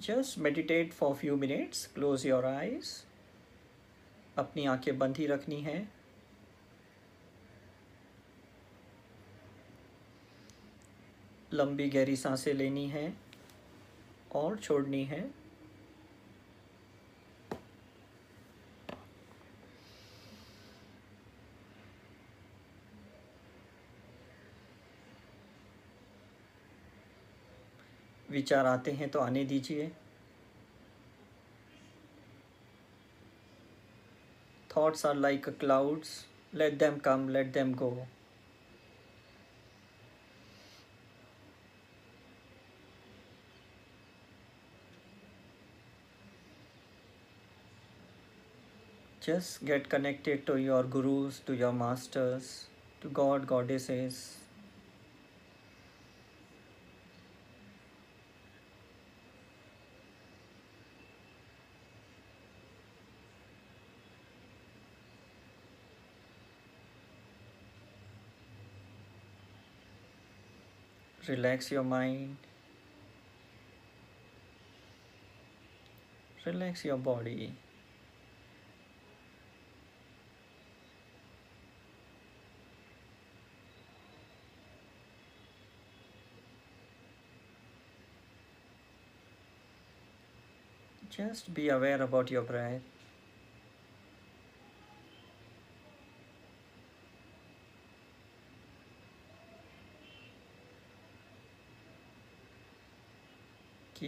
Just meditate for few minutes close your eyes अपनी आँखें बंद ही रखनी है। लंबी गहरी साँसें लेनी है और छोड़नी है। विचार आते हैं तो आने दीजिए thoughts are like clouds let them come let them go just get connected to your gurus to your masters to god goddesses relax your mind. Relax your body. Just be aware about your breath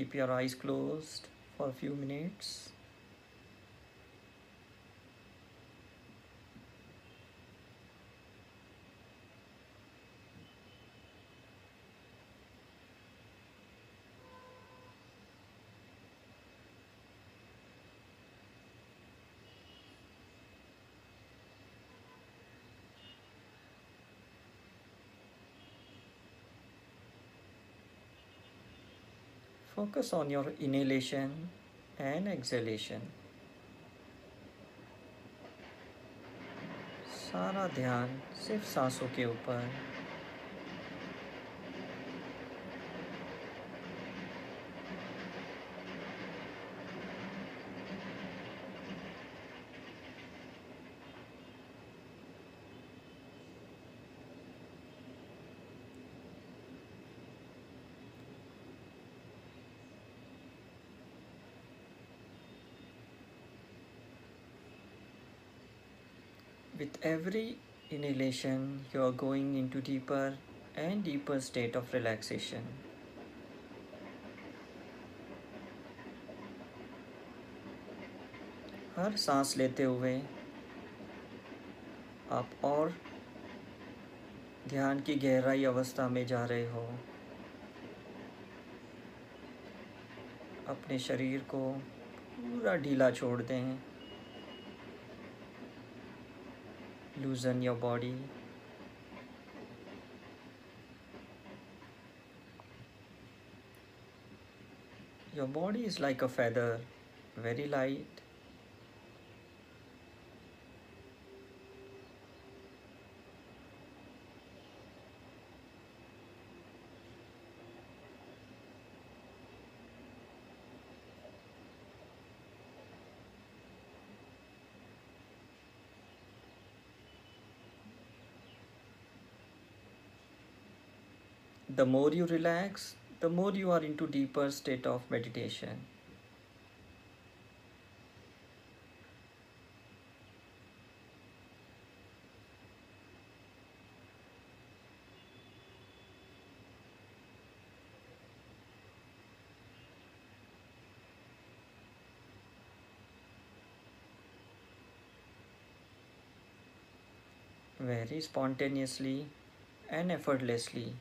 Keep your eyes closed for a few minutes. Focus on your inhalation and exhalation. सारा ध्यान सिर्फ़ सांसों के ऊपर Every inhalation, you are going into deeper and deeper state of relaxation. हर सांस लेते हुए आप और ध्यान की गहराई अवस्था में जा रहे हो अपने शरीर को पूरा ढीला छोड़ दें loosen your body. Your body is like a feather very light the more you relax the more you are into deeper state of meditation. Very spontaneously and effortlessly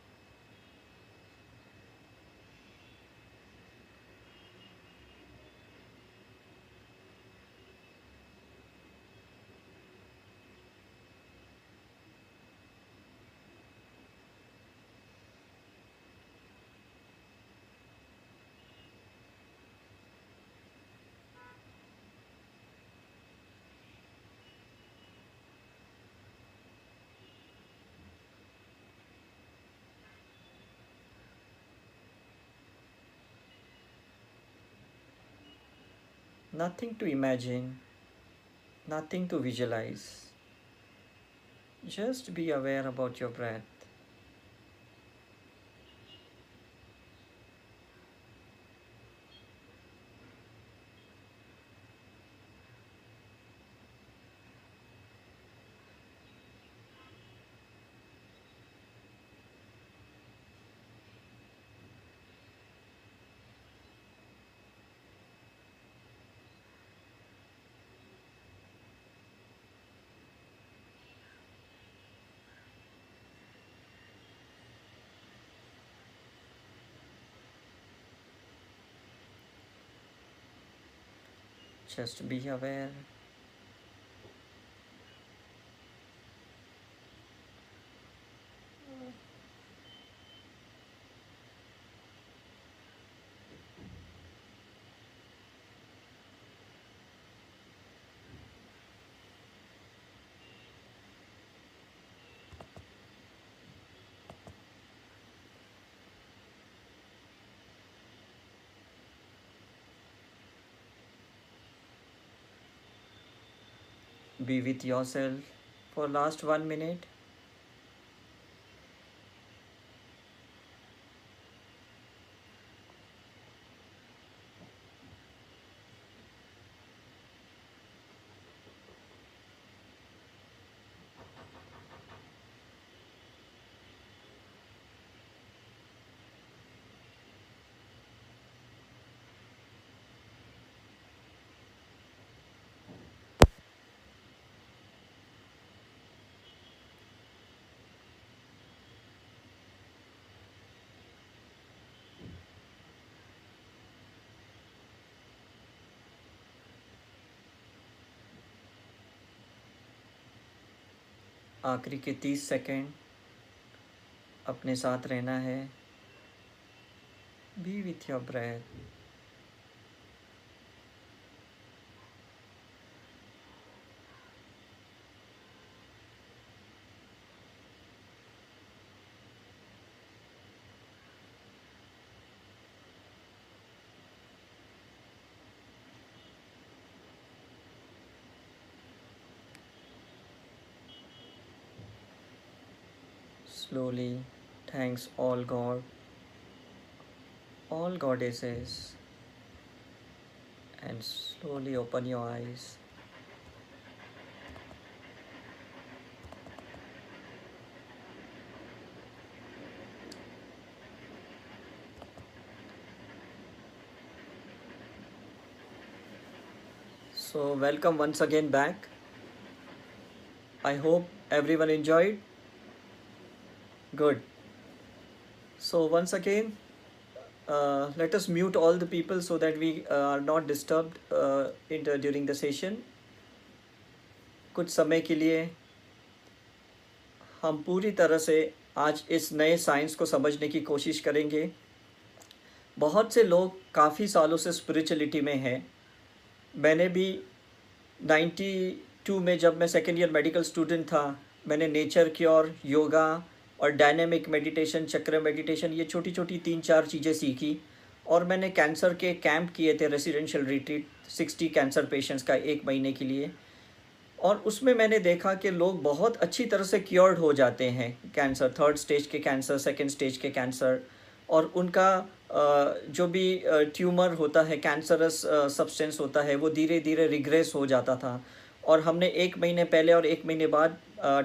nothing to imagine, nothing to visualize. Just be aware about your breath. Just be aware. Be with yourself for last one minute. आखिरी के तीस second अपने साथ रहना है। Be with your breath slowly thanks all God, all goddesses, and slowly open your eyes. So, welcome once again back. I hope everyone enjoyed Good. So once again, uh, let us mute all the people so that we uh, are not disturbed uh, in the, during the session. कुछ समय के लिए हम पूरी तरह से आज इस नए साइंस को समझने की कोशिश करेंगे बहुत से लोग काफ़ी सालों से स्पिरिचुअलिटी में हैं मैंने भी 92 में जब मैं सेकेंड ईयर मेडिकल स्टूडेंट था मैंने नेचर की और योगा और डायनेमिक मेडिटेशन चक्र मेडिटेशन ये छोटी छोटी तीन चार चीज़ें सीखी और मैंने कैंसर के कैंप किए थे residential retreat sixty cancer patients का एक महीने के लिए। और उसमें मैंने देखा कि लोग बहुत अच्छी तरह से क्योर्ड हो जाते हैं कैंसर थर्ड स्टेज के कैंसर सेकेंड स्टेज के कैंसर और उनका जो भी ट्यूमर होता है कैंसरस सब्सटेंस होता है, वो धीरे धीरे रिग्रेस हो जाता था। और हमने एक महीने पहले और एक महीने बाद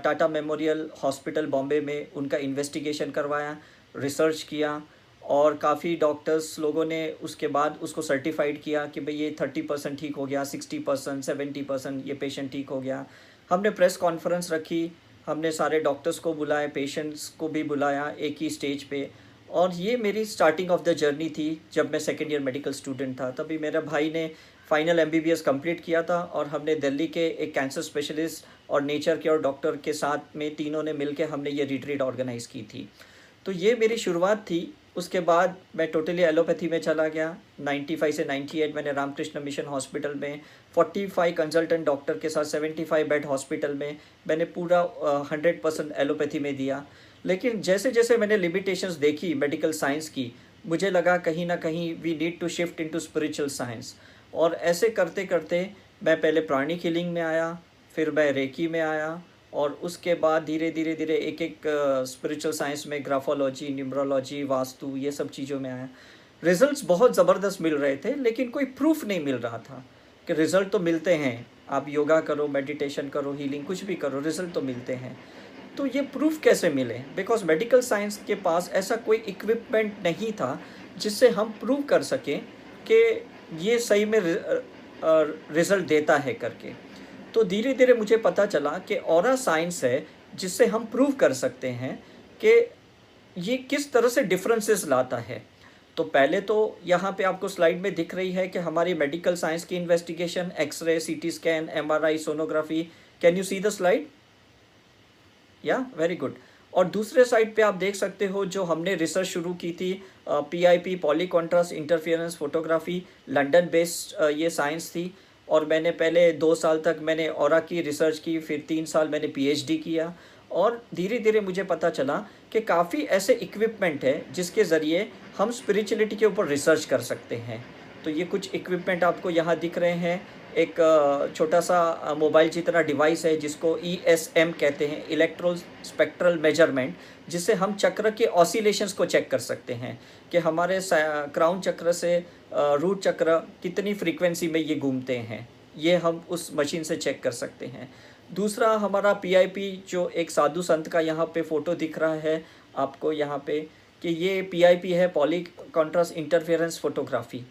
टाटा मेमोरियल हॉस्पिटल बॉम्बे में उनका इन्वेस्टिगेशन करवाया रिसर्च किया और काफ़ी डॉक्टर्स लोगों ने उसके बाद उसको सर्टिफाइड किया कि भाई ये थर्टी परसेंट ठीक हो गया सिक्सटी परसेंट सेवेंटी परसेंट ये पेशेंट ठीक हो गया। हमने प्रेस कॉन्फ्रेंस रखी, हमने सारे डॉक्टर्स को बुलाए पेशेंट्स को भी बुलाया एक ही स्टेज पे और ये मेरी स्टार्टिंग ऑफ़ द जर्नी थी जब मैं सेकेंड ईयर मेडिकल स्टूडेंट था। तभी मेरे भाई ने फाइनल एमबीबीएस कंप्लीट किया था और हमने दिल्ली के एक कैंसर स्पेशलिस्ट और नेचर के और डॉक्टर के साथ में तीनों ने मिल के हमने ये रिट्रीट ऑर्गेनाइज़ की थी। तो ये मेरी शुरुआत थी। उसके बाद मैं टोटली एलोपैथी में चला गया। 95 से 98 मैंने रामकृष्ण मिशन हॉस्पिटल में 45 कंसल्टेंट डॉक्टर के साथ 75 बेड हॉस्पिटल में मैंने पूरा हंड्रेड परसेंट एलोपैथी में दिया। लेकिन जैसे जैसे मैंने लिमिटेशंस देखी मेडिकल साइंस की, मुझे लगा कहीं ना कहीं we need to shift into spiritual science और ऐसे करते करते मैं पहले प्राणी हीलिंग में आया, फिर मैं रेकी में आया और उसके बाद धीरे धीरे धीरे एक एक स्पिरिचुअल साइंस में ग्राफोलॉजी न्यूमरोलॉजी वास्तु, ये सब चीज़ों में आया। रिजल्ट्स बहुत ज़बरदस्त मिल रहे थे, लेकिन कोई प्रूफ नहीं मिल रहा था कि रिज़ल्ट तो मिलते हैं। आप योगा करो मेडिटेशन करो हीलिंग कुछ भी करो रिज़ल्ट तो मिलते हैं। तो ये प्रूफ कैसे मिले? बिकॉज़ मेडिकल साइंस के पास ऐसा कोई इक्विपमेंट नहीं था जिससे हम प्रूव कर सकें कि ये सही में रिज़ल्ट देता है करके। तो धीरे धीरे मुझे पता चला कि और साइंस है, जिससे हम प्रूव कर सकते हैं कि ये किस तरह से डिफरेंसेस लाता है। तो पहले तो यहाँ पे आपको स्लाइड में दिख रही है कि हमारी मेडिकल साइंस की investigation X-ray CT scan MRI sonography can you see the slide या वेरी गुड और दूसरे साइड पे आप देख सकते हो जो हमने रिसर्च शुरू की थी PIP poly contrast interference photography London based ये साइंस थी। और मैंने पहले दो साल तक मैंने और की रिसर्च की, फिर तीन साल मैंने पीएचडी किया। और धीरे धीरे मुझे पता चला कि काफ़ी ऐसे इक्विपमेंट है जिसके ज़रिए हम स्पिरिचुअलिटी के ऊपर रिसर्च कर सकते हैं। तो ये कुछ इक्विपमेंट आपको यहाँ दिख रहे हैं। एक छोटा सा मोबाइल जितना डिवाइस है जिसको ई एस एम कहते हैं इलेक्ट्रो स्पेक्ट्रल मेज़रमेंट जिससे हम चक्र के ऑसिलेशंस को चेक कर सकते हैं कि हमारे क्राउन चक्र से रूट चक्र कितनी फ्रीक्वेंसी में ये घूमते हैं। ये हम उस मशीन से चेक कर सकते हैं। दूसरा, हमारा पीआईपी जो एक साधु संत का यहाँ पे फ़ोटो दिख रहा है, आपको यहाँ पे कि ये पीआईपी है पॉली कॉन्ट्रास्ट इंटरफेरेंस फोटोग्राफी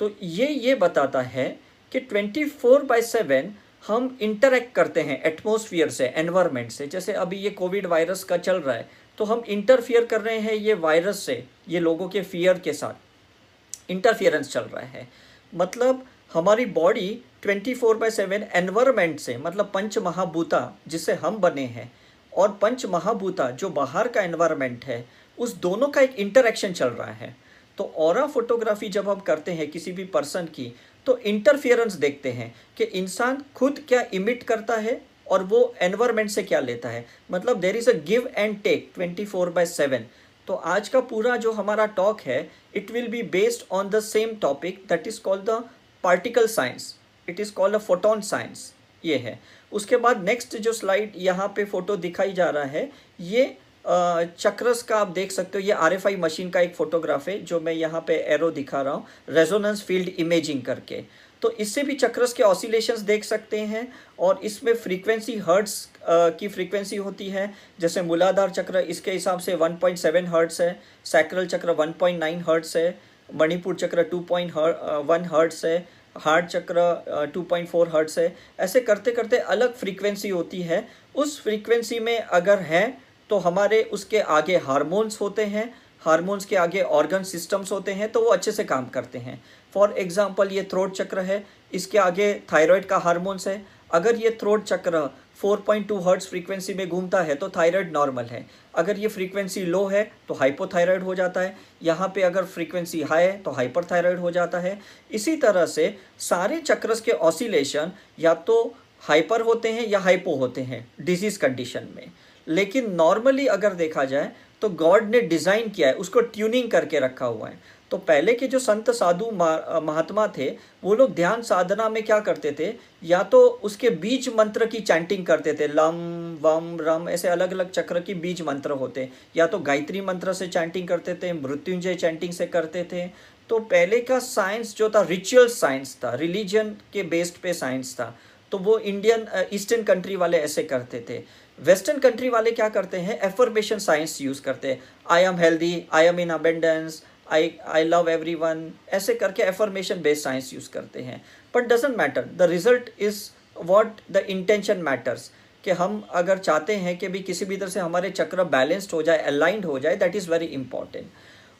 तो ये ये बताता है कि ट्वेंटी फोर बाई सेवन हम इंटरेक्ट करते हैं एटमोसफियर से एनवायरमेंट से। जैसे अभी ये कोविड वायरस का चल रहा है तो हम इंटरफियर कर रहे हैं ये वायरस से, ये लोगों के फियर के साथ। इंटरफियरेंस चल रहा है। मतलब हमारी body twenty four by seven environment से मतलब पंच महाभूता जिससे हम बने हैं, और पंच महाभूता जो बाहर का एनवायरमेंट है, उस दोनों का एक इंटरेक्शन चल रहा है। तो और फोटोग्राफी जब हम करते हैं किसी भी पर्सन की तो इंटरफियरेंस देखते हैं कि इंसान खुद क्या इमिट करता है और वो एनवायरमेंट से क्या लेता है। मतलब there is a give and take twenty four by seven तो आज का पूरा जो हमारा टॉक है it will be based on the same topic that is called the particle science it is called a photon science ये है। उसके बाद नेक्स्ट जो स्लाइड यहाँ पे फ़ोटो दिखाई जा रहा है, ये चक्रस का आप देख सकते हो, ये आरएफआई मशीन का एक फोटोग्राफ है, जो मैं यहाँ पे एरो दिखा रहा हूँ रेजोनेंस फ़ील्ड इमेजिंग करके। तो इससे भी चक्रस के ऑसिलेशंस देख सकते हैं, और इसमें फ्रीक्वेंसी हर्ट्स की फ्रीक्वेंसी होती है, जैसे मूलाधार चक्र इसके हिसाब से 1.7 हर्ट्स है सैक्रल चक्र 1.9 हर्ट्स है, मणिपुर चक्र 2.1 हर्ट्स है, हार्ट चक्र 2.4 हर्ट्स है। ऐसे करते करते अलग फ्रीक्वेंसी होती है। उस फ्रीक्वेंसी में अगर है तो हमारे उसके आगे हार्मोन्स होते हैं हार्मोन्स के आगे ऑर्गन सिस्टम्स होते हैं तो वो अच्छे से काम करते हैं। फॉर एग्ज़ाम्पल ये थ्रोट चक्र है, इसके आगे थायराइड का हार्मोन्स है। अगर ये throat chakra 4.2 point hertz frequency में घूमता है तो थायराइड नॉर्मल है। अगर ये फ्रीक्वेंसी लो है तो हाइपोथायराइड हो जाता है। यहाँ पे अगर फ्रीक्वेंसी हाई है तो हाइपरथायराइड हो जाता है। इसी तरह से सारे चक्रस के ऑसिलेशन या तो हाइपर होते हैं या हाइपो होते हैं डिज़ीज़ कंडीशन में। लेकिन नॉर्मली अगर देखा जाए तो गॉड ने डिज़ाइन किया है, उसको ट्यूनिंग करके रखा हुआ है। तो पहले के जो संत साधु महात्मा थे, वो लोग ध्यान साधना में क्या करते थे? या तो उसके बीज मंत्र की चैंटिंग करते थे, लम, वम, रम, ऐसे अलग अलग चक्र की बीज मंत्र होते। या तो गायत्री मंत्र से चैंटिंग करते थे, मृत्युंजय चैंटिंग से करते थे। तो पहले का साइंस जो था रिचुअल साइंस था रिलीजन के बेस्ड पे साइंस था। तो वो इंडियन ईस्टर्न कंट्री वाले ऐसे करते थे। वेस्टर्न कंट्री वाले क्या करते हैं? एफर्मेशन साइंस यूज़ करते हैं। I am healthy I am in abundance I I love everyone ऐसे करके एफर्मेशन बेस्ड साइंस यूज़ करते हैं। But doesn't matter the result is what the intention matters कि हम अगर चाहते हैं कि भी किसी भी तरह से हमारे चक्र बैलेंस्ड हो जाए अलाइंड हो जाए दैट इज़ वेरी इंपॉर्टेंट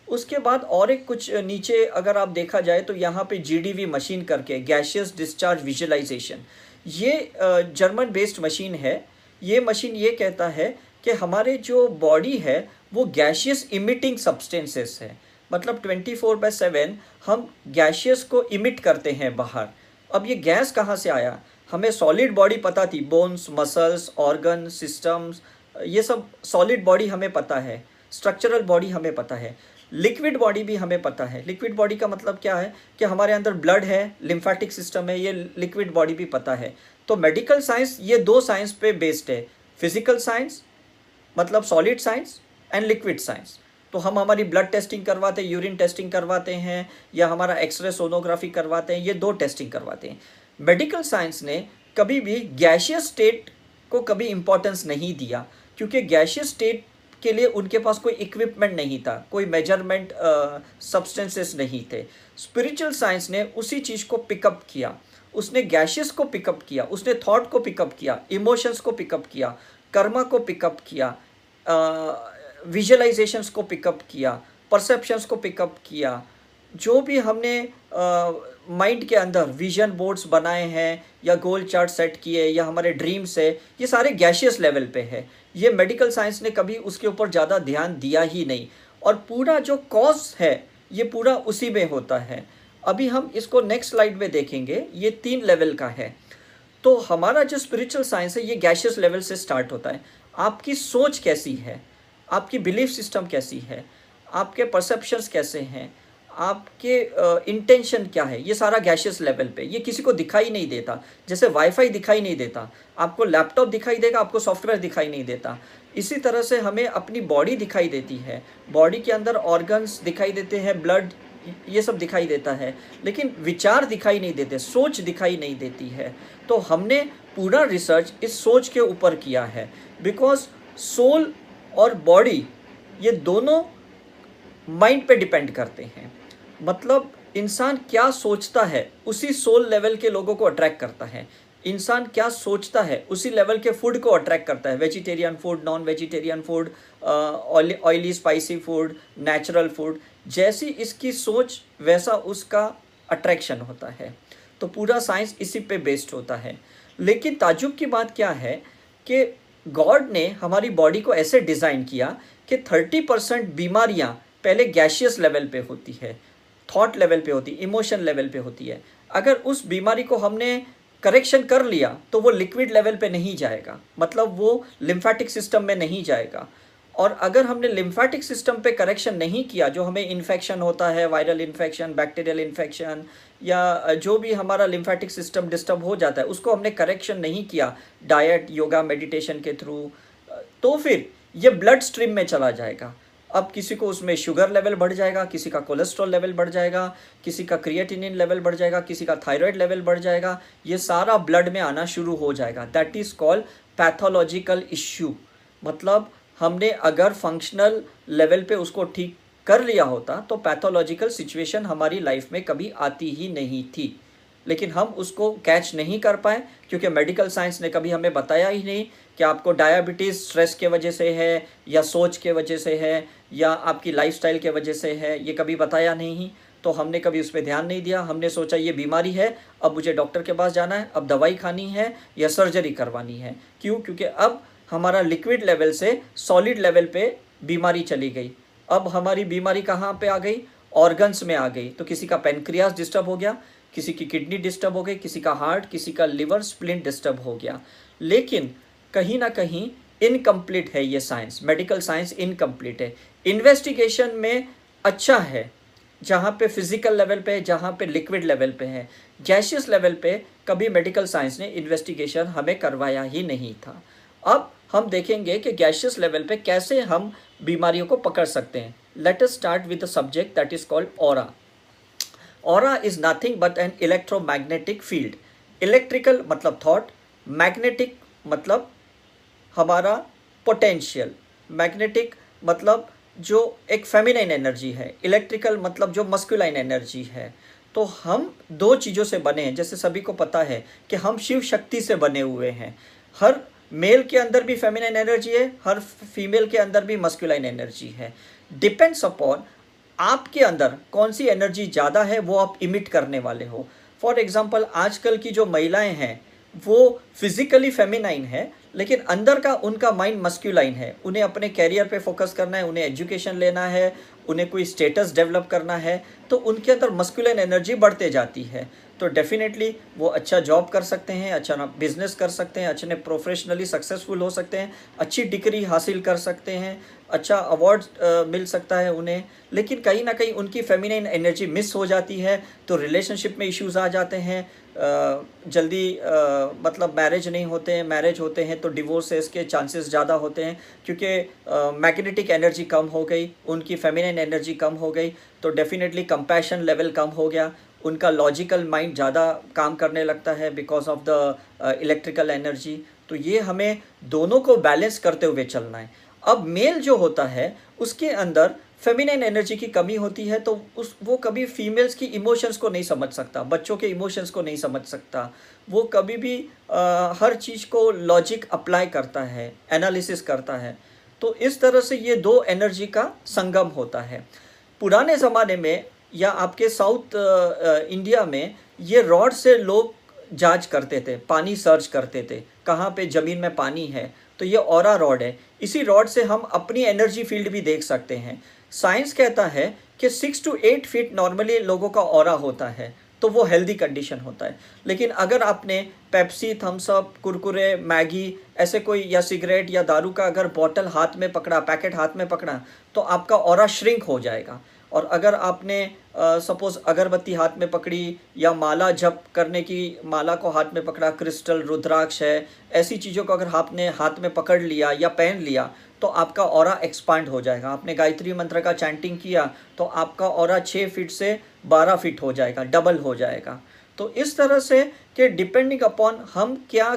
उसके बाद और एक कुछ नीचे अगर आप देखा जाए तो यहाँ पे जीडीवी मशीन करके गैशियस डिस्चार्ज विजुलाइजेशन ये जर्मन बेस्ड मशीन है। ये मशीन ये कहता है कि हमारे जो बॉडी है, वो गैशियस इमिटिंग सब्सटेंसेस है। मतलब 24 फोर बाय सेवन हम गैशियस को इमिट करते हैं बाहर। अब ये गैस कहाँ से आया? हमें सॉलिड बॉडी पता थी बोन्स मसल्स ऑर्गन सिस्टम्स ये सब सॉलिड बॉडी हमें पता है स्ट्रक्चरल बॉडी हमें पता है लिक्विड बॉडी भी हमें पता है। लिक्विड बॉडी का मतलब क्या है? कि हमारे अंदर ब्लड है लिम्फेटिक सिस्टम है, ये लिक्विड बॉडी भी पता है। तो मेडिकल साइंस ये दो साइंस पे बेस्ड है। फ़िज़िकल साइंस मतलब solid science and liquid science तो हम हमारी ब्लड टेस्टिंग करवाते हैं यूरिन टेस्टिंग करवाते हैं या हमारा एक्सरे सोनोग्राफी करवाते हैं, ये दो टेस्टिंग करवाते हैं। मेडिकल साइंस ने कभी भी गैशियस स्टेट को कभी इम्पोर्टेंस नहीं दिया, क्योंकि गैशियस स्टेट के लिए उनके पास कोई इक्विपमेंट नहीं था, कोई मेज़रमेंट सब्सटेंसेस नहीं थे। स्पिरिचुअल साइंस ने उसी चीज़ को पिकअप किया। उसने गैशियस को पिकअप किया, उसने थॉट को पिकअप किया इमोशंस को पिकअप किया कर्मा को पिकअप किया विजुअलाइजेशंस को पिकअप किया परसेप्शंस को पिकअप किया, जो भी हमने माइंड के अंदर विजन बोर्ड्स बनाए हैं, या गोल चार्ट सेट किए, या हमारे ड्रीम्स है, ये सारे गैशियस लेवल पे है। ये मेडिकल साइंस ने कभी उसके ऊपर ज़्यादा ध्यान दिया ही नहीं। और पूरा जो कॉज है, ये पूरा उसी में होता है। अभी हम इसको नेक्स्ट स्लाइड में देखेंगे। ये तीन लेवल का है। तो हमारा जो स्पिरिचुअल साइंस है ये गैशियस लेवल से स्टार्ट होता है। आपकी सोच कैसी है? आपकी बिलीफ सिस्टम कैसी है? आपके परसेप्शंस कैसे हैं? आपके इंटेंशन uh, क्या है? ये सारा गैशियस लेवल पे। ये किसी को दिखाई नहीं देता। जैसे वाईफाई दिखाई नहीं देता। आपको लैपटॉप दिखाई देगा आपको सॉफ्टवेयर दिखाई नहीं देता। इसी तरह से हमें अपनी बॉडी दिखाई देती है। बॉडी के अंदर ऑर्गन्स दिखाई देते हैं ब्लड ये सब दिखाई देता है, लेकिन विचार दिखाई नहीं देते, सोच दिखाई नहीं देती है। तो हमने पूरा रिसर्च इस सोच के ऊपर किया है बिकॉज़ सोल और बॉडी ये दोनों माइंड पे डिपेंड करते हैं। मतलब इंसान क्या सोचता है, उसी सोल लेवल के लोगों को अट्रैक्ट करता है। इंसान क्या सोचता है, उसी लेवल के फ़ूड को अट्रैक्ट करता है। Vegetarian food non vegetarian food oily spicy food natural food जैसी इसकी सोच, वैसा उसका अट्रैक्शन होता है। तो पूरा साइंस इसी पे बेस्ड होता है। लेकिन ताजुब की बात क्या है कि गॉड ने हमारी बॉडी को ऐसे डिज़ाइन किया कि थर्टी परसेंट बीमारियाँ पहले गैशियस लेवल पे होती है थॉट लेवल पे होती इमोशन लेवल पे होती है। अगर उस बीमारी को हमने करेक्शन कर लिया तो वो लिक्विड लेवल पे नहीं जाएगा। मतलब वो लिम्फेटिक सिस्टम में नहीं जाएगा। और अगर हमने लिम्फेटिक सिस्टम पे करेक्शन नहीं किया, जो हमें इन्फेक्शन होता है वायरल इन्फेक्शन बैक्टीरियल इन्फेक्शन या जो भी हमारा लिम्फेटिक सिस्टम डिस्टर्ब हो जाता है, उसको हमने करेक्शन नहीं किया डाइट योगा मेडिटेशन के थ्रू तो फिर ये ब्लड स्ट्रीम में चला जाएगा। अब किसी को उसमें शुगर लेवल बढ़ जाएगा, किसी का कोलेस्ट्रॉल लेवल बढ़ जाएगा, किसी का क्रिएटिनिन लेवल बढ़ जाएगा, किसी का थायराइड लेवल बढ़ जाएगा, ये सारा ब्लड में आना शुरू हो जाएगा। That is called pathological issue मतलब हमने अगर फंक्शनल लेवल पे उसको ठीक कर लिया होता तो पैथोलॉजिकल सिचुएशन हमारी लाइफ में कभी आती ही नहीं थी। लेकिन हम उसको कैच नहीं कर पाए, क्योंकि मेडिकल साइंस ने कभी हमें बताया ही नहीं कि आपको डायबिटीज़ स्ट्रेस के वजह से है, या सोच के वजह से है, या आपकी लाइफस्टाइल के वजह से है, ये कभी बताया नहीं। तो हमने कभी उस पर ध्यान नहीं दिया। हमने सोचा, ये बीमारी है, अब मुझे डॉक्टर के पास जाना है, अब दवाई खानी है, या सर्जरी करवानी है। क्यों? क्योंकि अब हमारा लिक्विड लेवल से सॉलिड लेवल पे बीमारी चली गई। अब हमारी बीमारी कहाँ पे आ गई? ऑर्गन्स में आ गई। तो किसी का पेनक्रियास डिस्टर्ब हो गया, किसी की किडनी डिस्टर्ब हो गई, किसी का हार्ट किसी का लिवर स्प्लिन डिस्टर्ब हो गया। लेकिन कहीं ना कहीं इनकम्प्लीट है ये साइंस मेडिकल साइंस इनकम्प्लीट है। इन्वेस्टिगेशन में अच्छा है, जहाँ पे फ़िज़िकल लेवल पे जहाँ पे लिक्विड लेवल पे है। गैशियस लेवल पे कभी मेडिकल साइंस ने इन्वेस्टिगेशन हमें करवाया ही नहीं था। अब हम देखेंगे कि गैशियस लेवल पे कैसे हम बीमारियों को पकड़ सकते हैं। Let us start with the subject that is called aura aura is nothing but an electromagnetic field electrical मतलब थॉट मैग्नेटिक मतलब हमारा पोटेंशियल मैग्नेटिक मतलब जो एक फेमिनाइन एनर्जी है। इलेक्ट्रिकल मतलब जो मस्कुलाइन एनर्जी है। तो हम दो चीज़ों से बने हैं। जैसे सभी को पता है कि हम शिव शक्ति से बने हुए हैं। हर मेल के अंदर भी फेमिनाइन एनर्जी है, हर फीमेल के अंदर भी मस्कुलाइन एनर्जी है। डिपेंड्स अपॉन आपके अंदर कौन सी एनर्जी ज़्यादा है, वो आप इमिट करने वाले हो। फॉर एग्ज़ाम्पल आजकल की जो महिलाएँ हैं, वो फिजिकली फेमिनाइन है, लेकिन अंदर का उनका माइंड मस्क्यूलाइन है। उन्हें अपने कैरियर पे फोकस करना है, उन्हें एजुकेशन लेना है, उन्हें कोई स्टेटस डेवलप करना है तो उनके अंदर मस्क्यूलाइन एनर्जी बढ़ते जाती है। तो डेफिनेटली वो अच्छा जॉब कर सकते हैं अच्छा बिज़नेस कर सकते हैं, अच्छे प्रोफेशनली सक्सेसफुल हो सकते हैं, अच्छी डिग्री हासिल कर सकते हैं अच्छा अवार्ड मिल सकता है उन्हें। लेकिन कहीं ना कहीं उनकी फेमिनिन एनर्जी मिस हो जाती है तो रिलेशनशिप में इश्यूज़ आ जाते हैं। जल्दी मतलब मैरिज नहीं होते हैं मैरिज होते हैं तो डिवोर्सेस के चांसेस ज़्यादा होते हैं, क्योंकि मैग्नेटिक एनर्जी कम हो गई, उनकी फेमिनिन एनर्जी कम हो गई तो डेफिनेटली कंपैशन लेवल कम हो गया उनका लॉजिकल माइंड ज़्यादा काम करने लगता है because of the electrical energy तो ये हमें दोनों को बैलेंस करते हुए चलना है। अब मेल जो होता है उसके अंदर फेमिनिन एनर्जी की कमी होती है तो उस वो कभी फीमेल्स की इमोशंस को नहीं समझ सकता बच्चों के इमोशंस को नहीं समझ सकता। वो कभी भी आ, हर चीज़ को लॉजिक अप्लाई करता है एनालिसिस करता है। तो इस तरह से ये दो एनर्जी का संगम होता है। पुराने ज़माने में या आपके साउथ इंडिया में ये रॉड से लोग जाँच करते थे, पानी सर्च करते थे, कहाँ पे ज़मीन में पानी है तो ये और रॉड है। इसी रॉड से हम अपनी एनर्जी फ़ील्ड भी देख सकते हैं। साइंस कहता है कि six to eight feet normally लोगों का और होता है तो वो हेल्दी कंडीशन होता है। लेकिन अगर आपने पेप्सी थम्सअप कुरकुरे, मैगी, ऐसे कोई या सिगरेट या दारू का अगर बॉटल हाथ में पकड़ा, पैकेट हाथ में पकड़ा तो आपका और श्रिंक हो जाएगा। और अगर आपने सपोज़ अगरबत्ती हाथ में पकड़ी या माला जप करने की, माला को हाथ में पकड़ा क्रिस्टल रुद्राक्ष है, ऐसी चीज़ों को अगर आपने हाथ में पकड़ लिया या पहन लिया तो आपका और एक्सपांड हो जाएगा। आपने गायत्री मंत्र का चैंटिंग किया तो आपका और छः फीट से बारह फीट हो जाएगा डबल हो जाएगा। तो इस तरह से कि डिपेंडिंग अपॉन हम क्या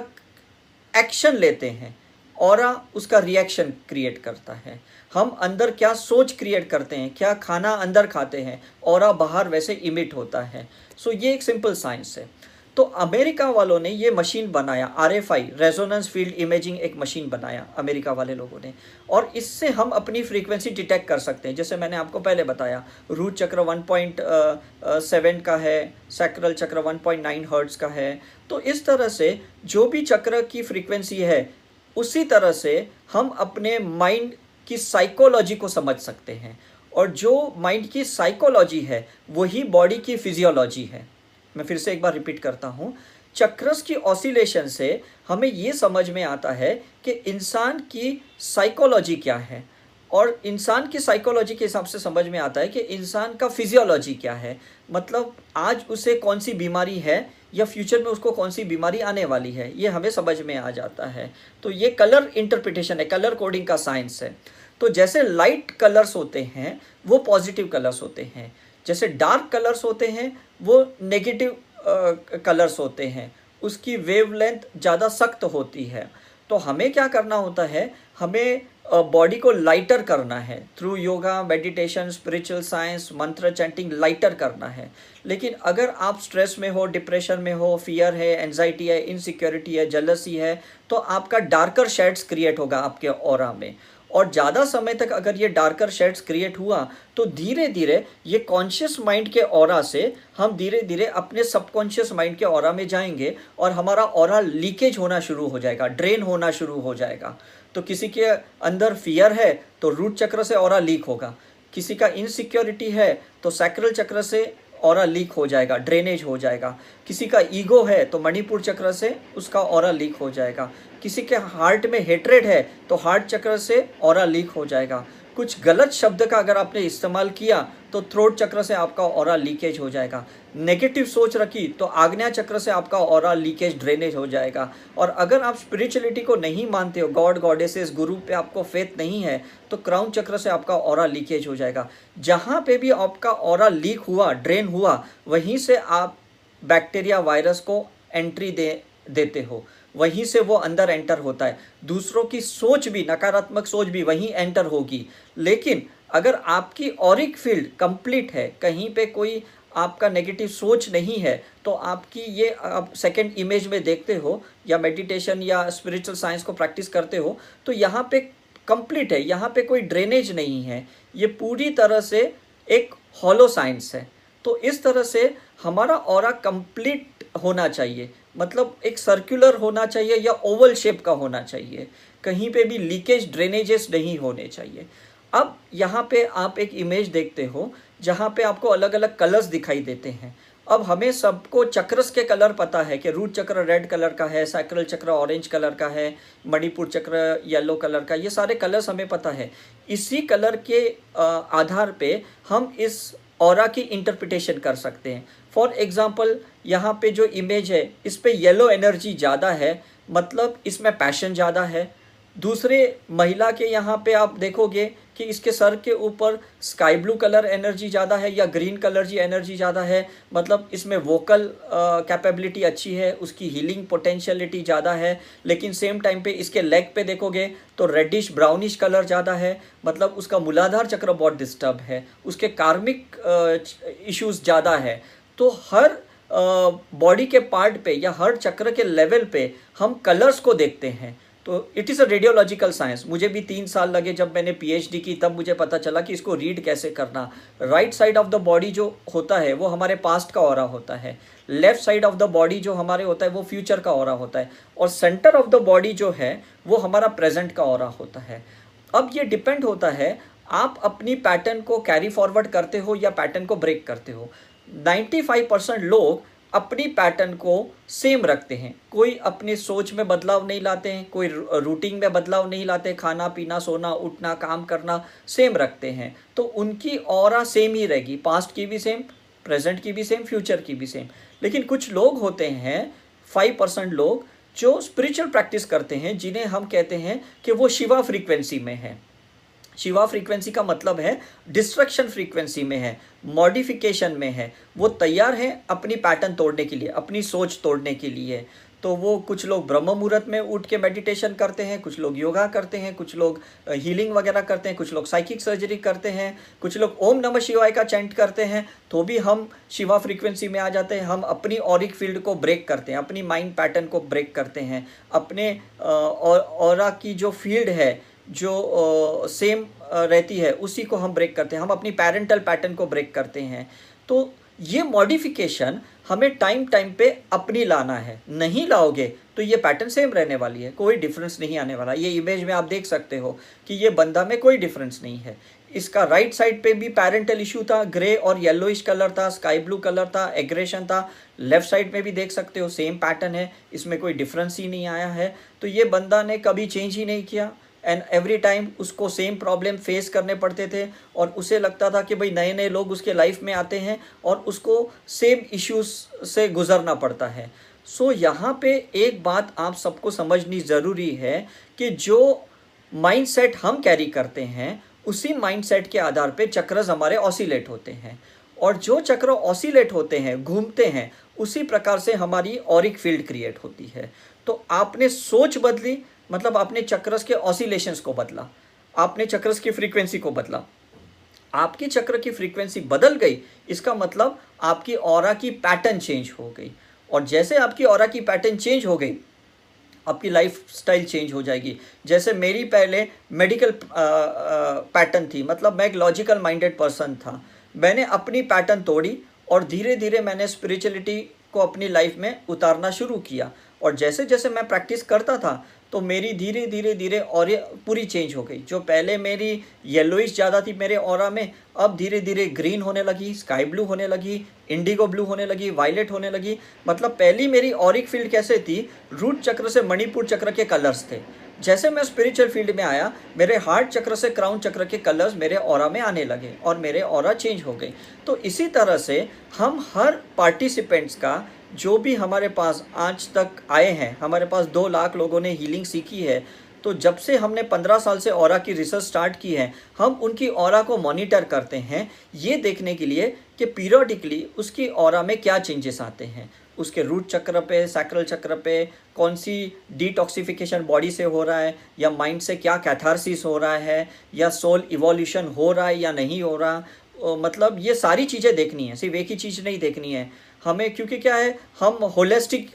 एक्शन लेते हैं और उसका रिएक्शन क्रिएट करता है। हम अंदर क्या सोच क्रिएट करते हैं क्या खाना अंदर खाते हैं और बाहर वैसे इमिट होता है। सो so, ये एक सिंपल साइंस है। तो अमेरिका वालों ने ये मशीन बनाया R F I resonance field imaging एक मशीन बनाया अमेरिका वाले लोगों ने। और इससे हम अपनी फ्रीक्वेंसी डिटेक्ट कर सकते हैं। जैसे मैंने आपको पहले बताया रूट चक्र 1.7 का है सैक्रल चक्र 1.9 हर्ट्स का है। तो इस तरह से जो भी चक्र की फ्रीक्वेंसी है उसी तरह से हम अपने माइंड की साइकोलॉजी को समझ सकते हैं। और जो माइंड की साइकोलॉजी है, वही बॉडी की फिजियोलॉजी है। मैं फिर से एक बार रिपीट करता हूँ। चक्रस की ऑसिलेशन से हमें ये समझ में आता है कि इंसान की साइकोलॉजी क्या है। और इंसान की साइकोलॉजी के हिसाब से समझ में आता है कि इंसान का फिजियोलॉजी क्या है। मतलब आज उसे कौन सी बीमारी है, या फ्यूचर में उसको कौन सी बीमारी आने वाली है, ये हमें समझ में आ जाता है। तो ये कलर इंटरप्रिटेशन है कलर कोडिंग का साइंस है। तो जैसे लाइट कलर्स होते हैं, वो पॉजिटिव कलर्स होते हैं। जैसे डार्क कलर्स होते हैं, वो नेगेटिव कलर्स होते हैं। उसकी वेवलेंथ ज़्यादा सख्त होती है। तो हमें क्या करना होता है, हमें बॉडी को लाइटर करना है। Through yoga meditation spiritual science mantra chanting lighter करना है। लेकिन अगर आप स्ट्रेस में हो डिप्रेशन में हो फियर है एनजाइटी है इनसिक्योरिटी है जलसी है तो आपका डार्कर शेड्स क्रिएट होगा आपके और में। और ज़्यादा समय तक अगर ये डार्कर शेड्स क्रिएट हुआ तो धीरे धीरे ये कॉन्शियस माइंड के और से हम धीरे धीरे अपने सबकॉन्शियस माइंड के और में जाएँगे और हमारा और लीकेज होना शुरू हो जाएगा ड्रेन होना शुरू हो जाएगा। तो किसी के अंदर फियर है तो रूट चक्र से और लीक होगा। किसी का इनसिक्योरिटी है तो सैक्रल चक्र से और लीक हो जाएगा ड्रेनेज हो जाएगा। किसी का ईगो है तो मणिपुर चक्र से उसका और लीक हो जाएगा। किसी के हार्ट में हेट्रेड है तो हार्ट चक्र से और लीक हो जाएगा। कुछ गलत शब्द का अगर आपने इस्तेमाल किया तो थ्रोट चक्र से आपका और लीकेज हो जाएगा। नेगेटिव सोच रखी तो आग्नेय चक्र से आपका और लीकेज ड्रेनेज हो जाएगा। और अगर आप स्पिरिचुअलिटी को नहीं मानते हो गॉड गॉडेसेस गुरु पे आपको फेथ नहीं है तो क्राउन चक्र से आपका और लीकेज हो जाएगा। जहाँ पे भी आपका और लीक हुआ ड्रेन हुआ, वहीं से आप बैक्टीरिया वायरस को एंट्री दे देते हो। वहीं से वो अंदर एंटर होता है। दूसरों की सोच भी, नकारात्मक सोच भी वहीं एंटर होगी। लेकिन अगर आपकी औरिक फ़ील्ड कंप्लीट है, कहीं पे कोई आपका नेगेटिव सोच नहीं है तो आपकी ये आप सेकेंड इमेज में देखते हो, या मेडिटेशन या स्पिरिचुअल साइंस को प्रैक्टिस करते हो तो यहाँ पे कंप्लीट है, यहाँ पे कोई ड्रेनेज नहीं है। ये पूरी तरह से एक हॉलो साइंस है। तो इस तरह से हमारा और कंप्लीट होना चाहिए। मतलब एक सर्कुलर होना चाहिए या ओवल शेप का होना चाहिए। कहीं पे भी लीकेज ड्रेनेजेस नहीं होने चाहिए। अब यहाँ पे आप एक इमेज देखते हो, जहाँ पे आपको अलग अलग कलर्स दिखाई देते हैं। अब हमें सबको चक्रस के कलर पता है कि रूट चक्र रेड कलर का है सैक्रल चक्र ऑरेंज कलर का है, मणिपुर चक्र येलो कलर का, ये सारे कलर्स हमें पता है। इसी कलर के आधार पे हम इस और की इंटरप्रिटेशन कर सकते हैं। फॉर एग्ज़ाम्पल यहाँ पे जो इमेज है, इस पर येलो एनर्जी ज़्यादा है मतलब इसमें पैशन ज़्यादा है। दूसरे महिला के यहाँ पे आप देखोगे कि इसके सर के ऊपर स्काई ब्लू कलर एनर्जी ज़्यादा है या ग्रीन कलर जी एनर्जी ज़्यादा है। मतलब इसमें वोकल कैपेबिलिटी अच्छी है, उसकी हीलिंग पोटेंशियलिटी ज़्यादा है। लेकिन सेम टाइम पे इसके लेग पे देखोगे तो रेडिश ब्राउनिश कलर ज़्यादा है। मतलब उसका मूलाधार चक्र बहुत डिस्टर्ब है। उसके कार्मिक इश्यूज़ ज़्यादा है। तो हर बॉडी के पार्ट पे या हर चक्र के लेवल पे हम कलर्स को देखते हैं। तो it is a radiological science मुझे भी तीन साल लगे जब मैंने पीएचडी की, तब मुझे पता चला कि इसको रीड कैसे करना। Right side of the body जो होता है, वो हमारे पास्ट का और होता है। Left side of the body जो हमारे होता है, वो फ्यूचर का और होता है। और सेंटर ऑफ़ द बॉडी जो है, वो हमारा प्रेजेंट का और होता है। अब ये डिपेंड होता है, आप अपनी पैटर्न को कैरी फॉरवर्ड करते हो या पैटर्न को ब्रेक करते हो। 95 परसेंट लोग अपनी पैटर्न को सेम रखते हैं। कोई अपनी सोच में बदलाव नहीं लाते हैं, कोई रूटीन में बदलाव नहीं लाते, खाना, पीना, सोना, उठना, काम करना सेम रखते हैं। तो उनकी और सेम ही रहेगी पास्ट की भी सेम प्रेजेंट की भी सेम फ्यूचर की भी सेम लेकिन कुछ लोग होते हैं फाइव परसेंट लोग, जो स्पिरिचुअल प्रैक्टिस करते हैं, जिन्हें हम कहते हैं कि वो शिवा फ्रीक्वेंसी में है। शिवा फ्रीक्वेंसी का मतलब है डिस्ट्रक्शन फ्रीक्वेंसी में है मॉडिफिकेशन में है। वो तैयार है अपनी पैटर्न तोड़ने के लिए, अपनी सोच तोड़ने के लिए। तो वो कुछ लोग ब्रह्म मुहूर्त में उठ के मेडिटेशन करते हैं, कुछ लोग योगा करते हैं, कुछ लोग हीलिंग वगैरह करते हैं, कुछ लोग साइकिक सर्जरी करते हैं, कुछ लोग ओम नमः शिवाय का चैंट करते हैं तो भी हम शिवा फ्रीक्वेंसी में आ जाते हैं, हम अपनी ऑरिक फ़ील्ड को ब्रेक करते हैं, अपनी माइंड पैटर्न को ब्रेक करते हैं, अपने और की जो फ़ील्ड है जो सेम रहती है, उसी को हम ब्रेक करते हैं। हम अपनी पेरेंटल पैटर्न को ब्रेक करते हैं। तो ये मॉडिफिकेशन हमें टाइम टाइम पे अपनी लाना है। नहीं लाओगे तो ये पैटर्न सेम रहने वाली है। कोई डिफरेंस नहीं आने वाला। ये इमेज में आप देख सकते हो कि ये बंदा में कोई डिफरेंस नहीं है। इसका राइट right साइड पे भी पेरेंटल इशू था ग्रे और येलोइश कलर था स्काई ब्लू कलर था एग्रेशन था। लेफ़्ट साइड में भी देख सकते हो सेम पैटर्न है। इसमें कोई डिफरेंस ही नहीं आया है। तो ये बंदा ने कभी चेंज ही नहीं किया। एंड एवरी टाइम उसको सेम प्रॉब्लम फेस करने पड़ते थे और उसे लगता था कि भाई नए नए लोग उसके लाइफ में आते हैं और उसको सेम इश्यूज़ से गुजरना पड़ता है। सो so, यहाँ पे एक बात आप सबको समझनी ज़रूरी है कि जो माइंडसेट हम कैरी करते हैं उसी माइंडसेट के आधार पे चक्रज हमारे ऑसिलेट होते हैं। और जो चक्र ऑसिलेट होते हैं घूमते हैं उसी प्रकार से हमारी ऑरिक फ़ील्ड क्रिएट होती है। तो आपने सोच बदली मतलब आपने चक्रस के ऑसिलेशंस को बदला, आपने चक्रस की फ्रीक्वेंसी को बदला। आपकी चक्र की फ्रीक्वेंसी बदल गई, इसका मतलब आपकी और की पैटर्न चेंज हो गई। और जैसे आपकी और की पैटर्न चेंज हो गई, आपकी लाइफ स्टाइल चेंज हो जाएगी। जैसे मेरी पहले मेडिकल पैटर्न थी मतलब मैं एक लॉजिकल माइंडेड पर्सन था। मैंने अपनी पैटर्न तोड़ी और धीरे धीरे मैंने स्पिरिचुअलिटी को अपनी लाइफ में उतारना शुरू किया। और जैसे जैसे मैं प्रैक्टिस करता था तो मेरी धीरे धीरे धीरे और पूरी चेंज हो गई। जो पहले मेरी येलोइश ज़्यादा थी मेरे और में, अब धीरे धीरे ग्रीन होने लगी स्काई ब्लू होने लगी इंडिगो ब्लू होने लगी वायलेट होने लगी। मतलब पहली मेरी ऑरिक फ़ील्ड कैसे थी? रूट चक्र से मणिपुर चक्र के कलर्स थे। जैसे मैं स्पिरिचुअल फ़ील्ड में आया, मेरे हार्ट चक्र से क्राउन चक्र के कलर्स मेरे और में आने लगे और मेरे और चेंज हो गए। तो इसी तरह से हम हर पार्टिसिपेंट्स का जो भी हमारे पास आज तक आए हैं, हमारे पास दो लाख लोगों ने हीलिंग सीखी है तो जब से हमने पंद्रह साल से और की रिसर्च स्टार्ट की है, हम उनकी और को मॉनिटर करते हैं। ये देखने के लिए कि पीरियडिकली उसकी और में क्या चेंजेस आते हैं। उसके रूट चक्र पे सैक्रल चक्र पे कौन सी डिटॉक्सिफिकेशन बॉडी से हो रहा है, या माइंड से क्या कैथारसिस हो रहा है, या सोल इवोल्यूशन हो रहा है या नहीं हो रहा। मतलब ये सारी चीज़ें देखनी है, सिर्फ़ एक ही चीज़ नहीं देखनी है। हमें, क्योंकि क्या है, हम होलिस्टिक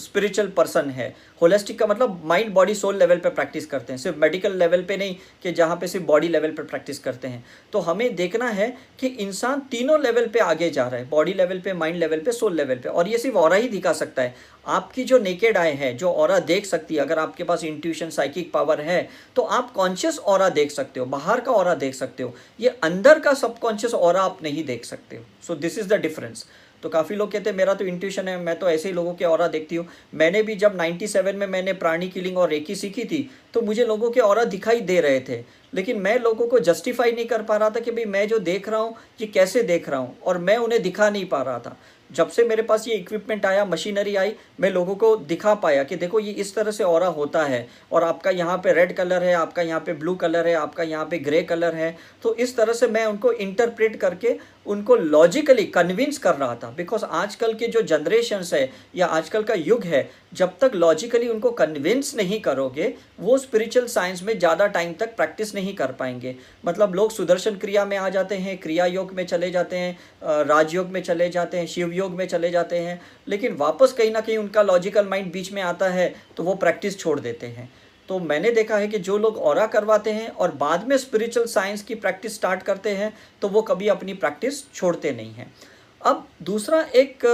स्पिरिचुअल पर्सन है। होलिस्टिक का मतलब माइंड बॉडी सोल लेवल पे प्रैक्टिस करते हैं। सिर्फ़ मेडिकल लेवल पे नहीं कि जहाँ पे सिर्फ़ बॉडी लेवल पे प्रैक्टिस करते हैं। तो हमें देखना है कि इंसान तीनों लेवल पे आगे जा रहा है। बॉडी लेवल पे माइंड लेवल पे सोल लेवल पे। और ये सिर्फ़ और ही दिखा सकता है। आपकी जो नेकेड आय है, जो और देख सकती है, अगर आपके पास इंट्यूशन साइकिक पावर है तो आप कॉन्शियस और देख सकते हो। बाहर का और देख सकते हो। ये अंदर का सबकॉन्शियस और आप नहीं देख सकते हो। So this is the difference तो काफ़ी लोग कहते हैं, मेरा तो इंट्यूशन है, मैं तो ऐसे ही लोगों के और देखती हूँ। मैंने भी जब 97 में मैंने प्राणी किलिंग और रेकी सीखी थी तो मुझे लोगों के और दिखाई दे रहे थे। लेकिन मैं लोगों को जस्टिफाई नहीं कर पा रहा था कि भाई मैं जो देख रहा हूँ, ये कैसे देख रहा हूँ और मैं उन्हें दिखा नहीं पा रहा था। जब से मेरे पास ये इक्विपमेंट आया मशीनरी आई, मैं लोगों को दिखा पाया कि देखो ये इस तरह से और होता है और आपका यहाँ पे रेड कलर है, आपका यहाँ पे ब्लू कलर है, आपका यहाँ पे ग्रे कलर है। तो इस तरह से मैं उनको इंटरप्रेट करके उनको लॉजिकली कन्विंस कर रहा था। बिकॉज़ आजकल के जो जनरेशन्स है या आजकल का युग है, जब तक लॉजिकली उनको कन्विंस नहीं करोगे, वो स्पिरिचुअल साइंस में ज़्यादा टाइम तक प्रैक्टिस नहीं कर पाएँगे। मतलब लोग सुदर्शन क्रिया में आ जाते हैं, क्रिया योग में चले जाते हैं राजयोग में चले जाते हैं, शिव योग में चले जाते हैं, लेकिन वापस कहीं ना कहीं उनका लॉजिकल माइंड बीच में आता है तो वो प्रैक्टिस छोड़ देते हैं। तो मैंने देखा है कि जो लोग और करवाते हैं और बाद में स्पिरिचुअल साइंस की प्रैक्टिस स्टार्ट करते हैं तो वो कभी अपनी प्रैक्टिस छोड़ते नहीं हैं। अब दूसरा एक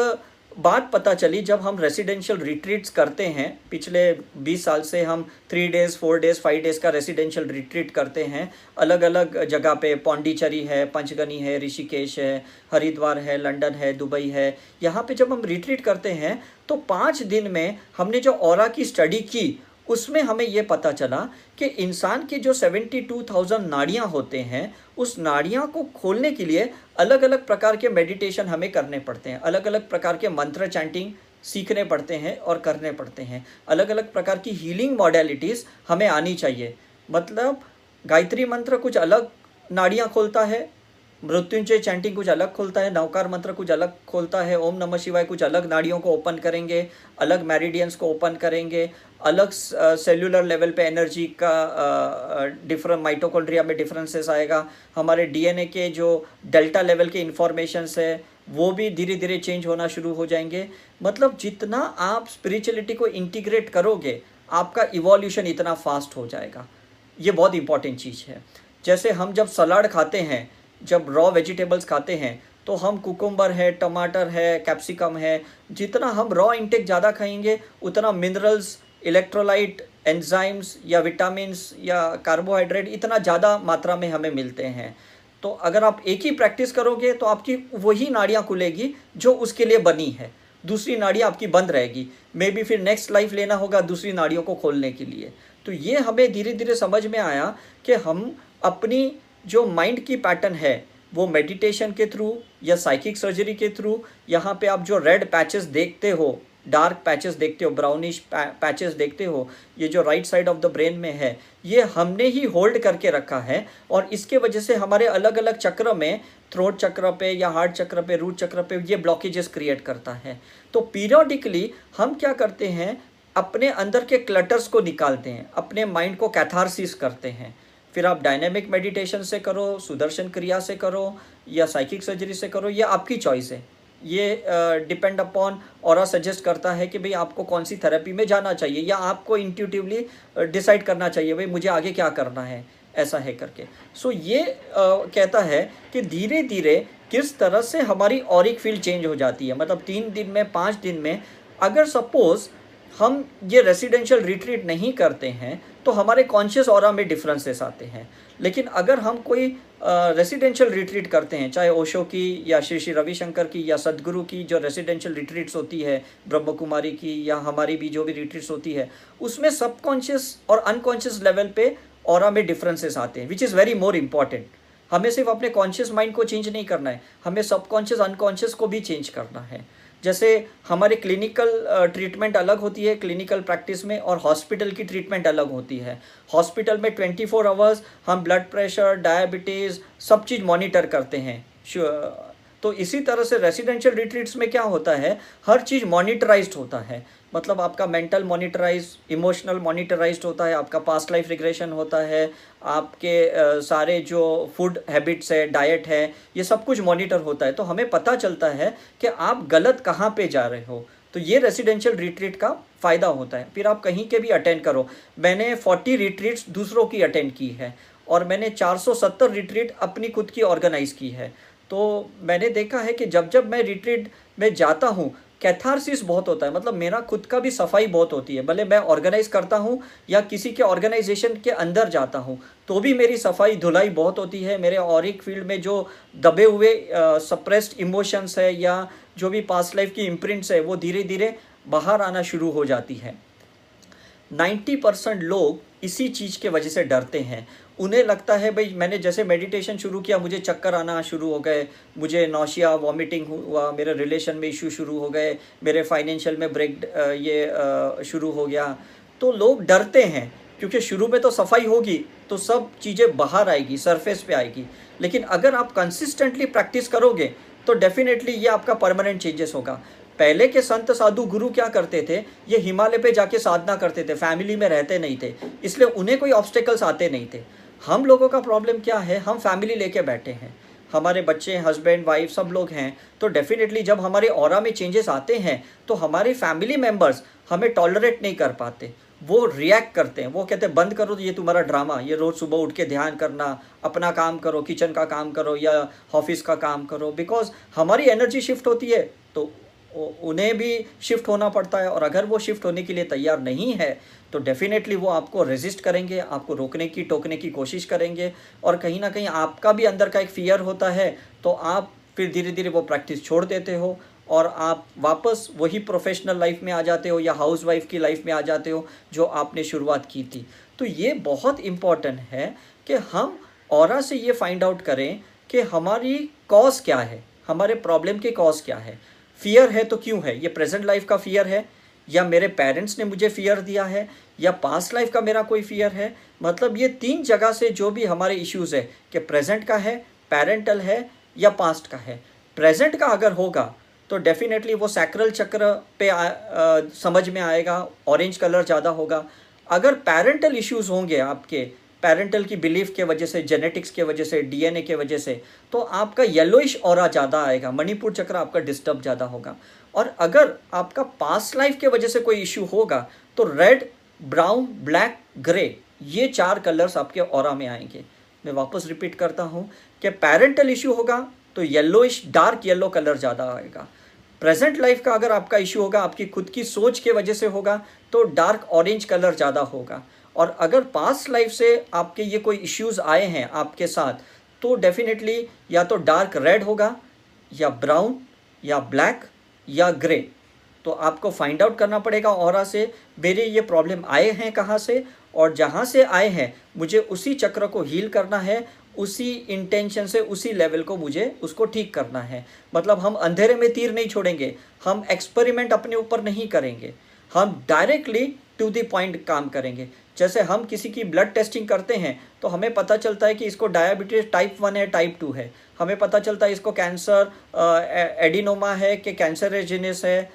बात पता चली, जब हम रेसिडेंशियल रिट्रीट्स करते हैं, पिछले 20 साल से हम three days four days five days का रेसिडेंशियल रिट्रीट करते हैं। अलग अलग जगह पे पौंडीचेरी है पंचगनी है ऋषिकेश है हरिद्वार है लंदन है दुबई है। यहाँ पे जब हम रिट्रीट करते हैं तो पाँच दिन में हमने जो और की स्टडी की उसमें हमें ये पता चला कि इंसान के जो सेवेंटी टू थाउज़ेंड नाड़ियाँ होते हैं, उस नाड़ियाँ को खोलने के लिए अलग अलग प्रकार के मेडिटेशन हमें करने पड़ते हैं। अलग अलग प्रकार के मंत्र चैंटिंग सीखने पड़ते हैं और करने पड़ते हैं। अलग अलग प्रकार की हीलिंग मॉडलिटीज़ हमें आनी चाहिए। मतलब गायत्री मंत्र कुछ अलग नाड़ियाँ खोलता है मृत्युंजय चैंटिंग कुछ अलग खोलता है, नवकार मंत्र कुछ अलग खोलता है, ओम नमः शिवाय कुछ अलग नाड़ियों को ओपन करेंगे, अलग मैरिडियंस को ओपन करेंगे, अलग सेल्यूलर लेवल पे एनर्जी का डिफरेंट माइटोकॉन्ड्रिया में डिफरेंसेस आएगा। हमारे डीएनए के जो डेल्टा लेवल के इंफॉर्मेशंस है, वो भी धीरे धीरे चेंज होना शुरू हो जाएँगे। मतलब जितना आप स्पिरिचुअलिटी को इंटीग्रेट करोगे, आपका इवोल्यूशन इतना फास्ट हो जाएगा। ये बहुत इंपॉर्टेंट चीज़ है। जैसे हम जब सलाड खाते हैं जब रॉ वेजिटेबल्स खाते हैं तो हम कुकुम्बर है, टमाटर है कैप्सिकम है, जितना हम रॉ इंटेक ज़्यादा खाएँगे, उतना मिनरल्स इलेक्ट्रोलाइट एंजाइम्स या विटामिन्स या कार्बोहाइड्रेट इतना ज़्यादा मात्रा में हमें मिलते हैं। तो अगर आप एक ही प्रैक्टिस करोगे तो आपकी वही नाड़ियाँ खुलेगी जो उसके लिए बनी है। दूसरी नाड़ियाँ आपकी बंद रहेगी। मे बी फिर नेक्स्ट लाइफ लेना होगा दूसरी नाड़ियों को खोलने के लिए। तो ये हमें धीरे धीरे समझ में आया कि हम अपनी जो माइंड की पैटर्न है, वो मेडिटेशन के थ्रू या साइकिक सर्जरी के थ्रू यहाँ पे आप जो रेड पैचेस देखते हो डार्क पैचेस देखते हो ब्राउनिश पैचेस देखते हो, ये जो right side of the brain में है, ये हमने ही होल्ड करके रखा है और इसके वजह से हमारे अलग अलग चक्र में थ्रोट चक्र पे या हार्ट चक्र पे रूट चक्र पे ये ब्लॉकेजेस क्रिएट करता है। तो पीरियोडिकली हम क्या करते हैं, अपने अंदर के क्लटर्स को निकालते हैं, अपने माइंड को कैथारसिस करते हैं। फिर आप डायनेमिक मेडिटेशन से करो सुदर्शन क्रिया से करो या साइकिक सर्जरी से करो ये आपकी चॉइस है। ये डिपेंड अपॉन और सजेस्ट करता है कि भाई आपको कौन सी थेरेपी में जाना चाहिए या आपको इंट्यूटिवली डिसाइड करना चाहिए भाई मुझे आगे क्या करना है ऐसा है करके। सो so, ये uh, कहता है कि धीरे धीरे किस तरह से हमारी ऑरिक फ़ील्ड चेंज हो जाती है। मतलब तीन दिन में पाँच दिन में अगर सपोज़ हम ये रेसिडेंशियल रिट्रीट नहीं करते हैं तो हमारे कॉन्शियस और में डिफरेंसेस आते हैं। लेकिन अगर हम कोई रेसिडेंशियल रिट्रीट करते हैं, चाहे ओशो की या श्री श्री रविशंकर की या सदगुरु की जो रेसिडेंशियल रिट्रीट्स होती है ब्रह्म कुमारी की या हमारी भी जो भी रिट्रीट्स होती है, उसमें सबकॉन्शियस और अनकॉन्शियस लेवल पे और में डिफरेंसेस आते हैं which is very more important हमें सिर्फ़ अपने कॉन्शियस माइंड को चेंज नहीं करना है, हमें सबकॉन्शियस अनकॉन्शियस को भी चेंज करना है। जैसे हमारे क्लिनिकल ट्रीटमेंट अलग होती है क्लिनिकल प्रैक्टिस में और हॉस्पिटल की ट्रीटमेंट अलग होती है। हॉस्पिटल में ट्वेंटी फोर आवर्स हम ब्लड प्रेशर डायबिटीज़ सब चीज़ मॉनिटर करते हैं। तो इसी तरह से रेसिडेंशियल रिट्रीट्स में क्या होता है? हर चीज़ मॉनिटराइज्ड होता है। मतलब आपका मेंटल मॉनिटराइज इमोशनल मॉनिटराइज होता है, आपका पास्ट लाइफ रिग्रेशन होता है, आपके सारे जो फ़ूड हैबिट्स है डाइट है, ये सब कुछ मॉनिटर होता है। तो हमें पता चलता है कि आप गलत कहाँ पे जा रहे हो। तो ये रेसिडेंशियल रिट्रीट का फ़ायदा होता है। फिर आप कहीं के भी अटेंड करो। मैंने 40 रिट्रीट्स दूसरों की अटेंड की है और मैंने 470 रिट्रीट अपनी खुद की ऑर्गेनाइज़ की है। तो मैंने देखा है कि जब जब मैं रिट्रीट में जाता हूँ कैथारसिस बहुत होता है। मतलब मेरा खुद का भी सफ़ाई बहुत होती है। भले मैं ऑर्गेनाइज करता हूँ या किसी के ऑर्गेनाइजेशन के अंदर जाता हूँ तो भी मेरी सफ़ाई धुलाई बहुत होती है। मेरे और एक फ़ील्ड में जो दबे हुए सप्रेस्ड इमोशंस है या जो भी पास्ट लाइफ की इम्प्रिंट्स है, वो धीरे धीरे बाहर आना शुरू हो जाती है। नाइन्टी परसेंट लोग इसी चीज़ के वजह से डरते हैं। उन्हें लगता है, भाई, मैंने जैसे मेडिटेशन शुरू किया, मुझे चक्कर आना शुरू हो गए। मुझे नौशिया वॉमिटिंग हुआ, मेरे रिलेशन में इशू शुरू हो गए। मेरे फाइनेंशियल में ब्रेक ये शुरू हो गया। तो लोग डरते हैं, क्योंकि शुरू में तो सफ़ाई होगी तो सब चीज़ें बाहर आएगी सरफेस पे आएगी। लेकिन अगर आप कंसिस्टेंटली प्रैक्टिस करोगे तो डेफिनेटली ये आपका परमानेंट चेंजेस होगा। पहले के संत साधु गुरु क्या करते थे? ये हिमालय पे जाके साधना करते थे फैमिली में रहते नहीं थे, इसलिए उन्हें कोई ऑब्स्टेकल्स आते नहीं थे। हम लोगों का प्रॉब्लम क्या है? हम फैमिली लेके बैठे हैं। हमारे बच्चे हस्बैंड वाइफ सब लोग हैं तो डेफिनेटली जब हमारे और में चेंजेस आते हैं तो हमारे फैमिली मेंबर्स हमें टॉलरेट नहीं कर पाते। वो रिएक्ट करते हैं। वो कहते हैं, बंद करो तो ये तुम्हारा ड्रामा ये रोज़ सुबह उठ के ध्यान करना, अपना काम करो किचन का काम करो या ऑफ़िस का काम करो बिकॉज़ हमारी एनर्जी शिफ्ट होती है। तो उन्हें भी शिफ्ट होना पड़ता है और अगर वो शिफ्ट होने के लिए तैयार नहीं है तो डेफिनेटली वो आपको रेजिस्ट करेंगे, आपको रोकने की, टोकने की कोशिश करेंगे और कहीं ना कहीं आपका भी अंदर का एक फियर होता है तो आप फिर धीरे धीरे वो प्रैक्टिस छोड़ देते हो और आप वापस वही प्रोफेशनल लाइफ में आ जाते हो या हाउस वाइफ की लाइफ में आ जाते हो जो आपने शुरुआत की थी। तो ये बहुत इंपॉर्टेंट है कि हम और से ये फाइंड आउट करें कि हमारी कॉज क्या है, हमारे प्रॉब्लम के कॉज क्या है। फियर है तो क्यों है? ये प्रेजेंट लाइफ का फियर है? या मेरे पेरेंट्स ने मुझे फियर दिया है? या पास्ट लाइफ का मेरा कोई फियर है? मतलब ये तीन जगह से जो भी हमारे इश्यूज़ है कि प्रेजेंट का है पेरेंटल है या पास्ट का है। प्रेजेंट का अगर होगा तो डेफिनेटली वो सैक्रल चक्र पे आ, आ, समझ में आएगा ऑरेंज कलर ज़्यादा होगा। अगर पेरेंटल इश्यूज़ होंगे आपके पेरेंटल की बिलीफ के वजह से जेनेटिक्स के वजह से डीएनए के वजह से तो आपका येलोइश और ज़्यादा आएगा, मणिपुर चक्र आपका डिस्टर्ब ज़्यादा होगा। और अगर आपका पास्ट लाइफ के वजह से कोई इश्यू होगा तो रेड ब्राउन ब्लैक ग्रे ये चार कलर्स आपके और में आएँगे। मैं वापस रिपीट करता हूँ कि पेरेंटल इशू होगा तो येल्लोइश डार्क येल्लो कलर ज़्यादा आएगा। प्रेजेंट लाइफ का अगर आपका इशू होगा, आपकी खुद की सोच के वजह से होगा तो डार्क ऑरेंज कलर ज़्यादा होगा। और अगर पास्ट लाइफ से आपके ये कोई इश्यूज़ आए हैं आपके साथ तो डेफिनेटली या तो डार्क रेड होगा, या ब्राउन या ब्लैक या ग्रे तो आपको फाइंड आउट करना पड़ेगा और से, मेरे ये प्रॉब्लम आए हैं कहाँ से, और जहाँ से आए हैं, मुझे उसी चक्र को हील करना है, उसी इंटेंशन से, उसी लेवल को मुझे उसको ठीक करना है. मतलब हम अंधेरे में तीर नहीं छोड़ेंगे, हम एक्सपेरिमेंट अपने ऊपर नहीं करेंगे. हम डायरेक्टली टू द पॉइंट काम करेंगे. जैसे हम किसी की ब्लड टेस्टिंग करते हैं तो हमें पता चलता है कि इसको डायबिटीज़ टाइप वन है टाइप टू है। हमें पता चलता है इसको कैंसर एडिनोमा है कि कैंसरेजिनस है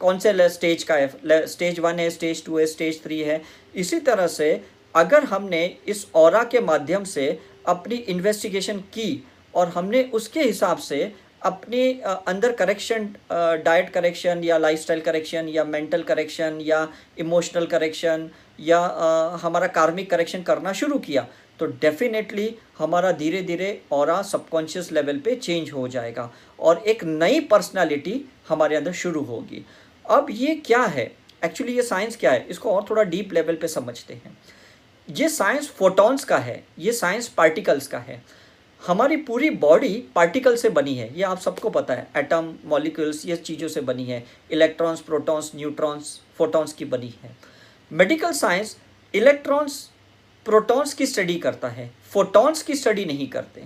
कौन से स्टेज का है? स्टेज वन है स्टेज टू है स्टेज थ्री है। इसी तरह से अगर हमने इस और के माध्यम से अपनी इन्वेस्टिगेशन की और हमने उसके हिसाब से अपने अंदर करेक्शन डाइट करेक्शन या लाइफस्टाइल करेक्शन या मेंटल करेक्शन या इमोशनल करेक्शन या आ, हमारा कार्मिक करेक्शन करना शुरू किया तो डेफिनेटली हमारा धीरे धीरे और सबकॉन्शियस लेवल पे चेंज हो जाएगा और एक नई पर्सनालिटी हमारे अंदर शुरू होगी। अब ये क्या है? एक्चुअली ये साइंस क्या है? इसको और थोड़ा डीप लेवल पे समझते हैं। ये साइंस फोटॉन्स का है ये साइंस पार्टिकल्स का है। हमारी पूरी बॉडी पार्टिकल से बनी है ये आप सबको पता है। एटम मॉलिक्यूल्स ये चीज़ों से बनी है। इलेक्ट्रॉन्स प्रोटॉन्स न्यूट्रॉन्स फोटॉन्स की बनी है। मेडिकल साइंस इलेक्ट्रॉन्स, प्रोटॉन्स की स्टडी करता है। फोटॉन्स की स्टडी नहीं करते।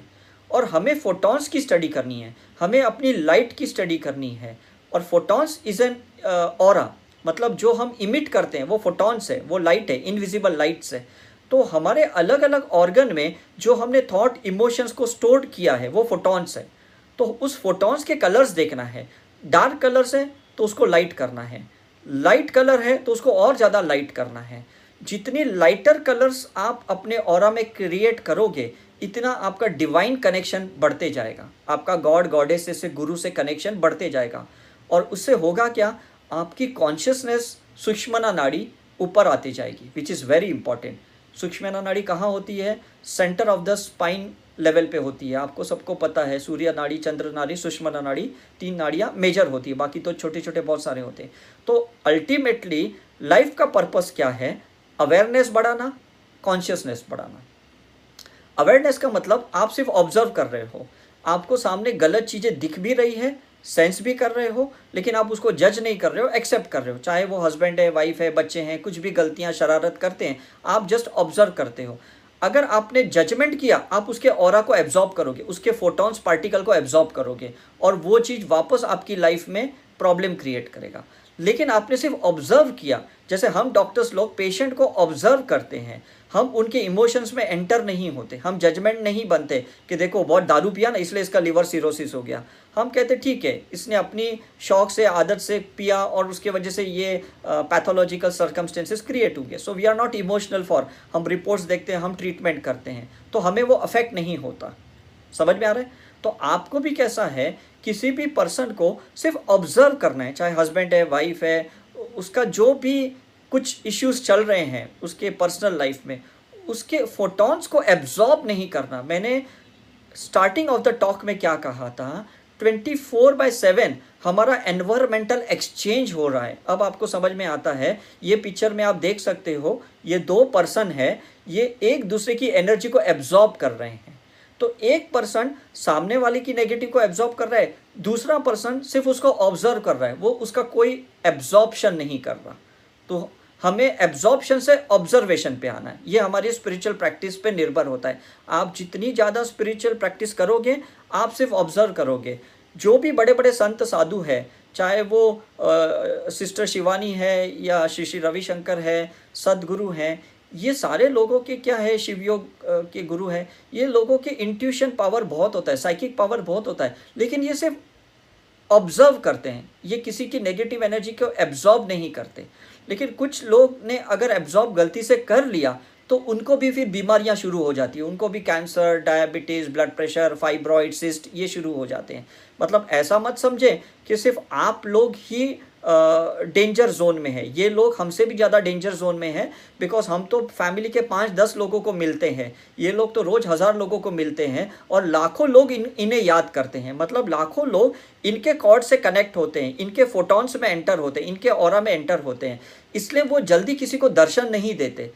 और हमें फोटॉन्स की स्टडी करनी है। हमें अपनी लाइट की स्टडी करनी है। और फोटॉन्स इज़ एन और मतलब जो हम इमिट करते हैं, वो फोटॉन्स है, वो लाइट है इनविजिबल लाइट्स है। तो हमारे अलग अलग ऑर्गन में जो हमने थॉट इमोशंस को स्टोर किया है, वो फोटॉन्स है। तो उस फोटॉन्स के कलर्स देखना है। डार्क कलर्स है तो उसको लाइट करना है। लाइट कलर है तो उसको और ज़्यादा लाइट करना है। जितनी लाइटर कलर्स आप अपने और में क्रिएट करोगे, इतना आपका डिवाइन कनेक्शन बढ़ते जाएगा। आपका गॉड गॉडेस से गुरु से कनेक्शन बढ़ते जाएगा। और उससे होगा क्या? आपकी कॉन्शियसनेस सूक्ष्मना नाड़ी ऊपर आती जाएगी विच इज़ वेरी इंपॉर्टेंट सूक्ष्मना नाड़ी कहाँ होती है? Centre of the spine level पे होती है। आपको सबको पता है, सूर्य नाड़ी, चंद्र नाड़ी सुषमना नाड़ी, तीन नाड़ियाँ मेजर होती है। बाकी तो छोटे छोटे बहुत सारे होते हैं। तो अल्टीमेटली लाइफ का पर्पस क्या है? अवेयरनेस बढ़ाना कॉन्शियसनेस बढ़ाना। अवेयरनेस का मतलब आप सिर्फ़ ऑब्ज़र्व कर रहे हो। आपको सामने गलत चीज़ें दिख भी रही है सेंस भी कर रहे हो, लेकिन आप उसको जज नहीं कर रहे हो एक्सेप्ट कर रहे हो। चाहे वो हस्बैंड है वाइफ है, बच्चे हैं, कुछ भी गलतियाँ, शरारत करते हैं, आप जस्ट ऑब्ज़र्व करते हो। अगर आपने जजमेंट किया, आप उसके और को एब्जॉर्ब करोगे, उसके फोटोन्स पार्टिकल को एब्जॉर्ब करोगे और वो चीज़ वापस आपकी लाइफ में प्रॉब्लम क्रिएट करेगा। लेकिन आपने सिर्फ़ ऑब्ज़र्व किया, जैसे हम डॉक्टर्स लोग पेशेंट को ऑब्ज़र्व करते हैं, हम उनके इमोशंस में एंटर नहीं होते, हम जजमेंट नहीं बनते कि देखो बहुत दारू पिया ना, इसलिए इसका लिवर सिरोसिस हो गया। हम कहते ठीक है, इसने अपनी शौक से, आदत से पिया और उसके वजह से ये पैथोलॉजिकल सर्कमस्टेंसेस क्रिएट हो गए so we are not emotional for हम रिपोर्ट्स देखते हैं, हम ट्रीटमेंट करते हैं। तो हमें वो अफेक्ट नहीं होता। समझ में आ रहा है? तो आपको भी कैसा है, किसी भी पर्सन को सिर्फ़ ऑब्ज़र्व करना है, चाहे हस्बैंड है वाइफ है, उसका जो भी कुछ इश्यूज़ चल रहे हैं, उसके पर्सनल लाइफ में, उसके फोटॉन्स को एब्जॉर्ब नहीं करना। मैंने स्टार्टिंग ऑफ़ द टॉक में क्या कहा था? ट्वेंटी फोर बाय सेवन हमारा एनवायरमेंटल एक्सचेंज हो रहा है। अब आपको समझ में आता है, ये पिक्चर में आप देख सकते हो, ये दो पर्सन है, ये एक दूसरे की एनर्जी को एब्जॉर्ब कर रहे हैं। तो एक पर्सन सामने वाले की नेगेटिव को एब्जॉर्ब कर रहा है, दूसरा पर्सन सिर्फ़ उसको ऑब्ज़र्व कर रहा है, वो उसका कोई एब्जॉर्प्शन नहीं कर रहा। तो हमें एब्जॉर्प्शन से ऑब्जर्वेशन पे आना है। ये हमारी स्पिरिचुअल प्रैक्टिस पे निर्भर होता है। आप जितनी ज़्यादा स्पिरिचुअल प्रैक्टिस करोगे आप सिर्फ़ ऑब्ज़र्व करोगे। जो भी बड़े बड़े संत साधु है चाहे वो आ, सिस्टर शिवानी है या श्री श्री रविशंकर है सदगुरु हैं ये सारे लोगों के क्या है शिवयोग के गुरु हैं ये लोगों के इंट्यूशन पावर बहुत होता है साइकिक पावर बहुत होता है लेकिन ये सिर्फ़ ऑब्ज़र्व करते हैं ये किसी की नेगेटिव एनर्जी को एब्जॉर्ब नहीं करते। लेकिन कुछ लोग ने अगर एब्जॉर्ब गलती से कर लिया तो उनको भी फिर बीमारियाँ शुरू हो जाती है। उनको भी cancer, diabetes, blood pressure, fibroid, cyst, ये शुरू हो जाते हैं। मतलब ऐसा मत समझे कि सिर्फ़ आप लोग ही डेंजर जोन में है। ये लोग हमसे भी ज़्यादा डेंजर जोन में है बिकॉज़ हम तो फैमिली के पाँच दस लोगों को मिलते हैं। ये लोग तो रोज़ हज़ार लोगों को मिलते हैं और लाखों लोग इन, इन्हें याद करते हैं। मतलब लाखों लोग इनके कॉर्ड से कनेक्ट होते हैं, इनके फोटॉन्स में एंटर होते हैं, इनके और में एंटर होते हैं। इसलिए वो जल्दी किसी को दर्शन नहीं देते।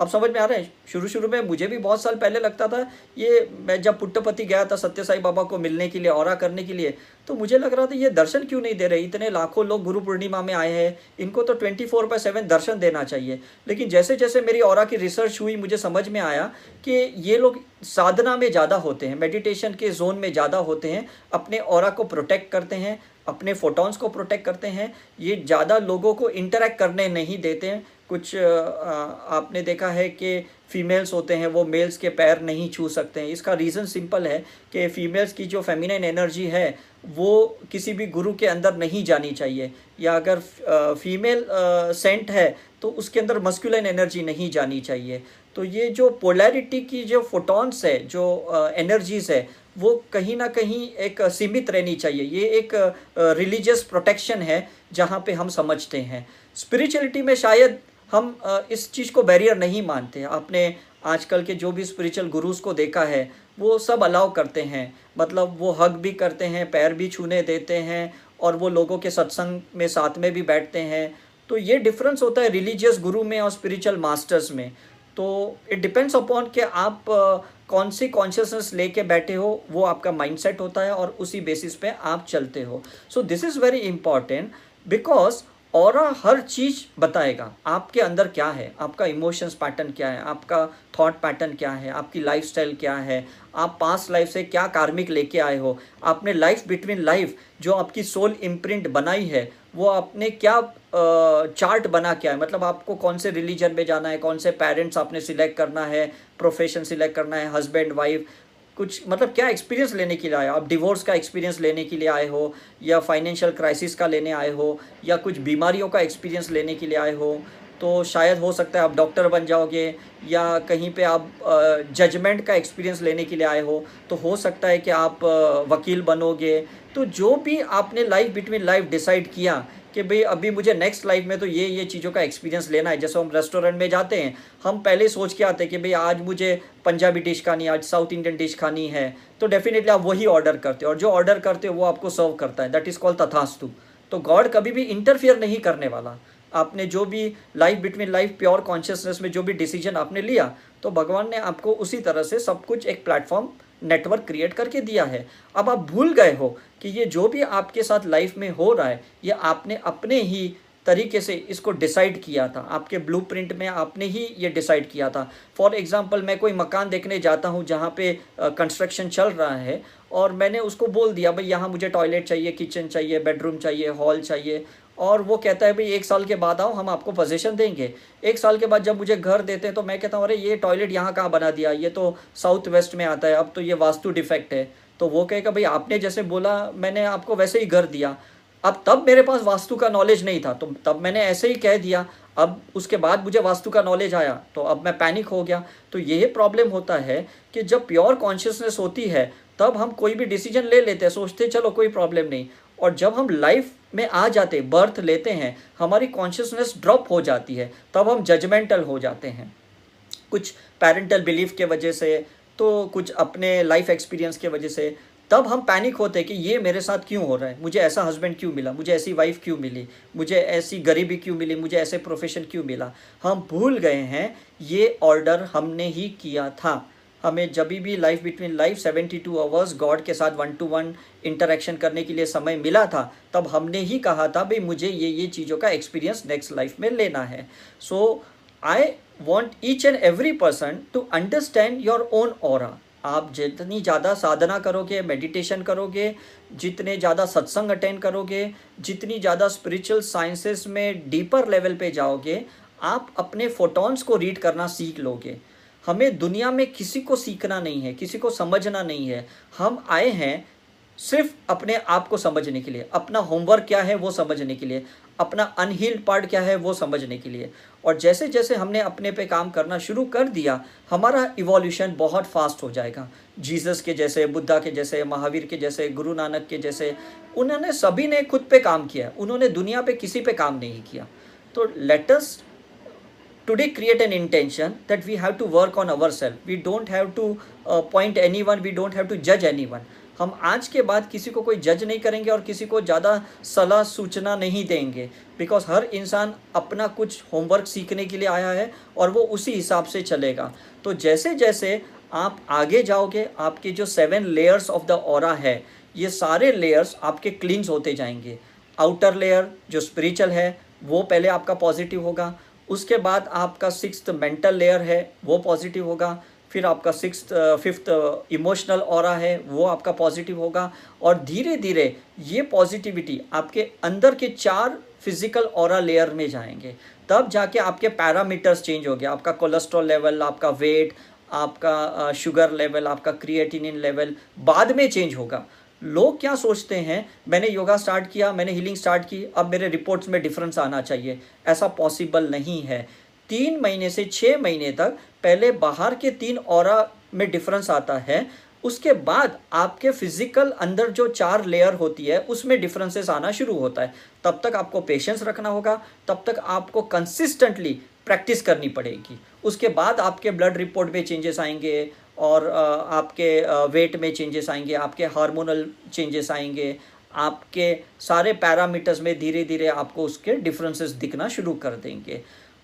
अब समझ में आ रहे हैं शुरू शुरू में मुझे भी बहुत साल पहले लगता था ये मैं जब पुट्टपति गया था सत्य साई बाबा को मिलने के लिए और करने के लिए तो मुझे लग रहा था ये दर्शन क्यों नहीं दे रहे? इतने लाखों लोग गुरु पूर्णिमा में आए हैं, इनको तो ट्वेंटी फोर बाय सेवन दर्शन देना चाहिए। लेकिन जैसे जैसे मेरी और की रिसर्च हुई, मुझे समझ में आया कि ये लोग साधना में ज़्यादा होते हैं मेडिटेशन के जोन में ज़्यादा होते हैं, अपने और को प्रोटेक्ट करते हैं, अपने फोटॉन्स को प्रोटेक्ट करते हैं, ये ज़्यादा लोगों को इंटरेक्ट करने नहीं देते हैं कुछ आपने देखा है कि फीमेल्स होते हैं, वो मेल्स के पैर नहीं छू सकते हैं। इसका रीज़न सिंपल है कि फीमेल्स की जो फेमिनिन एनर्जी है, वो किसी भी गुरु के अंदर नहीं जानी चाहिए। या अगर फीमेल सेंट है तो उसके अंदर मस्कुलिन एनर्जी नहीं जानी चाहिए। तो ये जो पोलैरिटी की जो फोटॉन्स है, जो एनर्जीज़ है, वो कहीं ना कहीं एक सीमित रहनी चाहिए। ये एक रिलीजियस प्रोटेक्शन है, जहाँ पे हम समझते हैं। स्पिरिचुअलिटी में शायद हम इस चीज़ को बैरियर नहीं मानते। आपने आजकल के जो भी स्पिरिचुअल गुरुज को देखा है, वो सब अलाउ करते हैं। मतलब वो हक भी करते हैं, पैर भी छूने देते हैं और वो लोगों के सत्संग में साथ में भी बैठते हैं। तो ये डिफरेंस होता है रिलीजियस गुरु में और स्पिरिचुअल मास्टर्स में। तो इट डिपेंड्स अपॉन कि आप कौन सी कॉन्शियसनेस लेके बैठे हो, वो आपका माइंडसेट होता है और उसी बेसिस पे आप चलते हो। So this is very important because और हर चीज़ बताएगा। आपके अंदर क्या है? आपका इमोशंस पैटर्न क्या है? आपका थॉट पैटर्न क्या है? आपकी लाइफस्टाइल क्या है? आप पास लाइफ से क्या कार्मिक लेके आए हो? आपने लाइफ बिटवीन लाइफ जो आपकी सोल इम्प्रिंट बनाई है, वो आपने क्या चार्ट बना क्या है मतलब आपको कौन से रिलीजन में जाना है? कौन से पेरेंट्स आपने सिलेक्ट करना है? प्रोफेशन सिलेक्ट करना है? हस्बैंड वाइफ कुछ मतलब क्या एक्सपीरियंस लेने के लिए आए आप डिवोर्स का एक्सपीरियंस लेने के लिए आए हो, या फाइनेंशियल क्राइसिस का लेने आए हो, या कुछ बीमारियों का एक्सपीरियंस लेने के लिए आए हो? तो शायद हो सकता है आप डॉक्टर बन जाओगे, या कहीं पे आप जजमेंट का एक्सपीरियंस लेने के लिए आए हो तो हो सकता है कि आप वकील बनोगे। तो जो भी आपने लाइफ बिटवीन लाइफ डिसाइड किया कि भाई अभी मुझे नेक्स्ट लाइफ में तो ये ये चीज़ों का एक्सपीरियंस लेना है। जैसे हम रेस्टोरेंट में जाते हैं, हम पहले सोच के आते हैं कि भाई आज मुझे पंजाबी डिश खानी है, आज साउथ इंडियन डिश खानी है। तो डेफिनेटली आप वही ऑर्डर करते हो और जो ऑर्डर करते हो वो आपको सर्व करता है। दैट इज़ कॉल्ड तथास्तु तो गॉड कभी भी इंटरफियर नहीं करने वाला। आपने जो भी life between life pure consciousness में जो भी डिसीज़न आपने लिया तो भगवान ने आपको उसी तरह से सब कुछ एक प्लेटफॉर्म नेटवर्क क्रिएट करके दिया है। अब आप भूल गए हो कि ये जो भी आपके साथ लाइफ में हो रहा है, ये आपने अपने ही तरीके से इसको डिसाइड किया था। आपके ब्लूप्रिंट में आपने ही ये डिसाइड किया था। फॉर एग्जांपल मैं कोई मकान देखने जाता हूँ जहाँ पे कंस्ट्रक्शन चल रहा है और मैंने उसको बोल दिया, भाई यहाँ मुझे टॉयलेट चाहिए किचन चाहिए बेडरूम चाहिए हॉल चाहिए। और वो कहता है, भाई, एक साल के बाद आओ, हम आपको पोजीशन देंगे. एक साल के बाद जब मुझे घर देते हैं तो मैं कहता हूँ, अरे, ये टॉयलेट यहाँ कहाँ बना दिया? ये तो साउथ वेस्ट में आता है, अब तो ये वास्तु डिफेक्ट है। तो वो कहेगा, भाई, आपने जैसे बोला, मैंने आपको वैसे ही घर दिया। अब तब मेरे पास वास्तु का नॉलेज नहीं था तो तब मैंने ऐसे ही कह दिया। अब उसके बाद मुझे वास्तु का नॉलेज आया तो अब मैं पैनिक हो गया। तो यही प्रॉब्लम होता है कि जब प्योर कॉन्शियसनेस होती है, तब हम कोई भी डिसीज़न ले लेते हैं, सोचते चलो, कोई प्रॉब्लम नहीं। और जब हम लाइफ में आ जाते बर्थ लेते हैं, हमारी कॉन्शियसनेस ड्रॉप हो जाती है, तब हम जजमेंटल हो जाते हैं। कुछ पेरेंटल बिलीफ के वजह से तो कुछ अपने लाइफ एक्सपीरियंस के वजह से, तब हम पैनिक होते कि ये मेरे साथ क्यों हो रहा है? मुझे ऐसा हस्बैंड क्यों मिला? मुझे ऐसी वाइफ क्यों मिली? मुझे ऐसी गरीबी क्यों मिली? मुझे ऐसे प्रोफेशन क्यों मिला? हम भूल गए हैं, ये ऑर्डर हमने ही किया था। हमें जब भी life between life seventy two hours God के साथ वन टू वन इंटरेक्शन करने के लिए समय मिला था, तब हमने ही कहा था, भाई, मुझे ये ये चीज़ों का एक्सपीरियंस नेक्स्ट लाइफ में लेना है। So I want each and every person to understand your own और आप जितनी ज़्यादा साधना करोगे मेडिटेशन करोगे, जितने ज़्यादा सत्संग अटेंड करोगे, जितनी ज़्यादा स्पिरिचुअल साइंसेस में डीपर लेवल पे जाओगे, आप अपने फोटोन्स को रीड करना सीख लोगे। हमें दुनिया में किसी को सीखना नहीं है, किसी को समझना नहीं है। हम आए हैं सिर्फ़ अपने आप को समझने के लिए। अपना होमवर्क क्या है वो समझने के लिए। अपना अनहील्ड पार्ट क्या है वो समझने के लिए। और जैसे जैसे हमने अपने पे काम करना शुरू कर दिया, हमारा इवोल्यूशन बहुत फास्ट हो जाएगा। जीसस के जैसे, बुद्धा के जैसे, महावीर के जैसे, गुरु नानक के जैसे, उन्होंने सभी ने खुद पे काम किया। उन्होंने दुनिया पे किसी पे काम नहीं किया। तो latest today create an intention that we have to work on ourselves. We don't have to uh, point anyone. We don't have to judge anyone. हम आज के बाद किसी को कोई जज नहीं करेंगे और किसी को ज़्यादा सलाह सूचना नहीं देंगे। बिकॉज़ हर इंसान अपना कुछ होमवर्क सीखने के लिए आया है और वो उसी हिसाब से चलेगा। तो जैसे जैसे आप आगे जाओगे आपके जो seven layers of the aura है ये सारे लेयर्स आपके क्लींस होते जाएँगे। आउटर लेयर जो स्पिरिचुअल है वो पहले आपका पॉजिटिव होगा। उसके बाद आपका सिक्स मेंटल लेयर है, वो पॉजिटिव होगा। फिर आपका सिक्स फिफ्थ इमोशनल और है, वो आपका पॉजिटिव होगा। और धीरे धीरे ये पॉजिटिविटी आपके अंदर के चार फ़िज़िकल और लेयर में जाएँगे। तब जाके आपके पैरामीटर्स चेंज हो गया आपका कोलेस्ट्रॉल लेवल आपका वेट आपका शुगर लेवल आपका क्रिएटिनिन लेवल बाद में चेंज होगा। लोग क्या सोचते हैं, मैंने योगा स्टार्ट किया, मैंने हीलिंग स्टार्ट की, अब मेरे रिपोर्ट्स में डिफरेंस आना चाहिए। ऐसा पॉसिबल नहीं है। तीन महीने से छः महीने तक पहले बाहर के तीन और में डिफरेंस आता है। उसके बाद आपके फ़िज़िकल अंदर जो चार लेयर होती है, उसमें डिफरेंसेस आना शुरू होता है। तब तक आपको पेशेंस रखना होगा, तब तक आपको कंसिस्टेंटली प्रैक्टिस करनी पड़ेगी। उसके बाद आपके ब्लड रिपोर्ट में चेंजेस आएँगे और आपके वेट में चेंजेस आएँगे, आपके हार्मोनल चेंजेस आएँगे, आपके सारे पैरामीटर्स में धीरे धीरे आपको उसके डिफरेंसेस दिखना शुरू कर देंगे।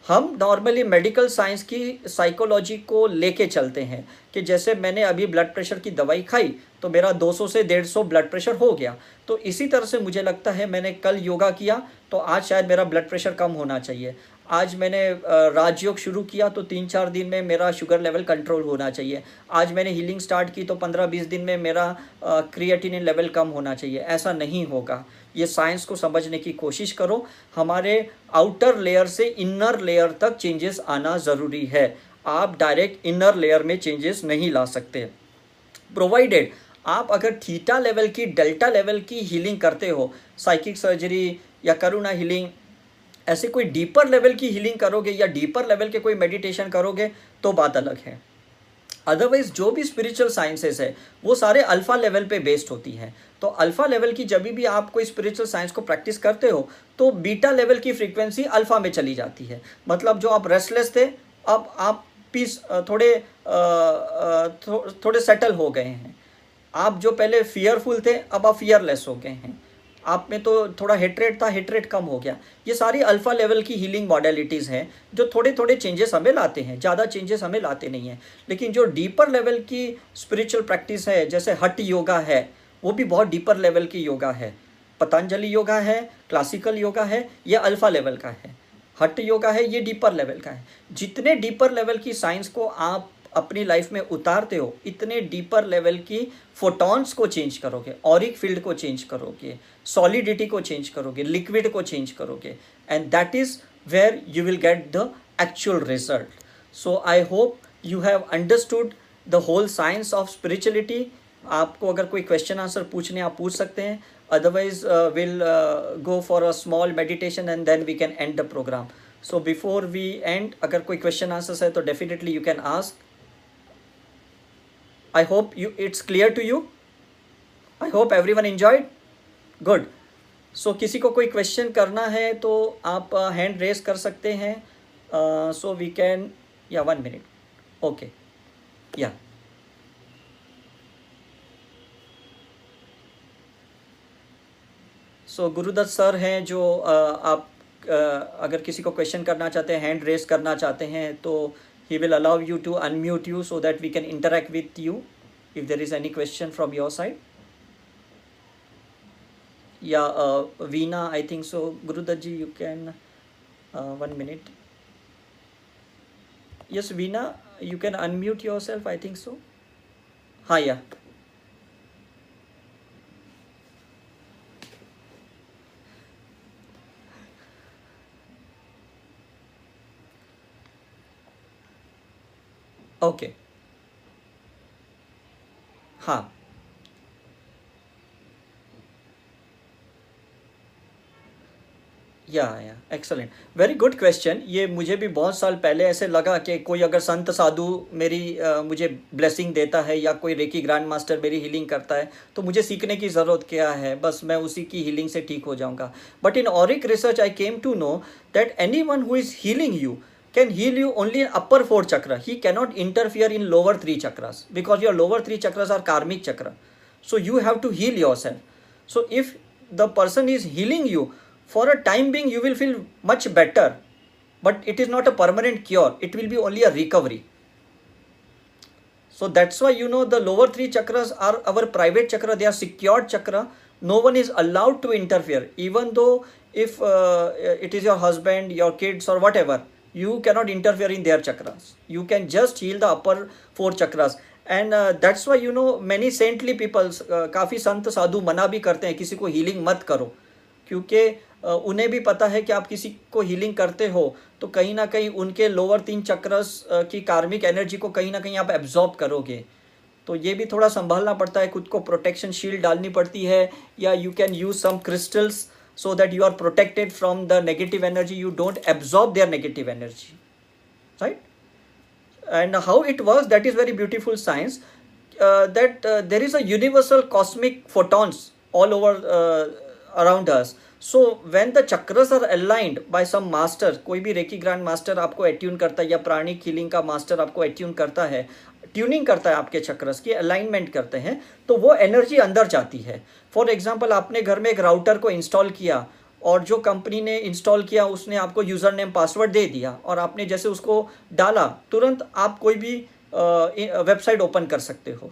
हम नॉर्मली मेडिकल साइंस की साइकोलॉजी को लेके चलते हैं कि जैसे मैंने अभी ब्लड प्रेशर की दवाई खाई तो मेरा 200 से 150 ब्लड प्रेशर हो गया। तो इसी तरह से मुझे लगता है मैंने कल योगा किया तो आज शायद मेरा ब्लड प्रेशर कम होना चाहिए। आज मैंने राजयोग शुरू किया तो तीन चार दिन में मेरा शुगर लेवल कंट्रोल होना चाहिए। आज मैंने हीलिंग स्टार्ट की तो पंद्रह बीस दिन में मेरा क्रिएटिनिन लेवल कम होना चाहिए। ऐसा नहीं होगा। ये साइंस को समझने की कोशिश करो। हमारे आउटर लेयर से इनर लेयर तक चेंजेस आना ज़रूरी है। आप डायरेक्ट इनर लेयर में चेंजेस नहीं ला सकते। प्रोवाइडेड आप अगर थीटा लेवल की डेल्टा लेवल की हीलिंग करते हो साइकिक सर्जरी या करुणा हीलिंग ऐसे कोई डीपर लेवल की हीलिंग करोगे या डीपर लेवल के कोई मेडिटेशन करोगे तो बात अलग है। अदरवाइज़ जो भी स्पिरिचुअल साइंसेस है वो सारे अल्फ़ा लेवल पे बेस्ड होती हैं। तो अल्फ़ा लेवल की जब भी आप कोई स्पिरिचुअल साइंस को प्रैक्टिस करते हो तो बीटा लेवल की फ्रीक्वेंसी अल्फ़ा में चली जाती है। मतलब जो आप रेस्टलेस थे अब आप पीस थोड़े थो, थोड़े सेटल हो गए हैं। आप जो पहले फियरफुल थे अब आप फियरलेस हो गए हैं। आप में तो थोड़ा हेटरेट था हेटरेट कम हो गया। ये सारी अल्फ़ा लेवल की हीलिंग मॉडलिटीज़ हैं, जो थोड़े थोड़े चेंजेस हमें लाते हैं, ज़्यादा चेंजेस हमें लाते नहीं हैं। लेकिन जो डीपर लेवल की स्पिरिचुअल प्रैक्टिस है, जैसे हट योगा है, वो भी बहुत डीपर लेवल की योगा है। पतंजलि योगा है क्लासिकल योगा है, ये अल्फ़ा लेवल का है। हट योगा है, ये डीपर लेवल का है। जितने डीपर लेवल की साइंस को आप अपनी लाइफ में उतारते हो, इतने डीपर लेवल की फोटॉन्स को चेंज करोगे ऑरिक फ़ील्ड को चेंज करोगे सॉलिडिटी को चेंज करोगे लिक्विड को चेंज करोगे and that is where you will get the actual result so I hope you have understood the whole science of spirituality आपको अगर कोई क्वेश्चन आंसर पूछने आप पूछ सकते हैं। Otherwise will go for a small meditation and then we can end the programme so before we end अगर कोई क्वेश्चन आंसर्स है तो definitely you can ask I hope you it's clear to you. I hope everyone enjoyed. Good. So so, किसी को कोई question करना है तो आप हैंड uh, रेस कर सकते हैं so we can yeah one minute okay yeah so Gurudatt sir हैं जो uh, आप uh, अगर किसी को क्वेश्चन करना चाहते हैं हैंड रेस करना चाहते हैं तो he will allow you to unmute you so that we can interact with you if there is any question from your side. Yeah uh, Veena I think so. Gurudaji you can uh, one minute. Yes Veena you can unmute yourself I think so. Hi yeah okay हाँ yeah yeah excellent very good question ये मुझे भी बहुत साल पहले ऐसे लगा कि कोई अगर संत साधु मेरी आ, मुझे ब्लेसिंग देता है या कोई रेकी ग्रैंड मास्टर मेरी हीलिंग करता है तो मुझे सीखने की ज़रूरत क्या है? बस मैं उसी की हीलिंग से ठीक हो जाऊँगा। But in auric research I came to know that anyone who is healing you can heal you only in upper four chakra. He cannot interfere in lower three chakras because your lower three chakras are karmic chakra. So you have to heal yourself. So if the person is healing you, for a time being you will feel much better, but it is not a permanent cure. It will be only a recovery. So that's why you know the lower three chakras are our private chakra. They are secured chakra. No one is allowed to interfere, even though if uh, it is your husband, your kids, or whatever you cannot interfere in their chakras. You can just heal the upper four chakras. And that's why you know many saintly peoples काफ़ी संत साधु मना भी करते हैं किसी को healing मत करो। क्योंकि uh, उन्हें भी पता है कि आप किसी को हीलिंग करते हो तो कहीं ना कहीं उनके लोअर तीन चक्रस uh, की कार्मिक एनर्जी को कहीं ना कहीं आप एब्जॉर्ब करोगे। तो ये भी थोड़ा संभालना पड़ता है खुद को प्रोटेक्शन शील्ड डालनी पड़ती है या you can use some crystals so that you are protected from the negative energy you don't absorb their negative energy right and how it works that is very beautiful science uh, that uh, there is a universal cosmic photons all over uh, around us so when the chakras are aligned by some master कोई भी recce grand master आपको attune करता है या प्राणिक healing का master आपको attune करता है ट्यूनिंग करता है आपके चक्रस की अलाइनमेंट करते हैं तो वो एनर्जी अंदर जाती है फॉर एग्ज़ाम्पल आपने घर में एक राउटर को इंस्टॉल किया और जो कंपनी ने इंस्टॉल किया, उसने आपको यूज़र नेम पासवर्ड दे दिया और आपने जैसे उसको डाला, तुरंत आप कोई भी वेबसाइट ओपन कर सकते हो।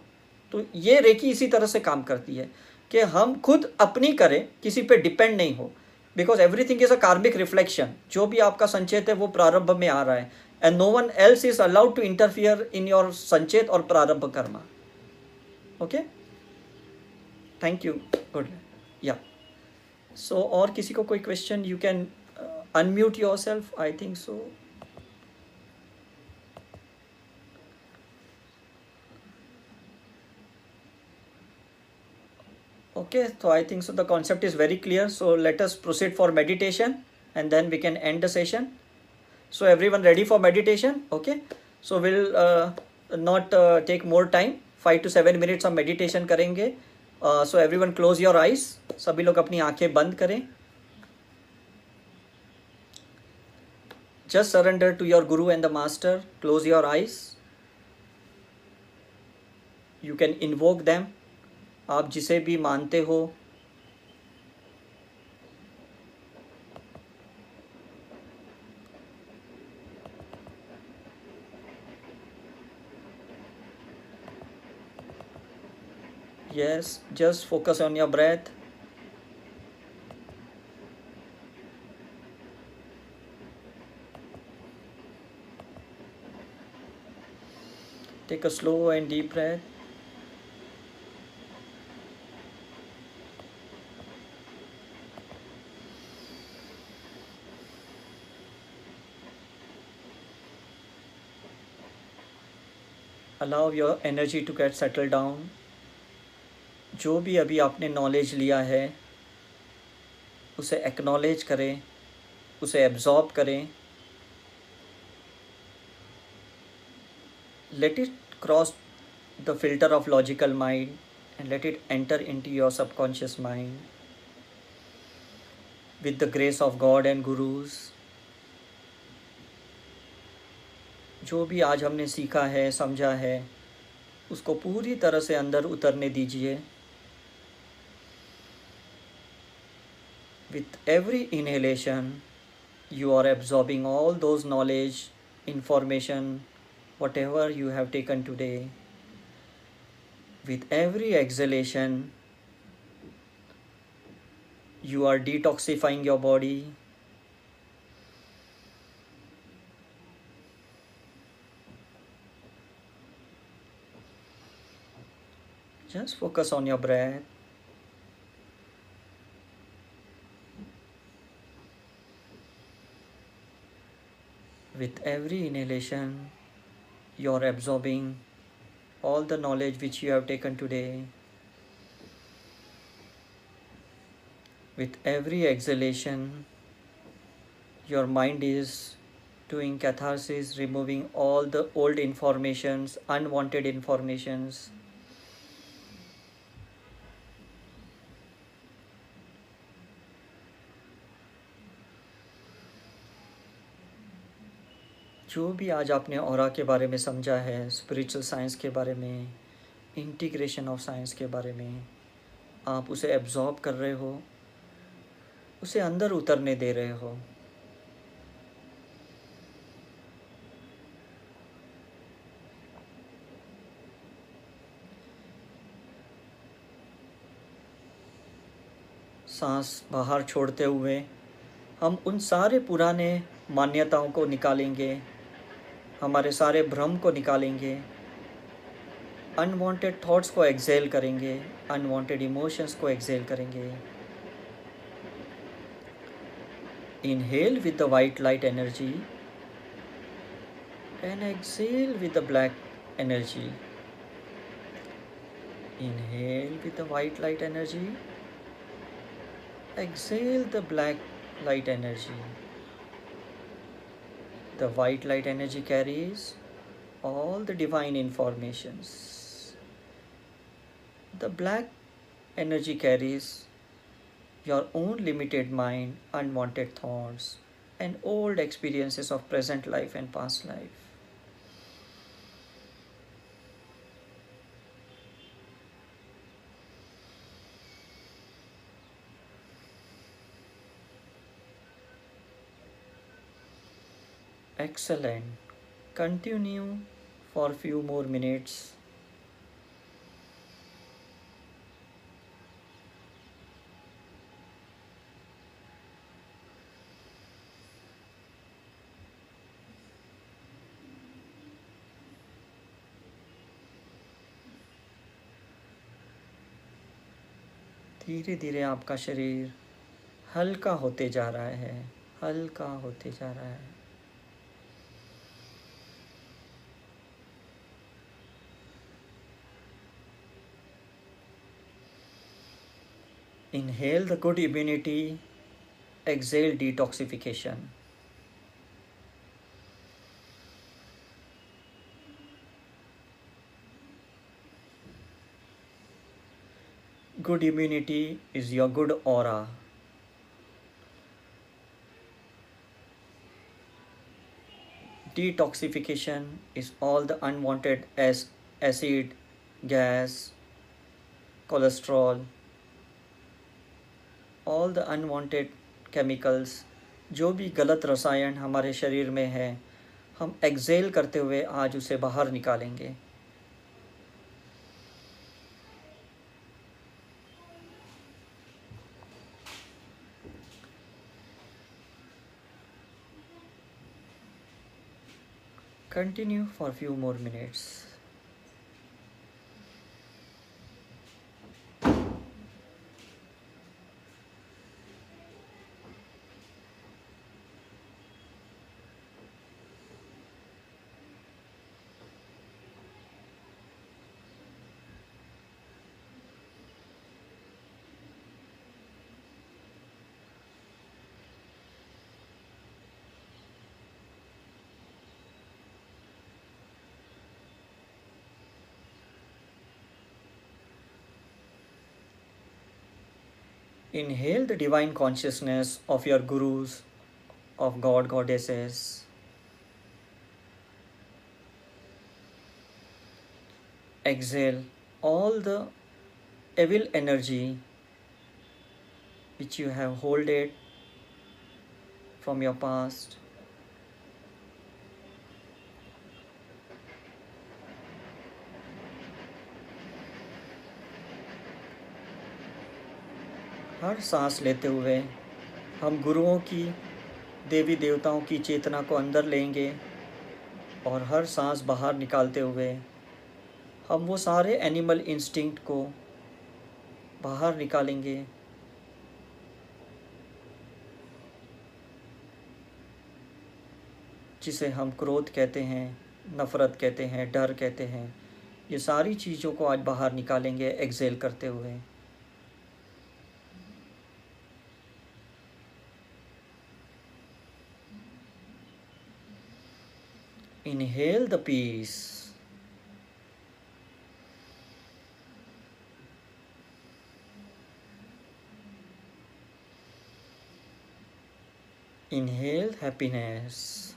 तो ये रेकी इसी तरह से काम करती है कि हम खुद अपनी करें, किसी पे डिपेंड नहीं हो। Because everything is a karmic reflection जो भी आपका संचेत है, वो प्रारंभ में आ रहा है। And no one else is allowed to interfere in your Sanchet और प्रारंभ Karma. Okay thank you good yeah so और किसी को कोई question you can unmute yourself I think so okay तो I think so the concept is very clear so let us proceed for meditation and then we can end the session so everyone ready for meditation okay so will not take more time five to seven minutes हम meditation करेंगे so everyone close your eyes सभी लोग अपनी आँखें बंद करें. Just surrender to your guru and the master close your eyes you can invoke them आप जिसे भी मानते हो yes just focus on your breath. Take a slow and deep breath. Allow your energy to get settled down जो भी अभी आपने knowledge लिया है, उसे एक्नॉलेज करें, उसे एब्जॉर्ब करें। Let it cross the filter of logical mind and let it enter into your subconscious mind with the grace of God and gurus जो भी आज हमने सीखा है, समझा है, उसको पूरी तरह से अंदर उतरने दीजिए। With every inhalation you are absorbing all those knowledge information whatever you have taken today. With every exhalation you are detoxifying your body. Just focus on your breath with every inhalation you are absorbing all the knowledge which you have taken today. With every exhalation your mind is doing catharsis removing all the old informations unwanted informations जो भी आज आपने और के बारे में समझा है स्पिरिचुअल साइंस के बारे में इंटीग्रेशन ऑफ़ साइंस के बारे में, आप उसे एब्जॉर्ब कर रहे हो, उसे अंदर उतरने दे रहे हो। सांस बाहर छोड़ते हुए हम उन सारे पुराने मान्यताओं को निकालेंगे हमारे सारे भ्रम को निकालेंगे अनवांटेड थॉट्स को एक्सेल करेंगे अनवांटेड इमोशंस को एक्सेल करेंगे। Inhale with the white light energy and exhale with the black energy inhale with the white light energy exhale the black light energy the white light energy carries all the divine informations. The black energy carries your own limited mind unwanted thoughts and old experiences of present life and past life excellent continue for few more minutes धीरे धीरे आपका शरीर हल्का होते जा रहा है हल्का होते जा रहा है Inhale the good immunity, exhale detoxification. Good immunity is your good aura. detoxification is all the unwanted as acid, gas, cholesterol, all the unwanted chemicals जो भी गलत रसायन हमारे शरीर में है, हम एक्जेल करते हुए आज उसे बाहर निकालेंगे Continue for few more minutes. Inhale the divine consciousness of your gurus, of God, goddesses. Exhale all the evil energy which you have holded from your past. हर सांस लेते हुए हम गुरुओं की, देवी देवताओं की चेतना को अंदर लेंगे और हर सांस बाहर निकालते हुए हम वो सारे एनिमल इंस्टिंक्ट को बाहर निकालेंगे। जिसे हम क्रोध कहते हैं, नफ़रत कहते हैं, डर कहते हैं, ये सारी चीज़ों को आज बाहर निकालेंगे एक्सेल करते हुए। Inhale the peace. Inhale happiness.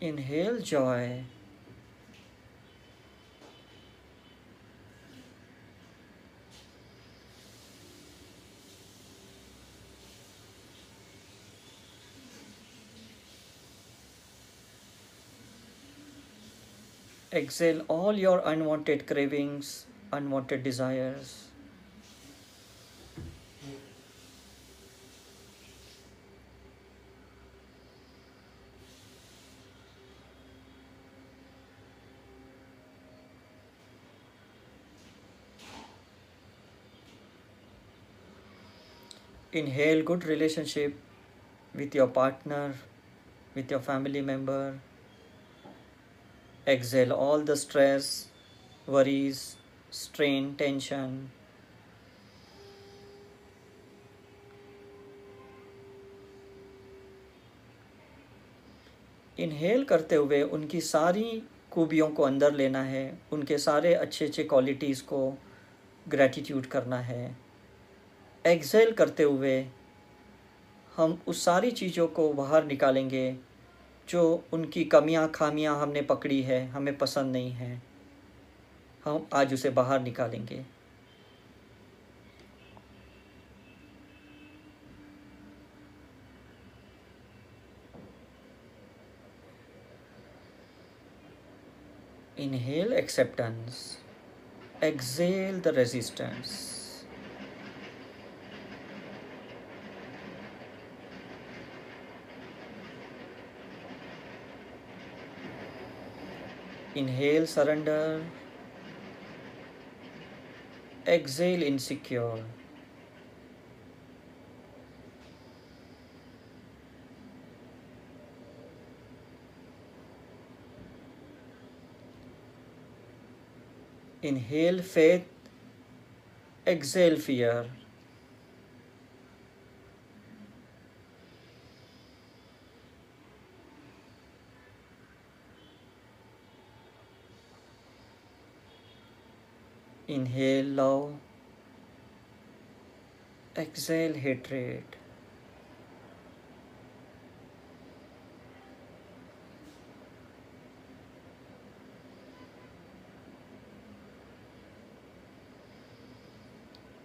Inhale joy. Exhale all your unwanted cravings, unwanted desires. Inhale good relationship with your partner with your family member exhale all the stress worries strain tension inhale करते हुए उनकी सारी खूबियों को अंदर लेना है उनके सारे अच्छे अच्छे क्वालिटीज़ को ग्रैटिट्यूड करना है एक्सेल करते हुए हम उस सारी चीज़ों को बाहर निकालेंगे, जो उनकी कमियाँ खामियाँ हमने पकड़ी है, हमें पसंद नहीं है। हम आज उसे बाहर निकालेंगे। Inhale acceptance. Exhale the resistance. Inhale, surrender. Exhale, insecure. Inhale faith, exhale fear. Inhale love, exhale hatred.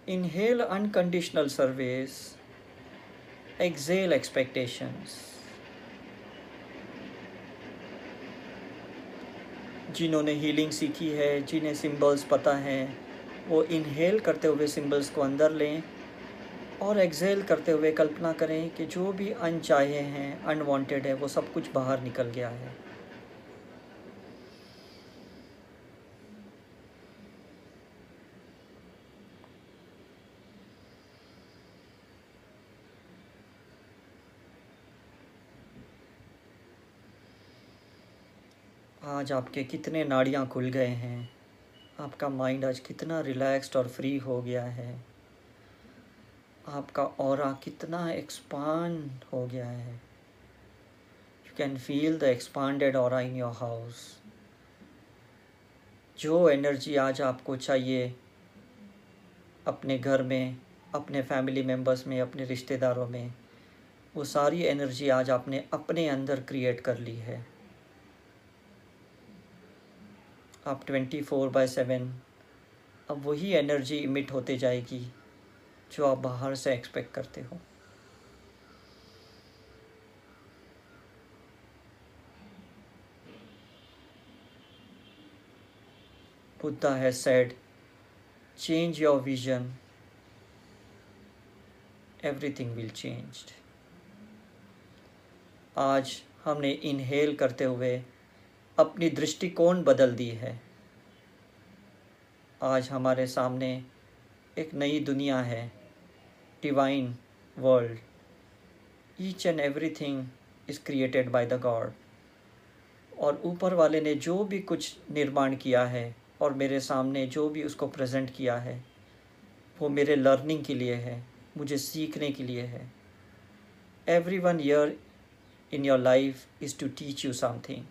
Inhale unconditional service. Exhale expectations. जिन्होंने हीलिंग सीखी है, जिन्हें सिंबल्स पता हैं, वो इनहेल करते हुए सिंबल्स को अंदर लें और एक्सेल करते हुए कल्पना करें कि जो भी अनचाहे हैं अनवांटेड है, वो सब कुछ बाहर निकल गया है। आज आपके कितने नाड़ियाँ खुल गए हैं? आपका माइंड आज कितना रिलैक्स्ड और फ्री हो गया है? आपका और कितना एक्सपांड हो गया है? You can feel the expanded और इन योर हाउस जो एनर्जी आज आपको चाहिए, अपने घर में, अपने फैमिली मेंबर्स में, अपने रिश्तेदारों में, वो सारी एनर्जी आज आपने अपने अंदर क्रिएट कर ली है। आप ट्वेंटी फोर बाय सेवन अब वही एनर्जी इमिट होते जाएगी, जो आप बाहर से एक्सपेक्ट करते हो। Buddha has said change your vision everything will change आज हमने इनहेल करते हुए अपनी दृष्टिकोण बदल दी है। आज हमारे सामने एक नई दुनिया है divine world each and everything is created by the god और ऊपर वाले ने जो भी कुछ निर्माण किया है और मेरे सामने जो भी उसको प्रेजेंट किया है, वो मेरे लर्निंग के लिए है, मुझे सीखने के लिए है। Everyone here in your life is to teach you something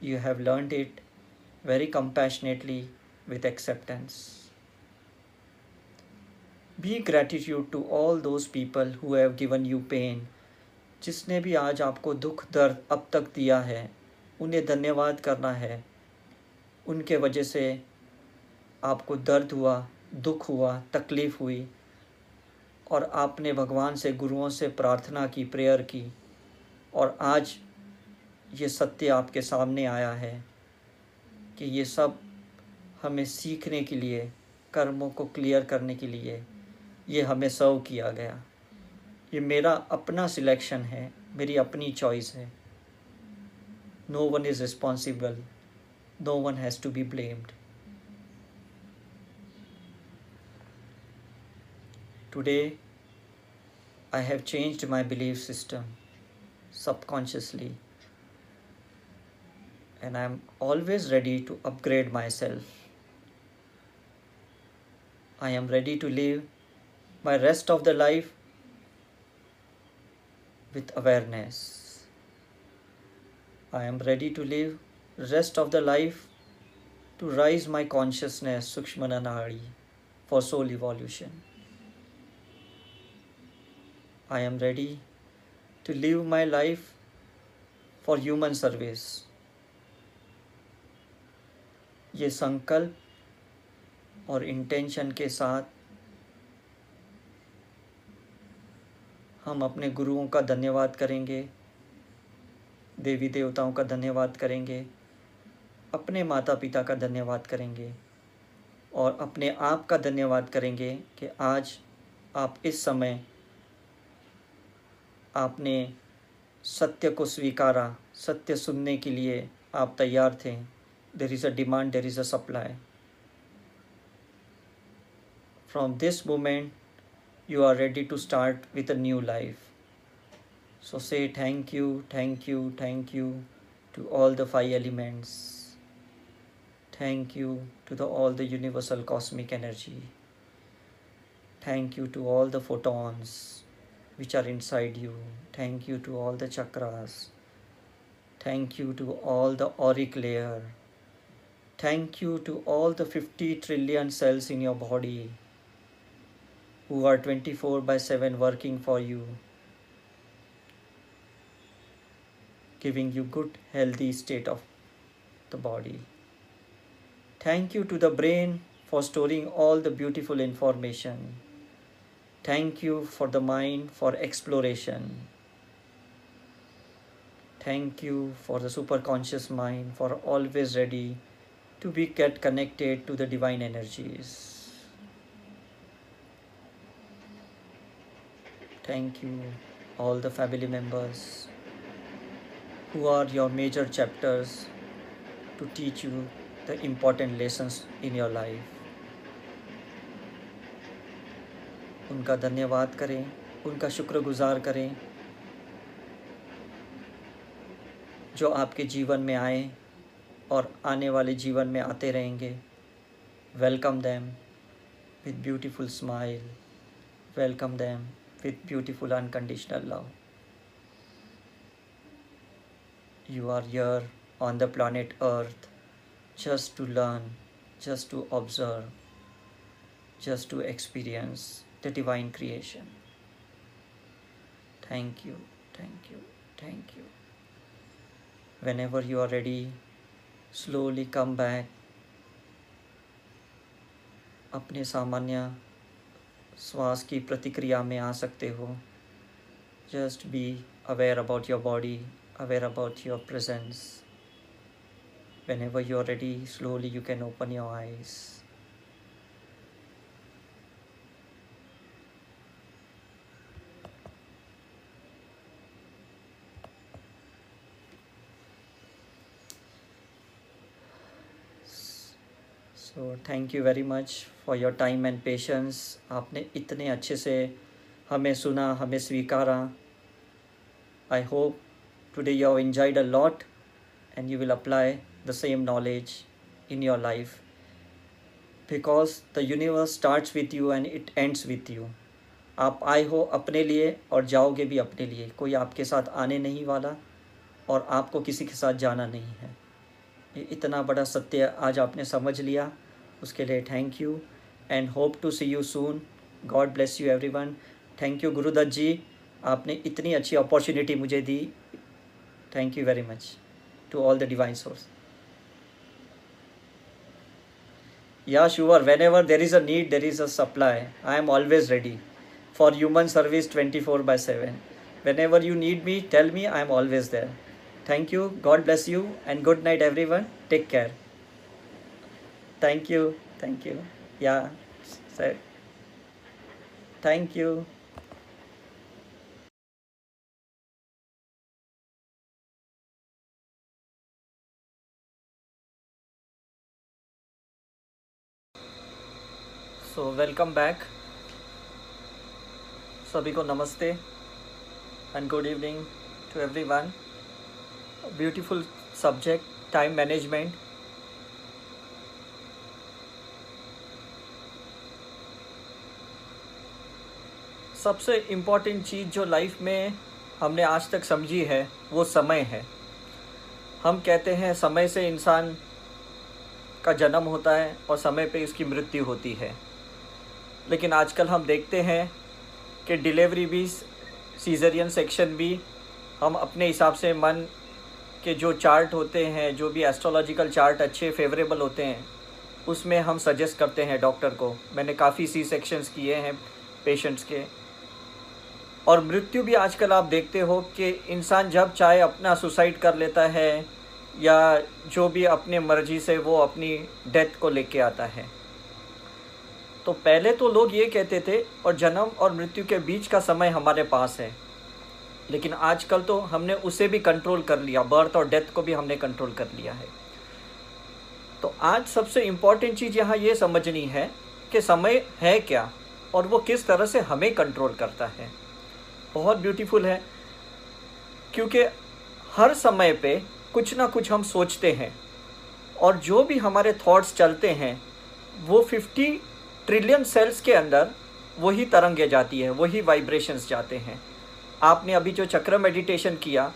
you have learned it very compassionately with acceptance. Be gratitude to all those people who have given you pain. जिसने भी आज आपको दुख दर्द अब तक दिया है उन्हें धन्यवाद करना है उनके वजह से आपको दर्द हुआ दुख हुआ तकलीफ़ हुई और आपने भगवान से गुरुओं से प्रार्थना की प्रेयर की और आज ये सत्य आपके सामने आया है कि ये सब हमें सीखने के लिए, कर्मों को क्लियर करने के लिए, ये हमें सर्व किया गया। ये मेरा अपना सिलेक्शन है, मेरी अपनी चॉइस है। No one is responsible no one has to be blamed today I have changed my belief system subconsciously and I'm always ready to upgrade myself. I am ready to live my rest of the life with awareness. I am ready to live rest of the life to rise my consciousness Sukshmananahari for soul evolution. I am ready to live my life for human service ये संकल्प और intention के साथ हम अपने गुरुओं का धन्यवाद करेंगे देवी देवताओं का धन्यवाद करेंगे, अपने माता पिता का धन्यवाद करेंगे और अपने आप का धन्यवाद करेंगे कि आज आप इस समय आपने सत्य को स्वीकारा, सत्य सुनने के लिए आप तैयार थे। There is a demand there is a supply from this moment you are ready to start with a new life so say thank you thank you thank you to all the five elements Thank you to the, all the universal cosmic energy. Thank you to all the photons which are inside you. Thank you to all the chakras. Thank you to all the auric layer. Thank you to all the 50 trillion cells in your body who are 24 by 7 working for you, giving you good healthy state of the body. Thank you to the brain for storing all the beautiful information. Thank you for the mind for exploration. Thank you for the superconscious mind for always ready to be get connected to the divine energies. Thank you all the family members who are your major chapters to teach you the important lessons in your life. उनका धन्यवाद करें उनका शुक्रगुजार करें जो आपके जीवन में आए और आने वाले जीवन में आते रहेंगे। Welcome them with beautiful smile welcome them with beautiful unconditional love you are here on the planet Earth just to learn just to observe just to experience the divine creation thank you thank you thank you whenever you are ready slowly come back अपने सामान्य श्वास की प्रतिक्रिया में आ सकते हो। Just be aware about your body aware about your presence whenever you are ready slowly you can open your eyes so thank you very much for your time and patience आपने इतने अच्छे से हमें सुना, हमें स्वीकारा। I hope today you have enjoyed a lot and you will apply the same knowledge in your life because the universe starts with you and it ends with you आप आए हो अपने लिए और जाओगे भी अपने लिए। कोई आपके साथ आने नहीं वाला और आपको किसी के साथ जाना नहीं है। ये इतना बड़ा सत्य आज आपने समझ लिया। उसके लिए thank you and hope to see you soon God bless you everyone thank you Gurudatt ji आपने इतनी अच्छी अपॉर्चुनिटी मुझे दी. Thank you very much to all the divine source yeah sure whenever there is a need there is a supply I am always ready for human service twenty four by seven whenever you need me tell me I am always there thank you God bless you and good night everyone take care Thank you. Thank you. Yeah. Thank you. So welcome back सभी को नमस्ते and good evening to everyone beautiful subject time management सबसे important चीज़ जो life में हमने आज तक समझी है, वो समय है। हम कहते हैं, समय से इंसान का जन्म होता है और समय पे इसकी मृत्यु होती है। लेकिन आजकल हम देखते हैं कि डिलीवरी भी सीजरियन सेक्शन भी हम अपने हिसाब से मन के जो चार्ट होते हैं, जो भी एस्ट्रोलॉजिकल चार्ट अच्छे फेवरेबल होते हैं, उसमें हम सजेस्ट करते हैं डॉक्टर को। मैंने काफ़ी सी सेक्शंस किए हैं पेशेंट्स के। और मृत्यु भी आजकल आप देखते हो कि इंसान जब चाहे अपना सुसाइड कर लेता है या जो भी अपने मर्ज़ी से वो अपनी डेथ को लेके आता है। तो पहले तो लोग ये कहते थे, और जन्म और मृत्यु के बीच का समय हमारे पास है। लेकिन आजकल तो हमने उसे भी कंट्रोल कर लिया बर्थ और डेथ को भी हमने कंट्रोल कर लिया है। तो आज सबसे इंपॉर्टेंट चीज़ यहाँ ये समझनी है कि समय है क्या, और वो किस तरह से हमें कंट्रोल करता है। बहुत ब्यूटीफुल है, क्योंकि हर समय पे कुछ ना कुछ हम सोचते हैं और जो भी हमारे थॉट्स चलते हैं, वो फिफ्टी ट्रिलियन सेल्स के अंदर वही तरंगे जाती है, वही वाइब्रेशंस जाते हैं। आपने अभी जो चक्र मेडिटेशन किया,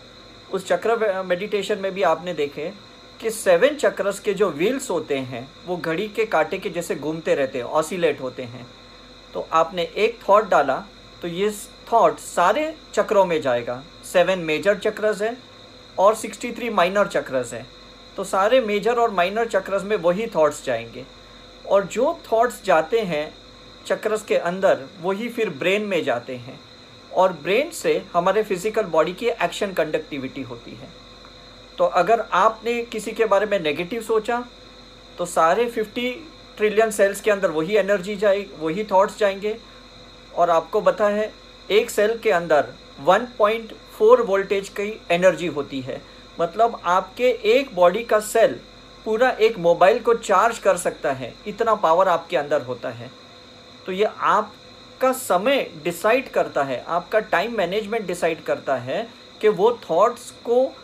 उस चक्र मेडिटेशन में भी आपने देखे कि सेवन चक्रस के जो व्हील्स होते हैं, वो घड़ी के कांटे के जैसे घूमते रहते हैं ऑसिलेट होते हैं। तो आपने एक थॉट डाला तो ये थॉट सारे चक्रों में जाएगा। सेवन मेजर चक्रस है और सिक्सटी थ्री माइनर चक्रस है। तो सारे मेजर और माइनर चक्रस में वही थॉट्स जाएँगे। और जो थॉट्स जाते हैं चक्रस के अंदर, वही फिर ब्रेन में जाते हैं। और ब्रेन से हमारे फ़िज़िकल बॉडी की एक्शन कंडक्टिविटी होती है। तो अगर आपने किसी के बारे में नेगेटिव सोचा तो सारे 50 ट्रिलियन सेल्स के अंदर वही एनर्जी जाए, वही थॉट्स जाएँगे। और आपको पता है एक सेल के अंदर 1.4 वोल्टेज की एनर्जी होती है। मतलब आपके एक बॉडी का सेल पूरा एक मोबाइल को चार्ज कर सकता है। इतना पावर आपके अंदर होता है। तो ये आपका समय डिसाइड करता है। आपका टाइम मैनेजमेंट डिसाइड करता है कि वो थॉट्स को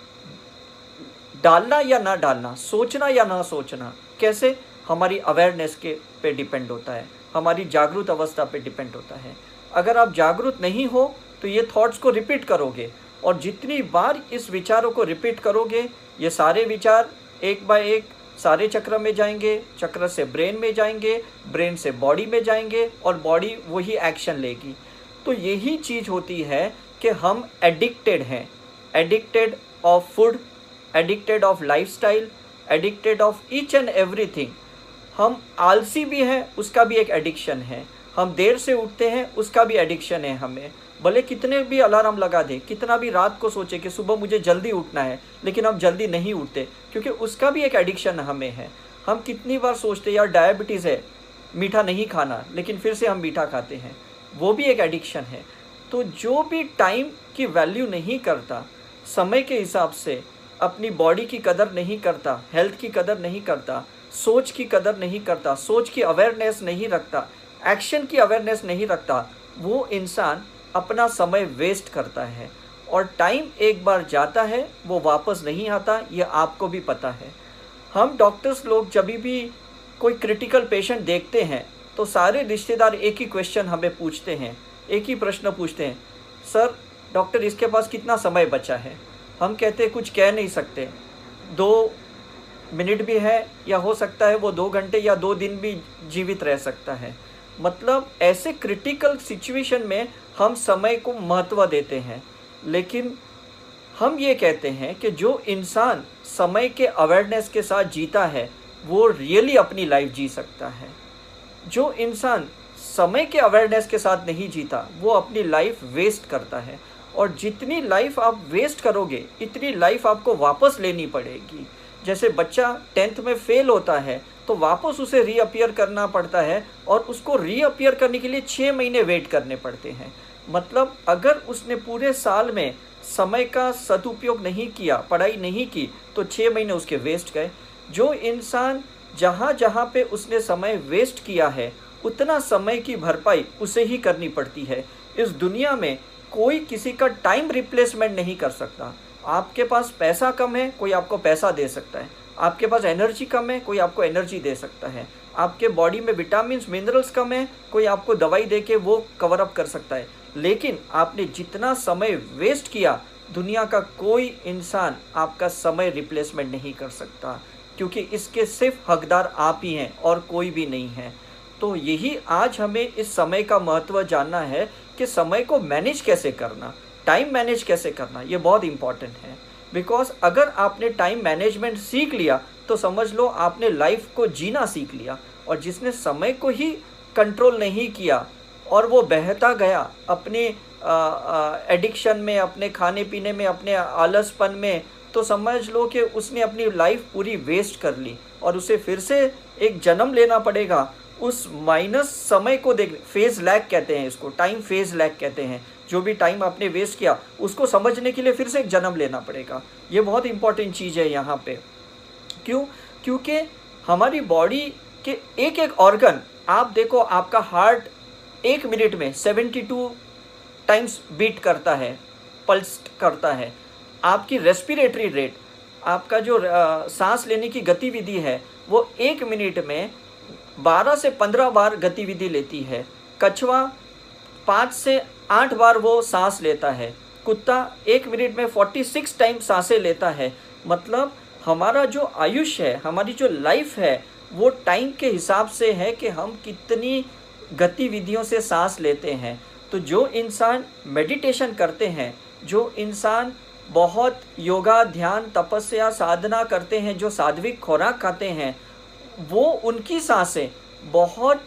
डालना या ना डालना, सोचना या ना सोचना, कैसे? हमारी अवेयरनेस के पे डिपेंड होता है। हमारी जागरूक अवस्था पे डिपेंड होता है। अगर आप जागरूक नहीं हो तो ये थॉट्स को रिपीट करोगे और जितनी बार इस विचारों को रिपीट करोगे, ये सारे विचार एक बाय एक सारे चक्र में जाएँगे, चक्र से ब्रेन में जाएँगे ब्रेन से बॉडी में जाएँगे और बॉडी वही एक्शन लेगी। तो यही चीज़ होती है कि हम एडिक्टेड हैं। Addicted of food addicted of lifestyle addicted of each and everything हम आलसी भी हैं, उसका भी एक एडिक्शन है। हम देर से उठते हैं, उसका भी एडिक्शन है हमें। भले कितने भी अलार्म लगा दे, कितना भी रात को सोचे कि सुबह मुझे जल्दी उठना है, लेकिन हम जल्दी नहीं उठते, क्योंकि उसका भी एक एडिक्शन हमें है। हम कितनी बार सोचते यार डायबिटीज़ है, मीठा नहीं खाना लेकिन फिर से हम मीठा खाते हैं। वो भी एक एडिक्शन है। तो जो भी टाइम की वैल्यू नहीं करता, समय के हिसाब से अपनी बॉडी की कदर नहीं करता हेल्थ की कदर नहीं करता, सोच की कदर नहीं करता, सोच की अवेयरनेस नहीं रखता एक्शन की अवेयरनेस नहीं रखता, वो इंसान अपना समय वेस्ट करता है और टाइम एक बार जाता है, वो वापस नहीं आता, ये आपको भी पता है। हम डॉक्टर्स लोग जब भी कोई क्रिटिकल पेशेंट देखते हैं तो सारे रिश्तेदार एक ही क्वेश्चन हमें पूछते हैं, एक ही प्रश्न पूछते हैं, सर डॉक्टर इसके पास कितना समय बचा है? हम कहते हैं, कुछ कह नहीं सकते। दो मिनट भी है या हो सकता है वो दो घंटे या दो दिन भी जीवित रह सकता है। मतलब ऐसे क्रिटिकल सिचुएशन में हम समय को महत्व देते हैं। लेकिन हम ये कहते हैं कि जो इंसान समय के अवेयरनेस के साथ जीता है, वो रियली अपनी लाइफ जी सकता है। जो इंसान समय के अवेयरनेस के साथ नहीं जीता, वो अपनी लाइफ वेस्ट करता है। और जितनी लाइफ आप वेस्ट करोगे, इतनी लाइफ आपको वापस लेनी पड़ेगी। जैसे बच्चा टेंथ में फेल होता है तो वापस उसे रीअपियर करना पड़ता है और उसको रीअपियर करने के लिए छः महीने वेट करने पड़ते हैं। मतलब अगर उसने पूरे साल में समय का सदुपयोग नहीं किया, पढ़ाई नहीं की तो छः महीने उसके वेस्ट गए। जो इंसान जहाँ जहाँ पे उसने समय वेस्ट किया है, उतना समय की भरपाई उसे ही करनी पड़ती है। इस दुनिया में कोई किसी का टाइम रिप्लेसमेंट नहीं कर सकता। आपके पास पैसा कम है, कोई आपको पैसा दे सकता है। आपके पास एनर्जी कम है, कोई आपको एनर्जी दे सकता है। आपके बॉडी में विटामिन मिनरल्स कम है, कोई आपको दवाई दे के वो कवर अप कर सकता है। लेकिन आपने जितना समय वेस्ट किया, दुनिया का कोई इंसान आपका समय रिप्लेसमेंट नहीं कर सकता, क्योंकि इसके सिर्फ़ हकदार आप ही हैं और कोई भी नहीं है। तो यही आज हमें इस समय का महत्व जानना है कि समय को मैनेज कैसे करना। टाइम मैनेज कैसे करना, ये बहुत इंपॉर्टेंट है। बिकॉज़ अगर आपने टाइम मैनेजमेंट सीख लिया तो समझ लो आपने लाइफ को जीना सीख लिया, और जिसने समय को ही कंट्रोल नहीं किया, और वो बहता गया अपने एडिक्शन में, अपने खाने पीने में, अपने आलसपन में तो समझ लो कि उसने अपनी लाइफ पूरी वेस्ट कर ली, और उसे फिर से एक जन्म लेना पड़ेगा। उस माइनस समय को देख फ़ेज़ लैग कहते हैं इसको टाइम फ़ेज़ लैग कहते हैं। जो भी टाइम आपने वेस्ट किया, उसको समझने के लिए फिर से एक जन्म लेना पड़ेगा। ये बहुत इंपॉर्टेंट चीज़ है यहाँ पे। क्यों? क्योंकि हमारी बॉडी के एक एक ऑर्गन आप देखो, आपका हार्ट एक मिनट में सेवेंटी टू टाइम्स बीट करता है पल्स करता है। आपकी रेस्पिरेटरी रेट आपका जो सांस लेने की गतिविधि है, वो एक मिनट में 12 से 15 बार गतिविधि लेती है। कछुआ पाँच से आठ बार वो सांस लेता है। कुत्ता एक मिनट में 46 टाइम साँसें लेता है। मतलब हमारा जो आयुष है, हमारी जो लाइफ है, वो टाइम के हिसाब से है कि हम कितनी गतिविधियों से सांस लेते हैं। तो जो इंसान मेडिटेशन करते हैं, जो इंसान बहुत योगा, ध्यान, तपस्या, साधना करते हैं, जो साध्विक खुराक खाते हैं, वो उनकी साँसें बहुत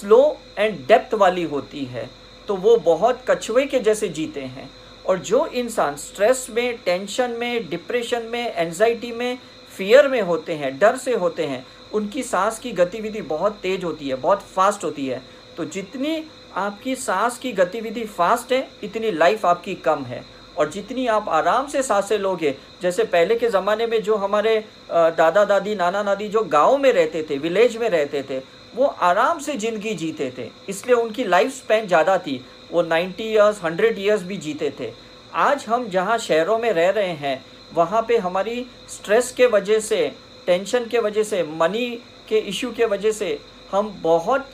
स्लो एंड डेप्थ वाली होती है। तो वो बहुत कछुए के जैसे जीते हैं। और जो इंसान स्ट्रेस में, टेंशन में, डिप्रेशन में एनजाइटी में, फियर में होते हैं, डर से होते हैं, उनकी सांस की गतिविधि बहुत तेज होती है, बहुत फास्ट होती है। तो जितनी आपकी सांस की गतिविधि फास्ट है, इतनी लाइफ आपकी कम है। और जितनी आप आराम से साँसें लोगे, जैसे पहले के ज़माने में जो हमारे दादा दादी नाना नानी जो गाँव में रहते थे, विलेज में रहते थे वो आराम से ज़िंदगी जीते थे। इसलिए उनकी लाइफ स्पेन ज़्यादा थी। वो 90 ईयर्स 100 ईयर्स भी जीते थे। आज हम जहाँ शहरों में रह रहे हैं, वहाँ पे हमारी स्ट्रेस के वजह से टेंशन के वजह से मनी के इशू के वजह से हम बहुत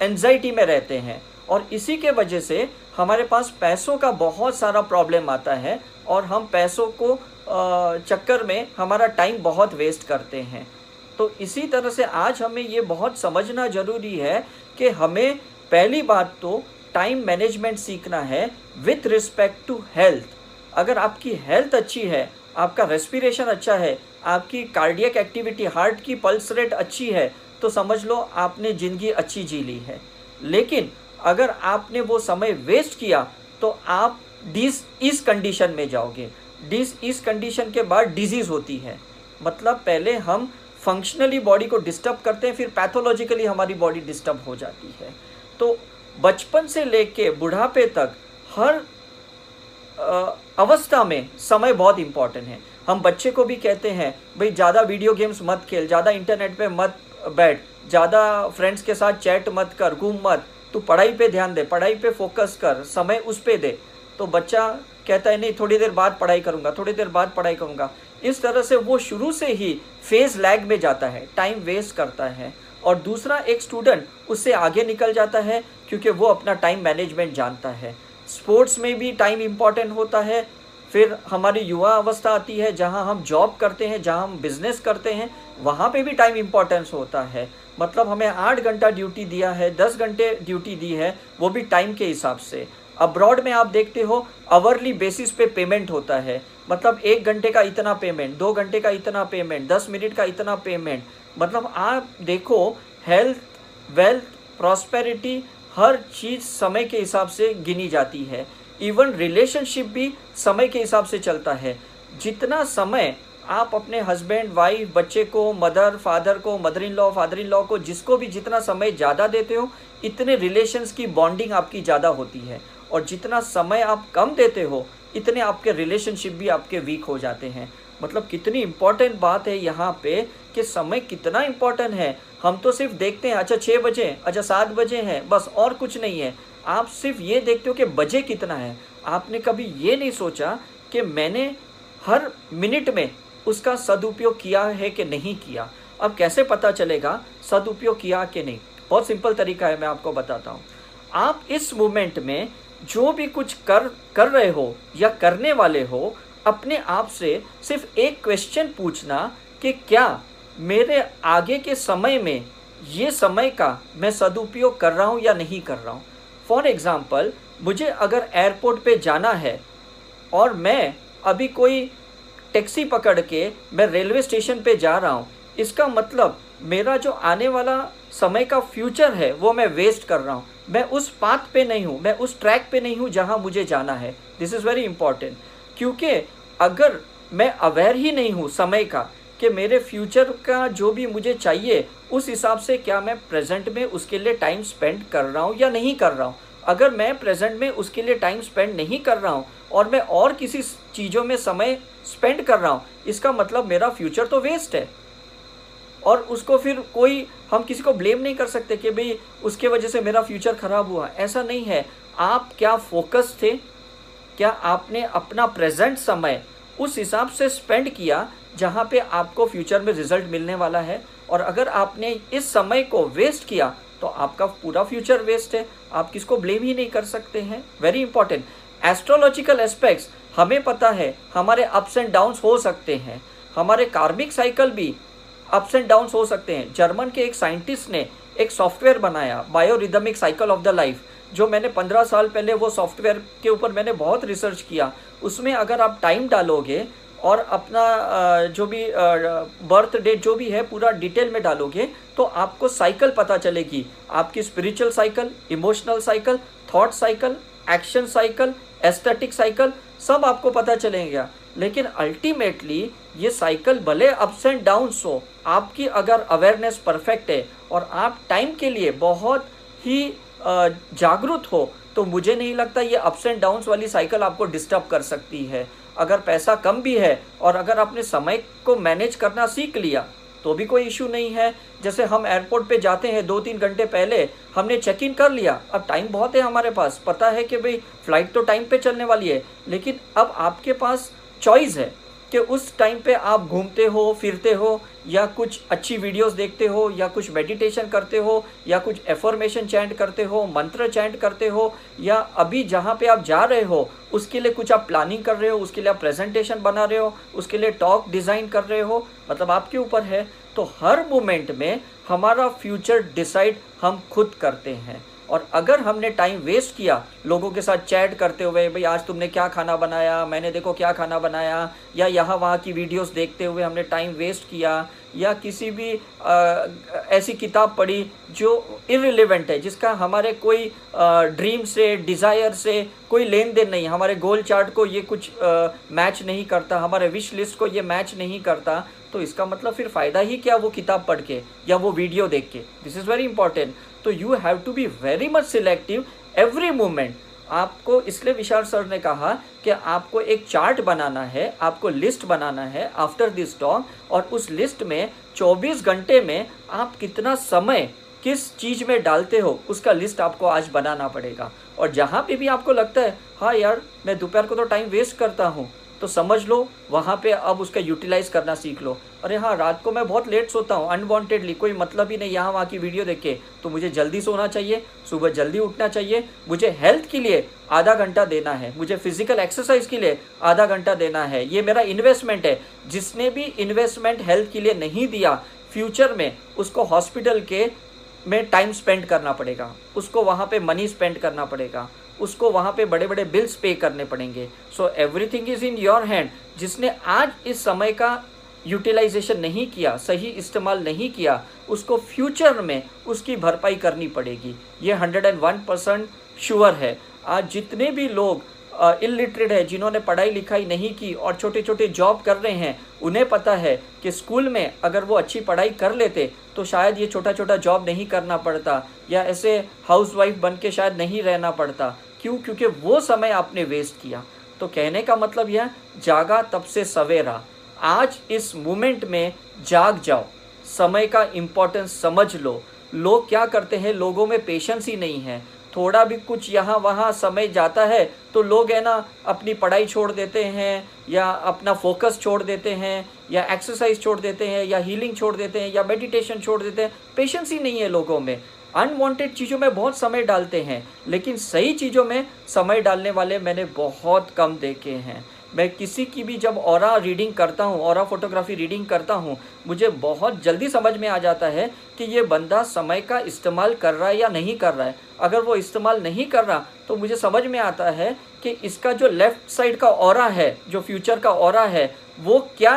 एनजाइटी में रहते हैं। और इसी के वजह से हमारे पास पैसों का बहुत सारा प्रॉब्लम आता है और हम पैसों को चक्कर में हमारा टाइम बहुत वेस्ट करते हैं। तो इसी तरह से आज हमें ये बहुत समझना ज़रूरी है कि हमें पहली बात तो टाइम मैनेजमेंट सीखना है विथ रिस्पेक्ट टू हेल्थ अगर आपकी हेल्थ अच्छी है, आपका रेस्पिरेशन अच्छा है, आपकी कार्डियक एक्टिविटी हार्ट की पल्स रेट अच्छी है तो समझ लो आपने ज़िंदगी अच्छी जी ली है। लेकिन अगर आपने वो समय वेस्ट किया तो आप डिस इस कंडीशन में जाओगे। डिस इस कंडीशन के बाद डिज़ीज़ होती है। मतलब पहले हम फंक्शनली बॉडी को डिस्टर्ब करते हैं, फिर पैथोलॉजिकली हमारी बॉडी डिस्टर्ब हो जाती है। तो बचपन से लेके बुढ़ापे तक हर अवस्था में समय बहुत इंपॉर्टेंट है। हम बच्चे को भी कहते हैं, भाई, ज़्यादा वीडियो गेम्स मत खेल, ज़्यादा इंटरनेट पे मत बैठ, ज़्यादा फ्रेंड्स के साथ चैट मत कर, घूम मत। तू पढ़ाई पे ध्यान दे, पढ़ाई पे फोकस कर, समय उस पर दे। तो बच्चा कहता है, नहीं, थोड़ी देर बाद पढ़ाई करूँगा, थोड़ी देर बाद पढ़ाई करूँगा। इस तरह से वो शुरू से ही फ़ेज़ लैग में जाता है टाइम वेस्ट करता है और दूसरा एक स्टूडेंट उससे आगे निकल जाता है क्योंकि वो अपना टाइम मैनेजमेंट जानता है। स्पोर्ट्स में भी टाइम इंपॉर्टेंट होता है। फिर हमारी युवा अवस्था आती है जहाँ हम जॉब करते हैं, जहाँ हम बिज़नेस करते हैं, वहाँ पे भी टाइम इम्पॉर्टेंस होता है। मतलब हमें आठ घंटा ड्यूटी दिया है, दस घंटे ड्यूटी दी है, वो भी टाइम के हिसाब से। अब्रॉड में आप देखते हो आवरली बेसिस पे पेमेंट होता है। मतलब एक घंटे का इतना पेमेंट दो घंटे का इतना पेमेंट दस मिनट का इतना पेमेंट मतलब आप देखो हेल्थ वेल्थ प्रॉस्पेरिटी हर चीज़ समय के हिसाब से गिनी जाती है। इवन रिलेशनशिप भी समय के हिसाब से चलता है। जितना समय आप अपने हस्बैंड वाइफ बच्चे को मदर फादर को mother in law father in law को, जिसको भी जितना समय ज़्यादा देते हो, इतने रिलेशंस की बॉन्डिंग आपकी ज़्यादा होती है। और जितना समय आप कम देते हो, इतने आपके रिलेशनशिप भी आपके वीक हो जाते हैं। मतलब कितनी इम्पोर्टेंट बात है यहाँ पे कि समय कितना इम्पोर्टेंट है। हम तो सिर्फ़ देखते हैं अच्छा छः बजे अच्छा सात बजे हैं, बस और कुछ नहीं है। आप सिर्फ़ ये देखते हो कि बजे कितना है। आपने कभी ये नहीं सोचा कि मैंने हर मिनट में उसका सदुपयोग किया है कि नहीं किया? अब कैसे पता चलेगा सदुपयोग किया कि नहीं? बहुत सिंपल तरीका है, मैं आपको बताता हूँ। आप इस मोमेंट में जो भी कुछ कर कर रहे हो या करने वाले हो, अपने आप से सिर्फ़ एक क्वेश्चन पूछना कि क्या मेरे आगे के समय में ये समय का मैं सदुपयोग कर रहा हूँ या नहीं कर रहा हूँ? फॉर एग्ज़ाम्पल मुझे अगर एयरपोर्ट पे जाना है और मैं अभी कोई टैक्सी पकड़ के मैं रेलवे स्टेशन पे जा रहा हूँ, इसका मतलब मेरा जो आने वाला समय का फ्यूचर है, वो मैं वेस्ट कर रहा हूँ। मैं उस पाथ पे नहीं हूँ, मैं उस ट्रैक पे नहीं हूँ जहाँ मुझे जाना है। दिस इज़ वेरी इंपॉर्टेंट क्योंकि अगर मैं अवेयर ही नहीं हूँ समय का कि मेरे फ्यूचर का जो भी मुझे चाहिए, उस हिसाब से क्या मैं प्रेजेंट में उसके लिए टाइम स्पेंड कर रहा हूँ या नहीं कर रहा हूँ? अगर मैं प्रेजेंट में उसके लिए टाइम स्पेंड नहीं कर रहा हूँ और मैं और किसी चीज़ों में समय स्पेंड कर रहा हूँ, इसका मतलब मेरा फ्यूचर तो वेस्ट है। और उसको फिर कोई, हम किसी को ब्लेम नहीं कर सकते कि भाई उसके वजह से मेरा फ्यूचर ख़राब हुआ। ऐसा नहीं है। आप क्या फोकस थे? क्या आपने अपना प्रेजेंट समय उस हिसाब से स्पेंड किया जहाँ पे आपको फ्यूचर में रिज़ल्ट मिलने वाला है? और अगर आपने इस समय को वेस्ट किया तो आपका पूरा फ्यूचर वेस्ट है। आप किसको ब्लेम ही नहीं कर सकते हैं? वेरी इंपॉर्टेंट एस्ट्रोलॉजिकल एस्पेक्ट्स हमें पता है, हमारे अप्स एंड डाउन्स हो सकते हैं। हमारे कार्मिक साइकिल भी अप्स एंड डाउन्स हो सकते हैं। जर्मन के एक साइंटिस्ट ने एक सॉफ्टवेयर बनाया, biorhythmic cycle of the life, जो मैंने पंद्रह साल पहले वो सॉफ्टवेयर के ऊपर मैंने बहुत रिसर्च किया। उसमें अगर आप टाइम डालोगे और अपना जो भी बर्थ डेट जो भी है, पूरा डिटेल में डालोगे तो आपको साइकिल पता चलेगी। आपकी spiritual cycle, emotional cycle, thought cycle, action cycle, aesthetic cycle, सब आपको पता चलेगा। लेकिन अल्टीमेटली ये साइकिल भले अप्स एंड डाउन्स हो आपकी अगर अवेयरनेस परफेक्ट है और आप टाइम के लिए बहुत ही जागरूक हो तो मुझे नहीं लगता ये अप्स एंड डाउन्स वाली साइकिल आपको डिस्टर्ब कर सकती है। अगर पैसा कम भी है और अगर आपने समय को मैनेज करना सीख लिया तो भी कोई इशू नहीं है। जैसे हम एयरपोर्ट पे जाते हैं दो तीन घंटे पहले हमने चेक इन कर लिया, अब टाइम बहुत है हमारे पास। पता है कि भाई फ़्लाइट तो टाइम पे चलने वाली है, लेकिन अब आपके पास चॉइस है कि उस टाइम पे आप घूमते हो, फिरते हो या कुछ अच्छी वीडियोस देखते हो, या कुछ मेडिटेशन करते हो, या कुछ एफॉर्मेशन चैंट करते हो, मंत्र चैंट करते हो, या अभी जहाँ पे आप जा रहे हो, उसके लिए कुछ आप प्लानिंग कर रहे हो, उसके लिए आप प्रेजेंटेशन बना रहे हो, उसके लिए टॉक डिज़ाइन कर रहे हो मतलब आपके ऊपर है तो हर मोमेंट में हमारा फ्यूचर डिसाइड हम खुद करते हैं। और अगर हमने टाइम वेस्ट किया लोगों के साथ चैट करते हुए भाई आज तुमने क्या खाना बनाया? मैंने देखो क्या खाना बनाया। या यहाँ वहाँ की वीडियोस देखते हुए हमने टाइम वेस्ट किया या किसी भी आ, ऐसी किताब पढ़ी जो इरिलेवेंट है जिसका हमारे कोई आ, ड्रीम से डिज़ायर से कोई लेन देन नहीं हमारे गोल चार्ट को ये कुछ आ, मैच नहीं करता हमारे विश लिस्ट को ये मैच नहीं करता। तो इसका मतलब फिर फ़ायदा ही क्या वो किताब पढ़ के या वो वीडियो देख के? दिस इज़ वेरी इंपॉर्टेंट तो you have to be very much selective every moment आपको इसलिए विशाल सर ने कहा कि आपको एक चार्ट बनाना है, आपको लिस्ट बनाना है आफ्टर दिस टॉक और उस लिस्ट में 24 घंटे में आप कितना समय किस चीज़ में डालते हो, उसका लिस्ट आपको आज बनाना पड़ेगा। और जहाँ पे भी आपको लगता है हाँ यार, मैं दोपहर को तो टाइम वेस्ट करता हूँ। तो समझ लो, वहाँ पे अब उसका यूटिलाइज करना सीख लो। अरे हाँ रात को मैं बहुत लेट सोता हूँ अनवांटेडली कोई मतलब ही नहीं यहाँ वहाँ की वीडियो देख के। तो मुझे जल्दी सोना चाहिए, सुबह जल्दी उठना चाहिए, मुझे हेल्थ के लिए आधा घंटा देना है, मुझे फ़िज़िकल एक्सरसाइज के लिए आधा घंटा देना है। ये मेरा इन्वेस्टमेंट है। जिसने भी इन्वेस्टमेंट हेल्थ के लिए नहीं दिया फ्यूचर में उसको हॉस्पिटल के में टाइम स्पेंड करना पड़ेगा, उसको वहाँ पे मनी स्पेंड करना पड़ेगा। उसको वहाँ पे बड़े बड़े बिल्स पे करने पड़ेंगे। So everything is in your hand जिसने आज इस समय का यूटिलाइजेशन नहीं किया, सही इस्तेमाल नहीं किया, उसको फ्यूचर में उसकी भरपाई करनी पड़ेगी। ये hundred and one percent sure है। आज जितने भी लोग इलिटरेट है, जिन्होंने पढ़ाई लिखाई नहीं की और छोटे छोटे जॉब कर रहे हैं, उन्हें पता है कि स्कूल में अगर वो अच्छी पढ़ाई कर लेते तो शायद ये छोटा छोटा जॉब नहीं करना पड़ता, या ऐसे हाउस वाइफ बन के शायद नहीं रहना पड़ता। क्यों? क्योंकि वो समय आपने वेस्ट किया। तो कहने का मतलब यह, जागा तब से सवेरा। आज इस मोमेंट में जाग जाओ। समय का इम्पोर्टेंस समझ लो। लोग क्या करते हैं? लोगों में पेशेंस ही नहीं है। थोड़ा भी कुछ यहाँ वहाँ समय जाता है तो लोग है ना, अपनी पढ़ाई छोड़ देते हैं, या अपना फोकस छोड़ देते हैं, या एक्सरसाइज छोड़ देते हैं, या हीलिंग छोड़ देते हैं, या मेडिटेशन छोड़ देते हैं। पेशेंस ही नहीं है लोगों में। अनवांटेड चीज़ों में बहुत समय डालते हैं, लेकिन सही चीज़ों में समय डालने वाले मैंने बहुत कम देखे हैं। मैं किसी की भी जब और रीडिंग करता हूँ और फोटोग्राफी रीडिंग करता हूँ, मुझे बहुत जल्दी समझ में आ जाता है कि ये बंदा समय का इस्तेमाल कर रहा है या नहीं कर रहा है। अगर वो इस्तेमाल नहीं कर रहा तो मुझे समझ में आता है कि इसका जो लेफ़्ट साइड का और है, जो फ्यूचर का और है, वो क्या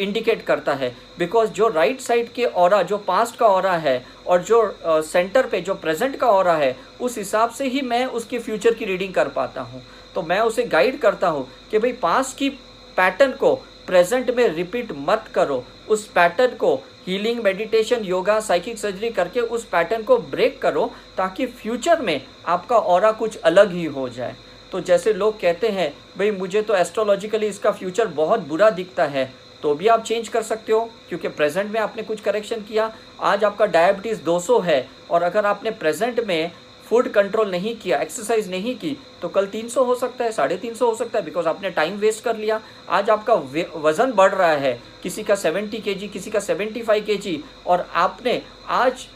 इंडिकेट करता है? बिकॉज़ जो राइट right साइड के और जो पास्ट का और है और जो सेंटर पे जो प्रेजेंट का और है, उस हिसाब से ही मैं उसके फ्यूचर की रीडिंग कर पाता हूँ। तो मैं उसे गाइड करता हूँ कि भाई पास्ट की पैटर्न को प्रेजेंट में रिपीट मत करो। उस पैटर्न को healing meditation yoga psychic surgery करके उस पैटर्न को ब्रेक करो ताकि फ्यूचर में आपका और कुछ अलग ही हो जाए। तो जैसे लोग कहते हैं, भाई, मुझे तो एस्ट्रोलॉजिकली इसका फ्यूचर बहुत बुरा दिखता है। तो भी आप चेंज कर सकते हो, क्योंकि प्रेजेंट में आपने कुछ करेक्शन किया। आज आपका डायबिटीज़ 200 है, और अगर आपने प्रेजेंट में फ़ूड कंट्रोल नहीं किया एक्सरसाइज नहीं की तो कल 300 हो सकता है, साढ़े तीन हो सकता है बिकॉज़ आपने टाइम वेस्ट कर लिया। आज आपका वज़न बढ़ रहा है, किसी का 70 के किसी का 75 के और आपने आज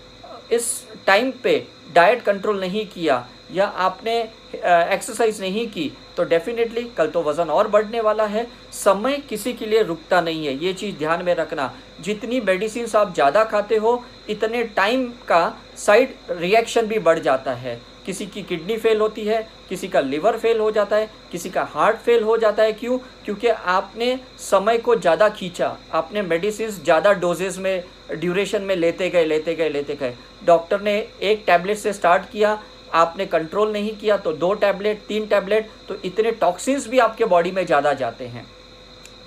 इस टाइम पे डाइट कंट्रोल नहीं किया। या आपने एक्सरसाइज नहीं की तो डेफिनेटली कल तो वज़न और बढ़ने वाला है। समय किसी के लिए रुकता नहीं है, ये चीज़ ध्यान में रखना। जितनी मेडिसिन आप ज़्यादा खाते हो, इतने टाइम का साइड रिएक्शन भी बढ़ जाता है। किसी की किडनी फेल होती है, किसी का लिवर फेल हो जाता है, किसी का हार्ट फेल हो जाता है। क्यों? क्योंकि आपने समय को ज़्यादा खींचा, आपने मेडिसिन ज़्यादा डोजेज में ड्यूरेशन में लेते गए लेते गए लेते गए। डॉक्टर ने एक टैबलेट से स्टार्ट किया आपने कंट्रोल नहीं किया तो दो टैबलेट तीन टैबलेट तो इतने टॉक्सिन्स भी आपके बॉडी में ज़्यादा जाते हैं।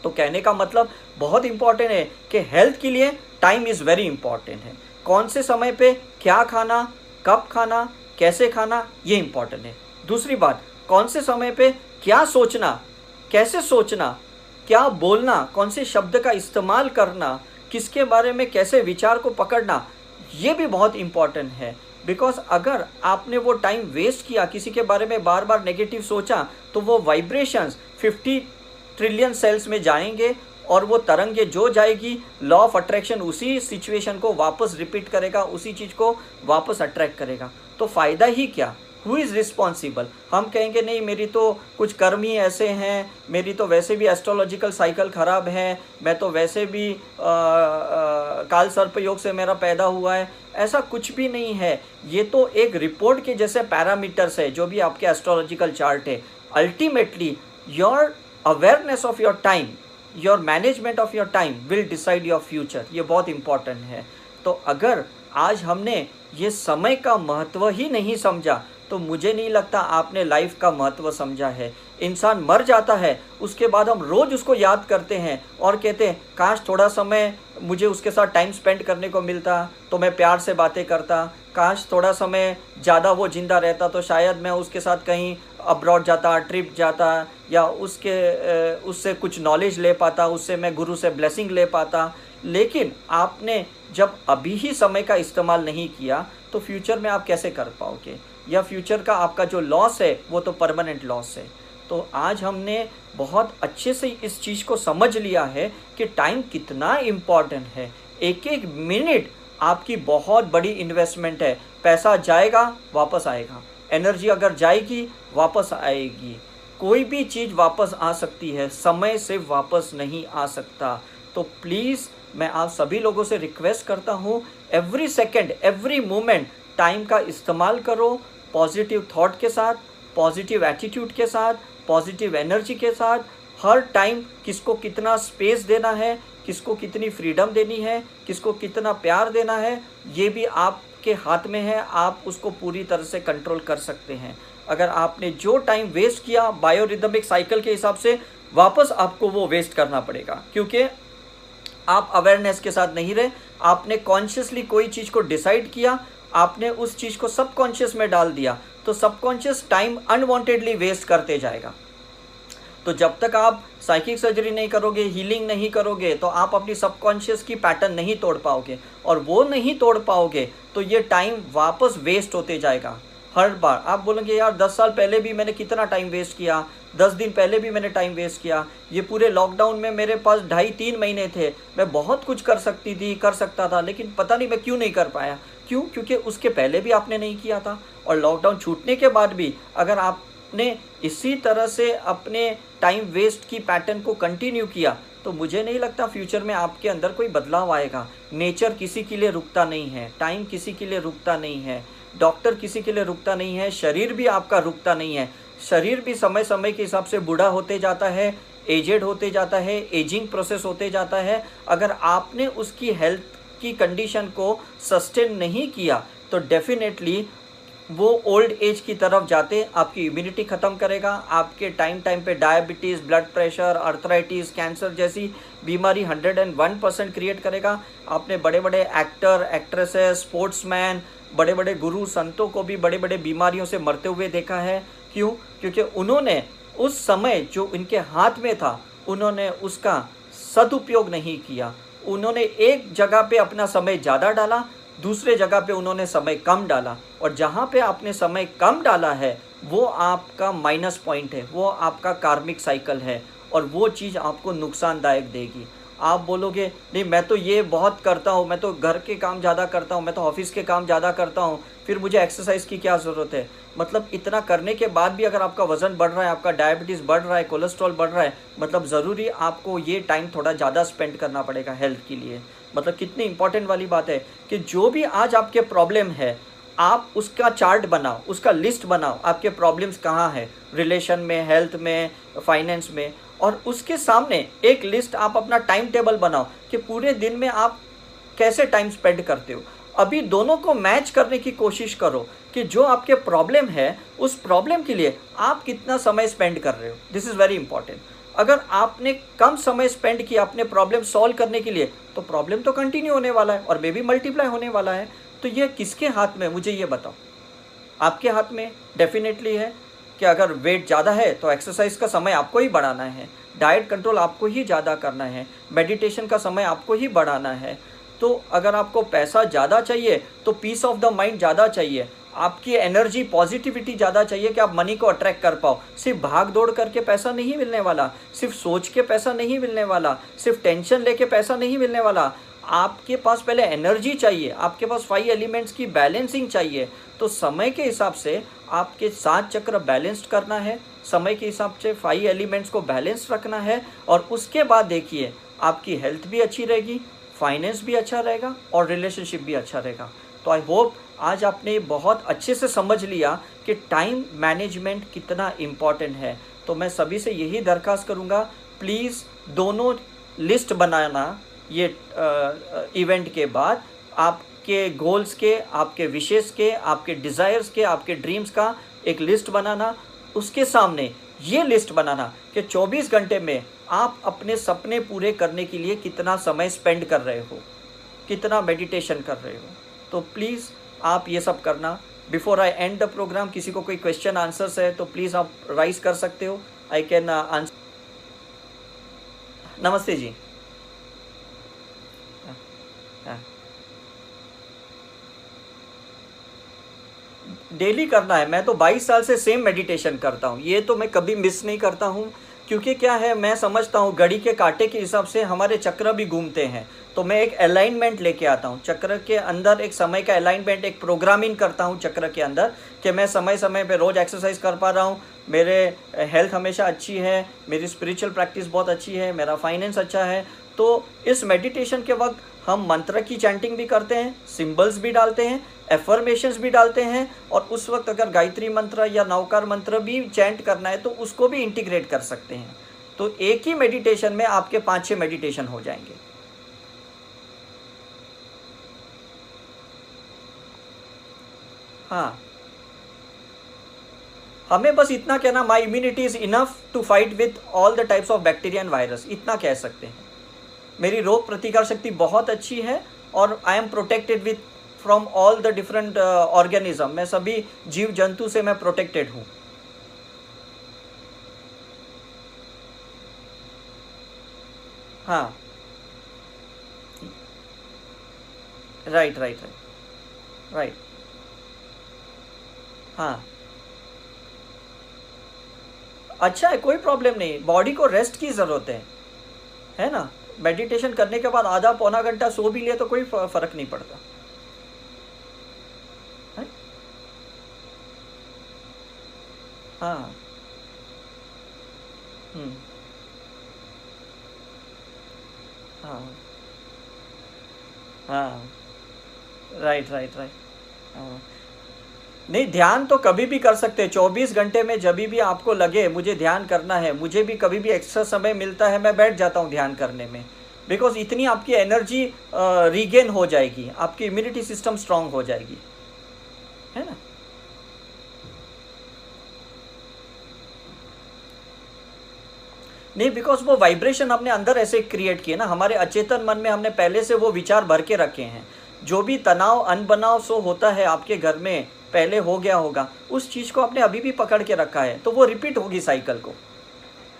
तो कहने का मतलब बहुत इंपॉर्टेंट है कि हेल्थ के लिए टाइम इज़ वेरी इंपॉर्टेंट है। कौन से समय पे क्या खाना, कब खाना, कैसे खाना, ये इंपॉर्टेंट है। दूसरी बात, कौन से समय पे क्या सोचना, कैसे सोचना, क्या बोलना, कौन से शब्द का इस्तेमाल करना, किसके बारे में कैसे विचार को पकड़ना, ये भी बहुत इंपॉर्टेंट है। बिकॉज़ अगर आपने वो टाइम वेस्ट किया, किसी के बारे में बार बार नेगेटिव सोचा तो वो वाइब्रेशंस 50 ट्रिलियन सेल्स में जाएँगे और वो तरंगे जो जाएगी लॉ ऑफ़ अट्रैक्शन उसी सिचुएशन को वापस रिपीट करेगा, उसी चीज़ को वापस अट्रैक्ट करेगा। तो फ़ायदा ही क्या? हु इज़ रिस्पॉन्सिबल हम कहेंगे, नहीं, मेरी तो कुछ कर्म ही ऐसे हैं, मेरी तो वैसे भी एस्ट्रोलॉजिकल साइकिल ख़राब है, मैं तो वैसे भी काल सर्प योग से मेरा पैदा हुआ है। ऐसा कुछ भी नहीं है। ये तो एक रिपोर्ट के जैसे पैरामीटर्स है, जो भी आपके एस्ट्रोलॉजिकल चार्ट है। Ultimately your awareness of your time your management of your time will decide your future ये बहुत इंपॉर्टेंट है। तो अगर आज हमने ये समय का महत्व ही नहीं समझा तो मुझे नहीं लगता आपने लाइफ का महत्व समझा है। इंसान मर जाता है, उसके बाद हम रोज़ उसको याद करते हैं और कहते हैं, काश थोड़ा समय मुझे उसके साथ टाइम स्पेंड करने को मिलता तो मैं प्यार से बातें करता। काश थोड़ा समय ज़्यादा वो ज़िंदा रहता तो शायद मैं उसके साथ कहीं अब्रॉड जाता ट्रिप जाता या उसके उससे कुछ नॉलेज ले पाता, उससे मैं गुरु से ब्लेसिंग ले पाता। लेकिन आपने जब अभी ही समय का इस्तेमाल नहीं किया तो फ्यूचर में आप कैसे कर पाओगे? या फ्यूचर का आपका जो लॉस है, वो तो परमानेंट लॉस है। तो आज हमने बहुत अच्छे से इस चीज़ को समझ लिया है कि टाइम कितना इंपॉर्टेंट है। एक एक मिनट आपकी बहुत बड़ी इन्वेस्टमेंट है। पैसा जाएगा, वापस आएगा। एनर्जी अगर जाएगी, वापस आएगी। कोई भी चीज़ वापस आ सकती है, समय से वापस नहीं आ सकता। तो प्लीज़ मैं आप सभी लोगों से रिक्वेस्ट करता हूँ every second every moment time का इस्तेमाल करो पॉजिटिव थॉट के साथ, पॉजिटिव एटीट्यूड के साथ, पॉजिटिव एनर्जी के साथ, हर टाइम किसको कितना स्पेस देना है, किसको कितनी फ्रीडम देनी है, किसको कितना प्यार देना है, ये भी आपके हाथ में है, आप उसको पूरी तरह से कंट्रोल कर सकते हैं। अगर आपने जो टाइम वेस्ट किया बायोरिदमिक साइकिल के हिसाब से, वापस आपको वो वेस्ट करना पड़ेगा, क्योंकि आप अवेयरनेस के साथ नहीं रहे, आपने कॉन्शियसली कोई चीज़ को डिसाइड किया आपने उस चीज़ को सबकॉन्शियस में डाल दिया तो सबकॉन्शियस टाइम अनवांटेडली वेस्ट करते जाएगा। तो जब तक आप साइकिक सर्जरी नहीं करोगे हीलिंग नहीं करोगे तो आप अपनी सबकॉन्शियस की पैटर्न नहीं तोड़ पाओगे। और वो नहीं तोड़ पाओगे तो ये टाइम वापस वेस्ट होते जाएगा। हर बार आप बोलेंगे, यार, दस साल पहले भी मैंने कितना टाइम वेस्ट किया? दस दिन पहले भी मैंने टाइम वेस्ट किया? ये पूरे लॉकडाउन में मेरे पास ढाई तीन महीने थे। मैं बहुत कुछ कर सकती थी, कर सकता था, लेकिन पता नहीं मैं क्यों नहीं कर पाया। क्यों? क्योंकि उसके पहले भी आपने नहीं किया था। और लॉकडाउन छूटने के बाद भी अगर आपने इसी तरह से अपने टाइम वेस्ट की पैटर्न को कंटिन्यू किया तो मुझे नहीं लगता फ्यूचर में आपके अंदर कोई बदलाव आएगा। नेचर किसी के लिए रुकता नहीं है। टाइम किसी के लिए रुकता नहीं है। डॉक्टर किसी के लिए रुकता नहीं है। शरीर भी आपका रुकता नहीं है। शरीर भी समय समय के हिसाब से बूढ़ा होते जाता है एजेड होते जाता है एजिंग प्रोसेस होते जाता है। अगर आपने उसकी हेल्थ की कंडीशन को सस्टेन नहीं किया तो डेफिनेटली वो ओल्ड एज की तरफ़ जाते, आपकी इम्यूनिटी ख़त्म करेगा, आपके टाइम टाइम पे diabetes blood pressure arthritis cancer जैसी बीमारी 101 परसेंट क्रिएट करेगा। आपने बड़े बड़े एक्टर एक्ट्रेसेस स्पोर्ट्समैन बड़े बड़े गुरु संतों को भी बड़े बड़े बीमारियों से मरते हुए देखा है। क्यों? क्योंकि उन्होंने उस समय जो इनके हाथ में था, उन्होंने उसका सदुपयोग नहीं किया। उन्होंने एक जगह पे अपना समय ज़्यादा डाला, दूसरे जगह पे उन्होंने समय कम डाला। और जहाँ पे आपने समय कम डाला है, वो आपका माइनस पॉइंट है, वो आपका कार्मिक साइकिल है और वो चीज़ आपको नुकसानदायक देगी। आप बोलोगे, नहीं, मैं तो ये बहुत करता हूँ, मैं तो घर के काम ज़्यादा करता हूँ, मैं तो ऑफ़िस के काम ज़्यादा करता हूँ, फिर मुझे एक्सरसाइज की क्या ज़रूरत है? मतलब इतना करने के बाद भी अगर आपका वज़न बढ़ रहा है, आपका डायबिटीज़ बढ़ रहा है कोलेस्ट्रॉल बढ़ रहा है मतलब ज़रूरी आपको ये टाइम थोड़ा ज़्यादा स्पेंड करना पड़ेगा हेल्थ के लिए। मतलब कितनी इंपॉर्टेंट वाली बात है कि जो भी आज आपके प्रॉब्लम है, आप उसका चार्ट बनाओ, उसका लिस्ट बनाओ, आपके प्रॉब्लम्स कहाँ है? रिलेशन में हेल्थ में फाइनेंस में, और उसके सामने एक लिस्ट आप अपना टाइम टेबल बनाओ कि पूरे दिन में आप कैसे टाइम स्पेंड करते हो। अभी दोनों को मैच करने की कोशिश करो कि जो आपके प्रॉब्लम है, उस प्रॉब्लम के लिए आप कितना समय स्पेंड कर रहे हो? दिस इज़ वेरी इंपॉर्टेंट अगर आपने कम समय स्पेंड किया अपने प्रॉब्लम सॉल्व करने के लिए तो प्रॉब्लम तो कंटिन्यू होने वाला है और मे भी मल्टीप्लाई होने वाला है। तो ये किसके हाथ में मुझे ये बताओ। आपके हाथ में डेफिनेटली है कि अगर वेट ज़्यादा है तो एक्सरसाइज का समय आपको ही बढ़ाना है। डाइट कंट्रोल आपको ही ज़्यादा करना है। मेडिटेशन का समय आपको ही बढ़ाना है। तो अगर आपको पैसा ज़्यादा चाहिए तो पीस ऑफ़ द माइंड ज़्यादा चाहिए। आपकी एनर्जी पॉजिटिविटी ज़्यादा चाहिए कि आप मनी को अट्रैक्ट कर पाओ। सिर्फ़ भाग दौड़ करके पैसा नहीं मिलने वाला, सिर्फ़ सोच के पैसा नहीं मिलने वाला, सिर्फ़ टेंशन लेके पैसा नहीं मिलने वाला। आपके पास पहले एनर्जी चाहिए, आपके पास फाइव एलिमेंट्स की बैलेंसिंग चाहिए। तो समय के हिसाब से आपके सात चक्र बैलेंस्ड करना है, समय के हिसाब से फाइव एलिमेंट्स को बैलेंस रखना है और उसके बाद देखिए, आपकी हेल्थ भी अच्छी रहेगी फाइनेंस भी अच्छा रहेगा और रिलेशनशिप भी अच्छा रहेगा। तो आई होप आज आपने बहुत अच्छे से समझ लिया कि टाइम मैनेजमेंट कितना इंपॉर्टेंट है। तो मैं सभी से यही दरख्वास्त करूँगा प्लीज़ दोनों लिस्ट बनाना ये इवेंट के बाद। आपके गोल्स के, आपके विशेष के, आपके डिज़ायर्स के, आपके ड्रीम्स का एक लिस्ट बनाना। उसके सामने ये लिस्ट बनाना कि 24 घंटे में आप अपने सपने पूरे करने के लिए कितना समय स्पेंड कर रहे हो, कितना मेडिटेशन कर रहे हो। तो प्लीज़ आप ये सब करना। Before I end the program किसी को कोई क्वेश्चन आंसर्स है तो प्लीज़ आप राइज कर सकते हो। आई कैन आंसर नमस्ते जी। डेली करना है। मैं तो 22 साल से सेम मेडिटेशन करता हूँ। ये तो मैं कभी मिस नहीं करता हूँ। क्योंकि क्या है, मैं समझता हूँ, घड़ी के कांटे के हिसाब से हमारे चक्र भी घूमते हैं। तो मैं एक अलाइनमेंट लेके आता हूँ। चक्र के अंदर एक समय का अलाइनमेंट एक प्रोग्रामिंग करता हूँ चक्र के अंदर कि मैं समय समय पे रोज़ एक्सरसाइज कर पा रहा हूँ। मेरे हेल्थ हमेशा अच्छी है, मेरी स्पिरिचुअल प्रैक्टिस बहुत अच्छी है, मेरा फाइनेंस अच्छा है। तो इस मेडिटेशन के वक्त हम मंत्र की चैंटिंग भी करते हैं सिंबल्स भी डालते हैं एफर्मेशंस भी डालते हैं और उस वक्त अगर गायत्री मंत्र या नौकार मंत्र भी चैंट करना है तो उसको भी इंटीग्रेट कर सकते हैं। तो एक ही मेडिटेशन में आपके पाँच छः मेडिटेशन हो जाएँगे। हाँ। हमें बस इतना कहना my immunity is enough to fight with all the types of bacteria and virus इतना कह सकते हैं। मेरी रोग प्रतिकार शक्ति बहुत अच्छी है और I am protected with from all the different organism मैं सभी जीव जंतु से मैं प्रोटेक्टेड हूँ। हाँ। राइट राइट राइट राइट हाँ। अच्छा है, कोई प्रॉब्लम नहीं। बॉडी को रेस्ट की ज़रूरत है। है ना? मेडिटेशन करने के बाद आधा पौना घंटा सो भी लिया तो कोई फ़र्क नहीं पड़ता। है? हाँ। हम्म। हाँ। हाँ। राइट राइट राइट हाँ। नहीं, ध्यान तो कभी भी कर सकते हैं। चौबीस घंटे में जब भी आपको लगे, मुझे ध्यान करना है, मुझे भी कभी भी एक्स्ट्रा समय मिलता है, मैं बैठ जाता हूँ ध्यान करने में। बिकॉज़ इतनी आपकी एनर्जी रीगेन हो जाएगी, आपकी इम्यूनिटी सिस्टम स्ट्रांग हो जाएगी। है ना? नहीं बिकॉज़ वो वाइब्रेशन हमने अंदर ऐसे क्रिएट किए ना, हमारे अचेतन मन में हमने पहले से वो विचार भर के रखे हैं। जो भी तनाव, अनबनाव सो होता है आपके घर में पहले हो गया होगा, उस चीज़ को आपने अभी भी पकड़ के रखा है तो वो रिपीट होगी साइकिल को।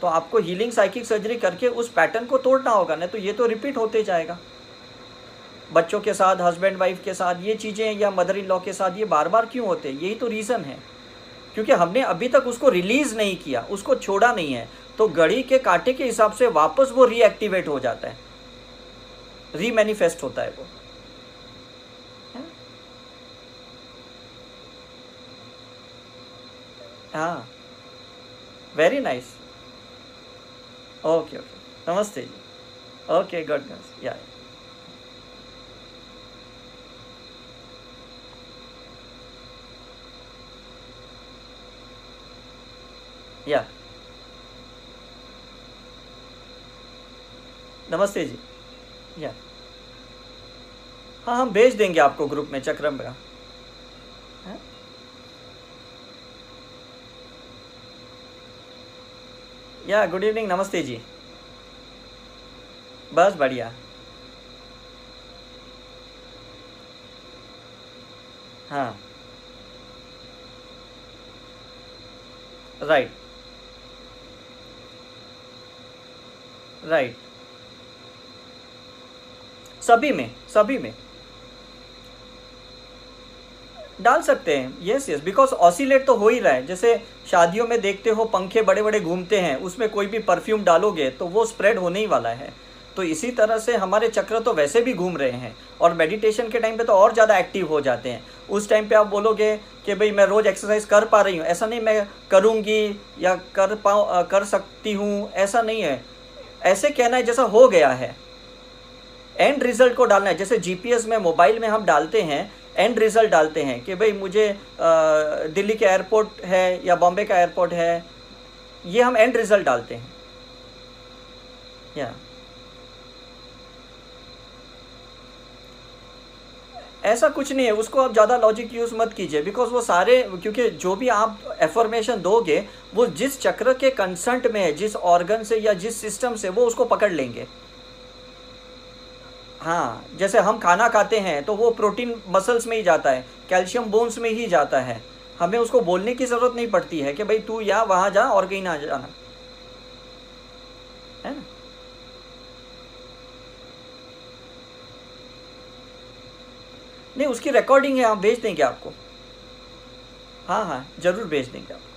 तो आपको हीलिंग साइकिक सर्जरी करके उस पैटर्न को तोड़ना होगा ना तो ये तो रिपीट होते जाएगा। बच्चों के साथ हस्बैंड वाइफ के साथ, ये चीज़ें या मदर इन लॉ के साथ ये बार बार क्यों होते हैं? यही तो रीज़न है। क्योंकि हमने अभी तक उसको रिलीज़ नहीं किया, उसको छोड़ा नहीं है तो घड़ी के कांटे के हिसाब से वापस वो रीएक्टिवेट हो जाता है। रीमैनिफेस्ट होता है वो। हाँ। वेरी नाइस ओके ओके नमस्ते जी। ओके गुड या या नमस्ते जी। या हाँ हम भेज देंगे आपको ग्रुप में चक्रम का। या गुड इवनिंग नमस्ते जी बस बढ़िया हाँ राइट राइट सभी में सभी में डाल सकते हैं। यस यस बिकॉज़ ऑसिलेट तो हो ही रहा है। जैसे शादियों में देखते हो पंखे बड़े बड़े घूमते हैं, उसमें कोई भी परफ्यूम डालोगे तो वो स्प्रेड होने ही वाला है। तो इसी तरह से हमारे चक्र तो वैसे भी घूम रहे हैं, और मेडिटेशन के टाइम पे तो और ज़्यादा एक्टिव हो जाते हैं। उस टाइम पे आप बोलोगे कि भाई मैं रोज़ एक्सरसाइज कर पा रही हूँ, ऐसा नहीं मैं करूँगी या कर पाऊँ कर सकती हूँ, ऐसा नहीं है। ऐसे कहना है जैसा हो गया है। एंड रिज़ल्ट को डालना है। जैसे जीपीएस में मोबाइल में हम डालते हैं एंड रिज़ल्ट डालते हैं कि भाई मुझे दिल्ली के एयरपोर्ट है या बॉम्बे का एयरपोर्ट है, ये हम एंड रिज़ल्ट डालते हैं। या ऐसा कुछ नहीं है, उसको आप ज़्यादा लॉजिक यूज़ मत कीजिए बिकॉज़ वो सारे, क्योंकि जो भी आप एफॉर्मेशन दोगे, वो जिस चक्र के कंसंट में है, जिस ऑर्गन से या जिस सिस्टम से, वो उसको पकड़ लेंगे। हाँ जैसे हम खाना खाते हैं तो वो प्रोटीन मसल्स में ही जाता है, कैल्शियम बोन्स में ही जाता है। हमें उसको बोलने की ज़रूरत नहीं पड़ती है कि भाई तू या वहाँ जा और कहीं ना जाना है ना? नहीं, उसकी रिकॉर्डिंग है, हम भेज देंगे आपको। हाँ हाँ ज़रूर भेज देंगे आपको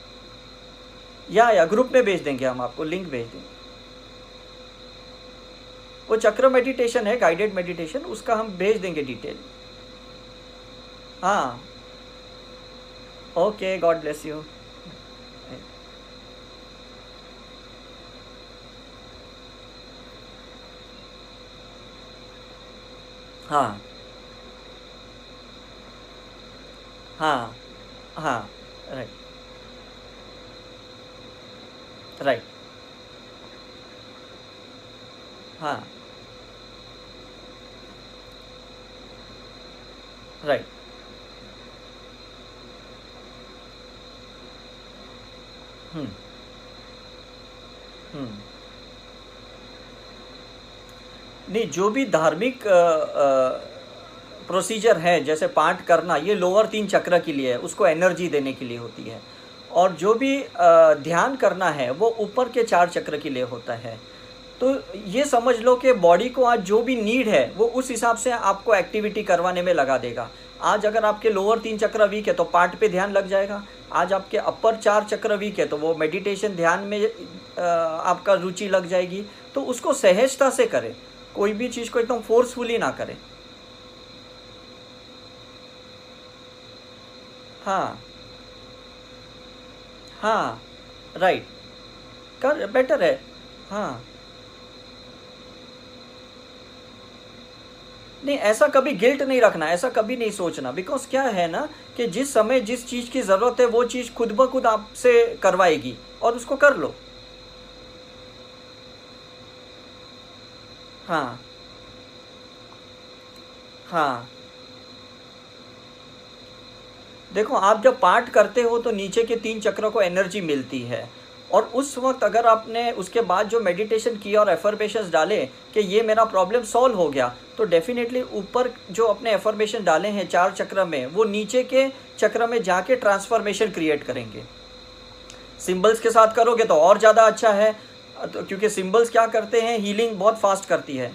या या ग्रुप में भेज देंगे हम आपको लिंक भेज देंगे। वो चक्र मेडिटेशन है गाइडेड मेडिटेशन उसका हम भेज देंगे डिटेल हाँ। ओके गॉड ब्लेस यू हाँ। हाँ। हाँ। राइट राइट हाँ। राइट हम्म हम्म नहीं, जो भी धार्मिक प्रोसीजर है, जैसे पाठ करना, ये लोअर तीन चक्र के लिए है, उसको एनर्जी देने के लिए होती है। और जो भी ध्यान करना है, वो ऊपर के चार चक्र के लिए होता है। तो ये समझ लो कि बॉडी को आज जो भी नीड है, वो उस हिसाब से आपको एक्टिविटी करवाने में लगा देगा। आज अगर आपके लोअर तीन चक्र वीक है तो पार्ट पे ध्यान लग जाएगा। आज आपके अपर चार चक्र वीक है तो वो मेडिटेशन ध्यान में आपका रुचि लग जाएगी। तो उसको सहजता से करें। कोई भी चीज़ को एकदम फोर्सफुली ना करें। हाँ। हाँ। राइट कर बेटर है। हाँ। नहीं, ऐसा कभी गिल्ट नहीं रखना, ऐसा कभी नहीं सोचना। बिकॉज़ क्या है ना कि जिस समय जिस चीज़ की ज़रूरत है, वो चीज़ खुद ब खुद आपसे करवाएगी और उसको कर लो। हाँ। हाँ। देखो, आप जब पाठ करते हो तो नीचे के तीन चक्रों को एनर्जी मिलती है। और उस वक्त अगर आपने उसके बाद जो मेडिटेशन किया और एफर्मेशन डाले कि ये मेरा प्रॉब्लम सॉल्व हो गया तो डेफिनेटली ऊपर जो अपने एफर्मेशन डाले हैं चार चक्र में वो नीचे के चक्र में जाके ट्रांसफॉर्मेशन क्रिएट करेंगे। सिंबल्स के साथ करोगे तो और ज़्यादा अच्छा है तो क्योंकि सिंबल्स क्या करते हैं हीलिंग बहुत फास्ट करती है।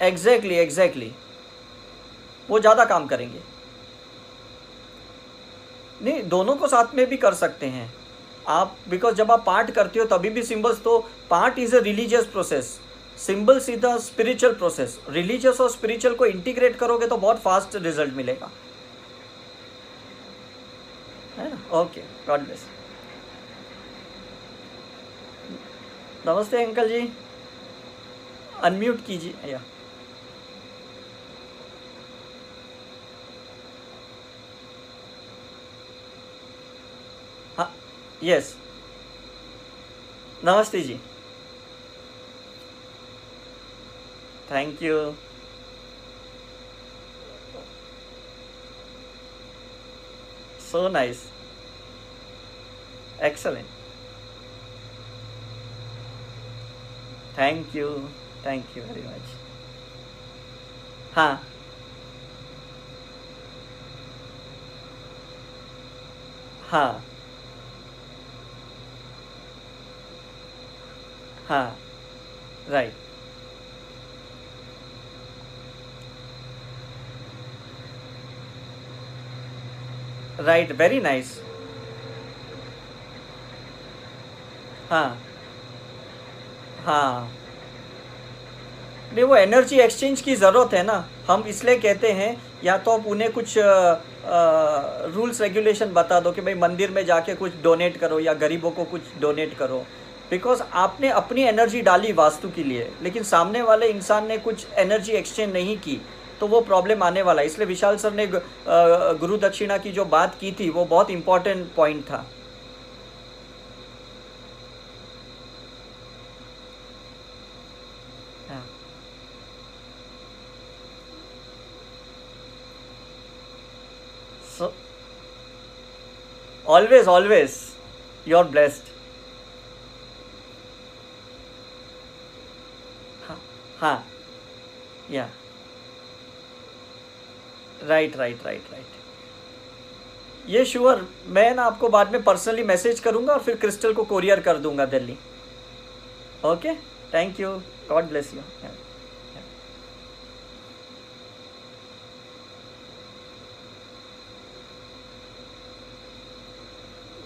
Exactly exactly, exactly exactly. वो ज़्यादा काम करेंगे। नहीं, दोनों को साथ में भी कर सकते हैं। आप बिकॉज़ जब आप पार्ट करते हो, तभी भी सिंबल्स तो part is a religious process symbols is a spiritual process religious और स्पिरिचुअल को इंटीग्रेट करोगे तो बहुत फास्ट रिज़ल्ट मिलेगा। है ओके गॉड ब्लेस नमस्ते, अंकल जी। अनम्यूट कीजिए। या हाँ यस नमस्ते जी thank you so nice excellent thank you thank you very much हाँ हाँ हाँ राइट राइट वेरी नाइस हाँ हाँ. नहीं, वो एनर्जी एक्सचेंज की ज़रूरत है ना। हम इसलिए कहते हैं, या तो आप उन्हें कुछ रूल्स रेगुलेशन बता दो कि भाई मंदिर में जाके कुछ डोनेट करो या गरीबों को कुछ डोनेट करो। बिकॉज़ आपने अपनी एनर्जी डाली वास्तु के लिए लेकिन सामने वाले इंसान ने कुछ एनर्जी एक्सचेंज नहीं की तो वो प्रॉब्लम आने वाला है। इसलिए विशाल सर ने गुरु दक्षिणा की जो बात की थी वो बहुत इंपॉर्टेंट पॉइंट था। Always always always you're blessed हाँ। Yeah right right right right ये श्योर मैं ना आपको बाद में पर्सनली मैसेज करूँगा और फिर क्रिस्टल को कोरियर कर दूँगा Delhi. Okay thank you God bless you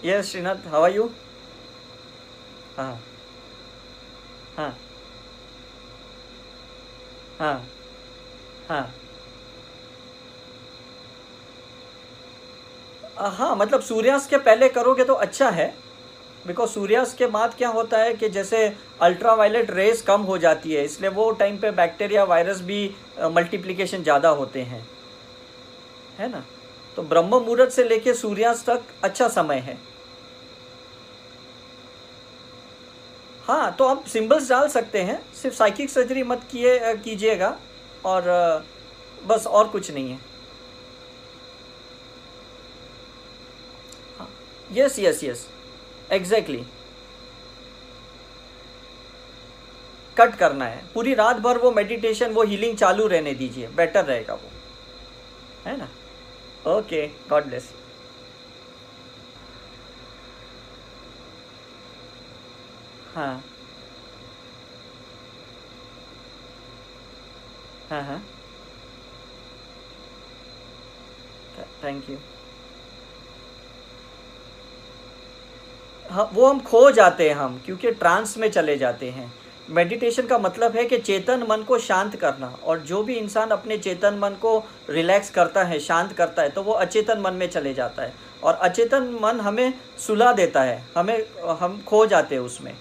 yes Shrinath are you हाँ। हाँ हाँ। हाँ मतलब सूर्यास्त के पहले करोगे तो अच्छा है बिकॉज़ सूर्यास्त के बाद क्या होता है कि जैसे अल्ट्रा वायलेट रेस कम हो जाती है, इसलिए वो टाइम पे बैक्टीरिया वायरस भी मल्टीप्लिकेशन ज़्यादा होते हैं। है ना? तो ब्रह्म मुहूर्त से लेके सूर्यास्त तक अच्छा समय है। हाँ तो आप सिंबल्स डाल सकते हैं। सिर्फ़ साइकिक सर्जरी मत किए कीजिएगा। और बस और कुछ नहीं है। Yes yes yes exactly cut करना है। पूरी रात भर वो मेडिटेशन वो हीलिंग चालू रहने दीजिए। बेटर रहेगा वो। है ना? ओके गॉड ब्लेस हाँ। हाँ हाँ। थैंक यू हाँ वो हम खो जाते हैं हम, क्योंकि ट्रांस में चले जाते हैं। मेडिटेशन का मतलब है कि चेतन मन को शांत करना, और जो भी इंसान अपने चेतन मन को रिलैक्स करता है, शांत करता है तो वो अचेतन मन में चले जाता है। और अचेतन मन हमें सुला देता है, हमें, हम खो जाते हैं उसमें।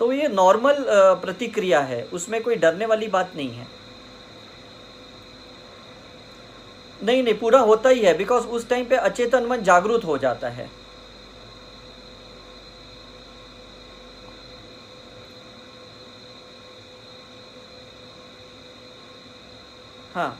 तो ये नॉर्मल प्रतिक्रिया है। उसमें कोई डरने वाली बात नहीं है। नहीं नहीं, पूरा होता ही है बिकॉज़ उस टाइम पे अचेतन मन जागरूक हो जाता है। हाँ।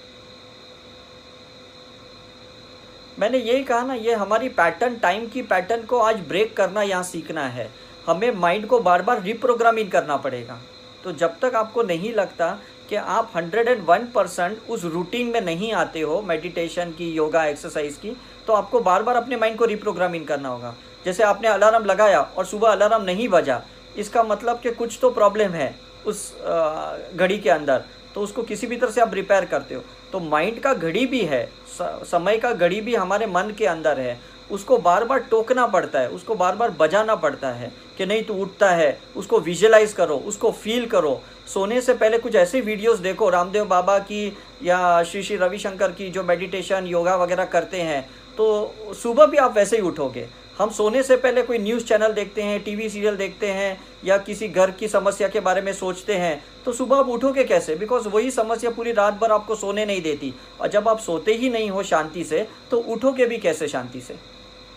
मैंने यही कहा ना, ये हमारी पैटर्न टाइम की पैटर्न को आज ब्रेक करना यहाँ सीखना है। हमें माइंड को बार बार रिप्रोग्रामिंग करना पड़ेगा। तो जब तक आपको नहीं लगता कि आप 101 परसेंट उस रूटीन में नहीं आते हो मेडिटेशन की योगा एक्सरसाइज की तो आपको बार बार अपने माइंड को रिप्रोग्रामिंग करना होगा। जैसे आपने अलार्म लगाया और सुबह अलार्म नहीं बजा, इसका मतलब कि कुछ तो प्रॉब्लम है उस घड़ी के अंदर तो उसको किसी भी तरह से आप रिपेयर करते हो। तो माइंड का घड़ी भी है समय का घड़ी भी हमारे मन के अंदर है। उसको बार बार टोकना पड़ता है, उसको बार बार बजाना पड़ता है कि नहीं तू उठता है, उसको विजुलाइज करो, उसको फील करो। सोने से पहले कुछ ऐसे वीडियोस देखो, रामदेव बाबा की या श्री श्री रविशंकर की जो मेडिटेशन योगा वगैरह करते हैं तो सुबह भी आप वैसे ही उठोगे। हम सोने से पहले कोई न्यूज़ चैनल देखते हैं टीवी सीरियल देखते हैं, या किसी घर की समस्या के बारे में सोचते हैं तो सुबह आप उठोगे कैसे? बिकॉज़ वही समस्या पूरी रात भर आपको सोने नहीं देती। और जब आप सोते ही नहीं हो शांति से तो उठोगे भी कैसे शांति से?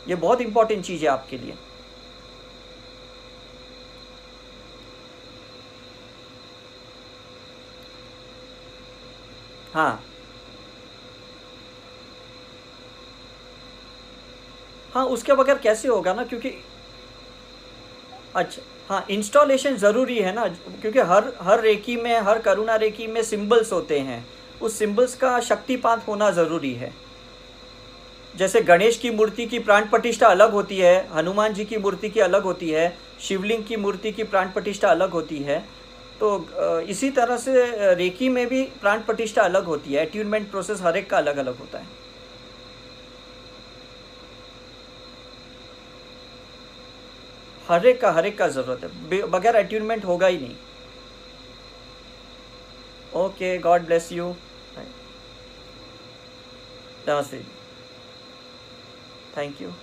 ये बहुत इंपॉर्टेंट चीज़ है आपके लिए। हाँ। हाँ उसके बगैर कैसे होगा ना? क्योंकि अच्छा हाँ इंस्टॉलेशन ज़रूरी है ना? क्योंकि हर हर रेकी में, हर करुणा रेकी में सिंबल्स होते हैं। उस सिंबल्स का शक्तिपात होना ज़रूरी है। जैसे गणेश की मूर्ति की प्राण प्रतिष्ठा अलग होती है, हनुमान जी की मूर्ति की अलग होती है, शिवलिंग की मूर्ति की प्राण प्रतिष्ठा अलग होती है तो इसी तरह से रेकी में भी प्राण प्रतिष्ठा अलग होती है अट्यूनमेंट प्रोसेस हर एक का अलग अलग होता है। हर एक का, हर एक का ज़रूरत है बगैर अट्यूनमेंट होगा ही नहीं। ओके गॉड ब्लेस यू नमस्ते। Thank you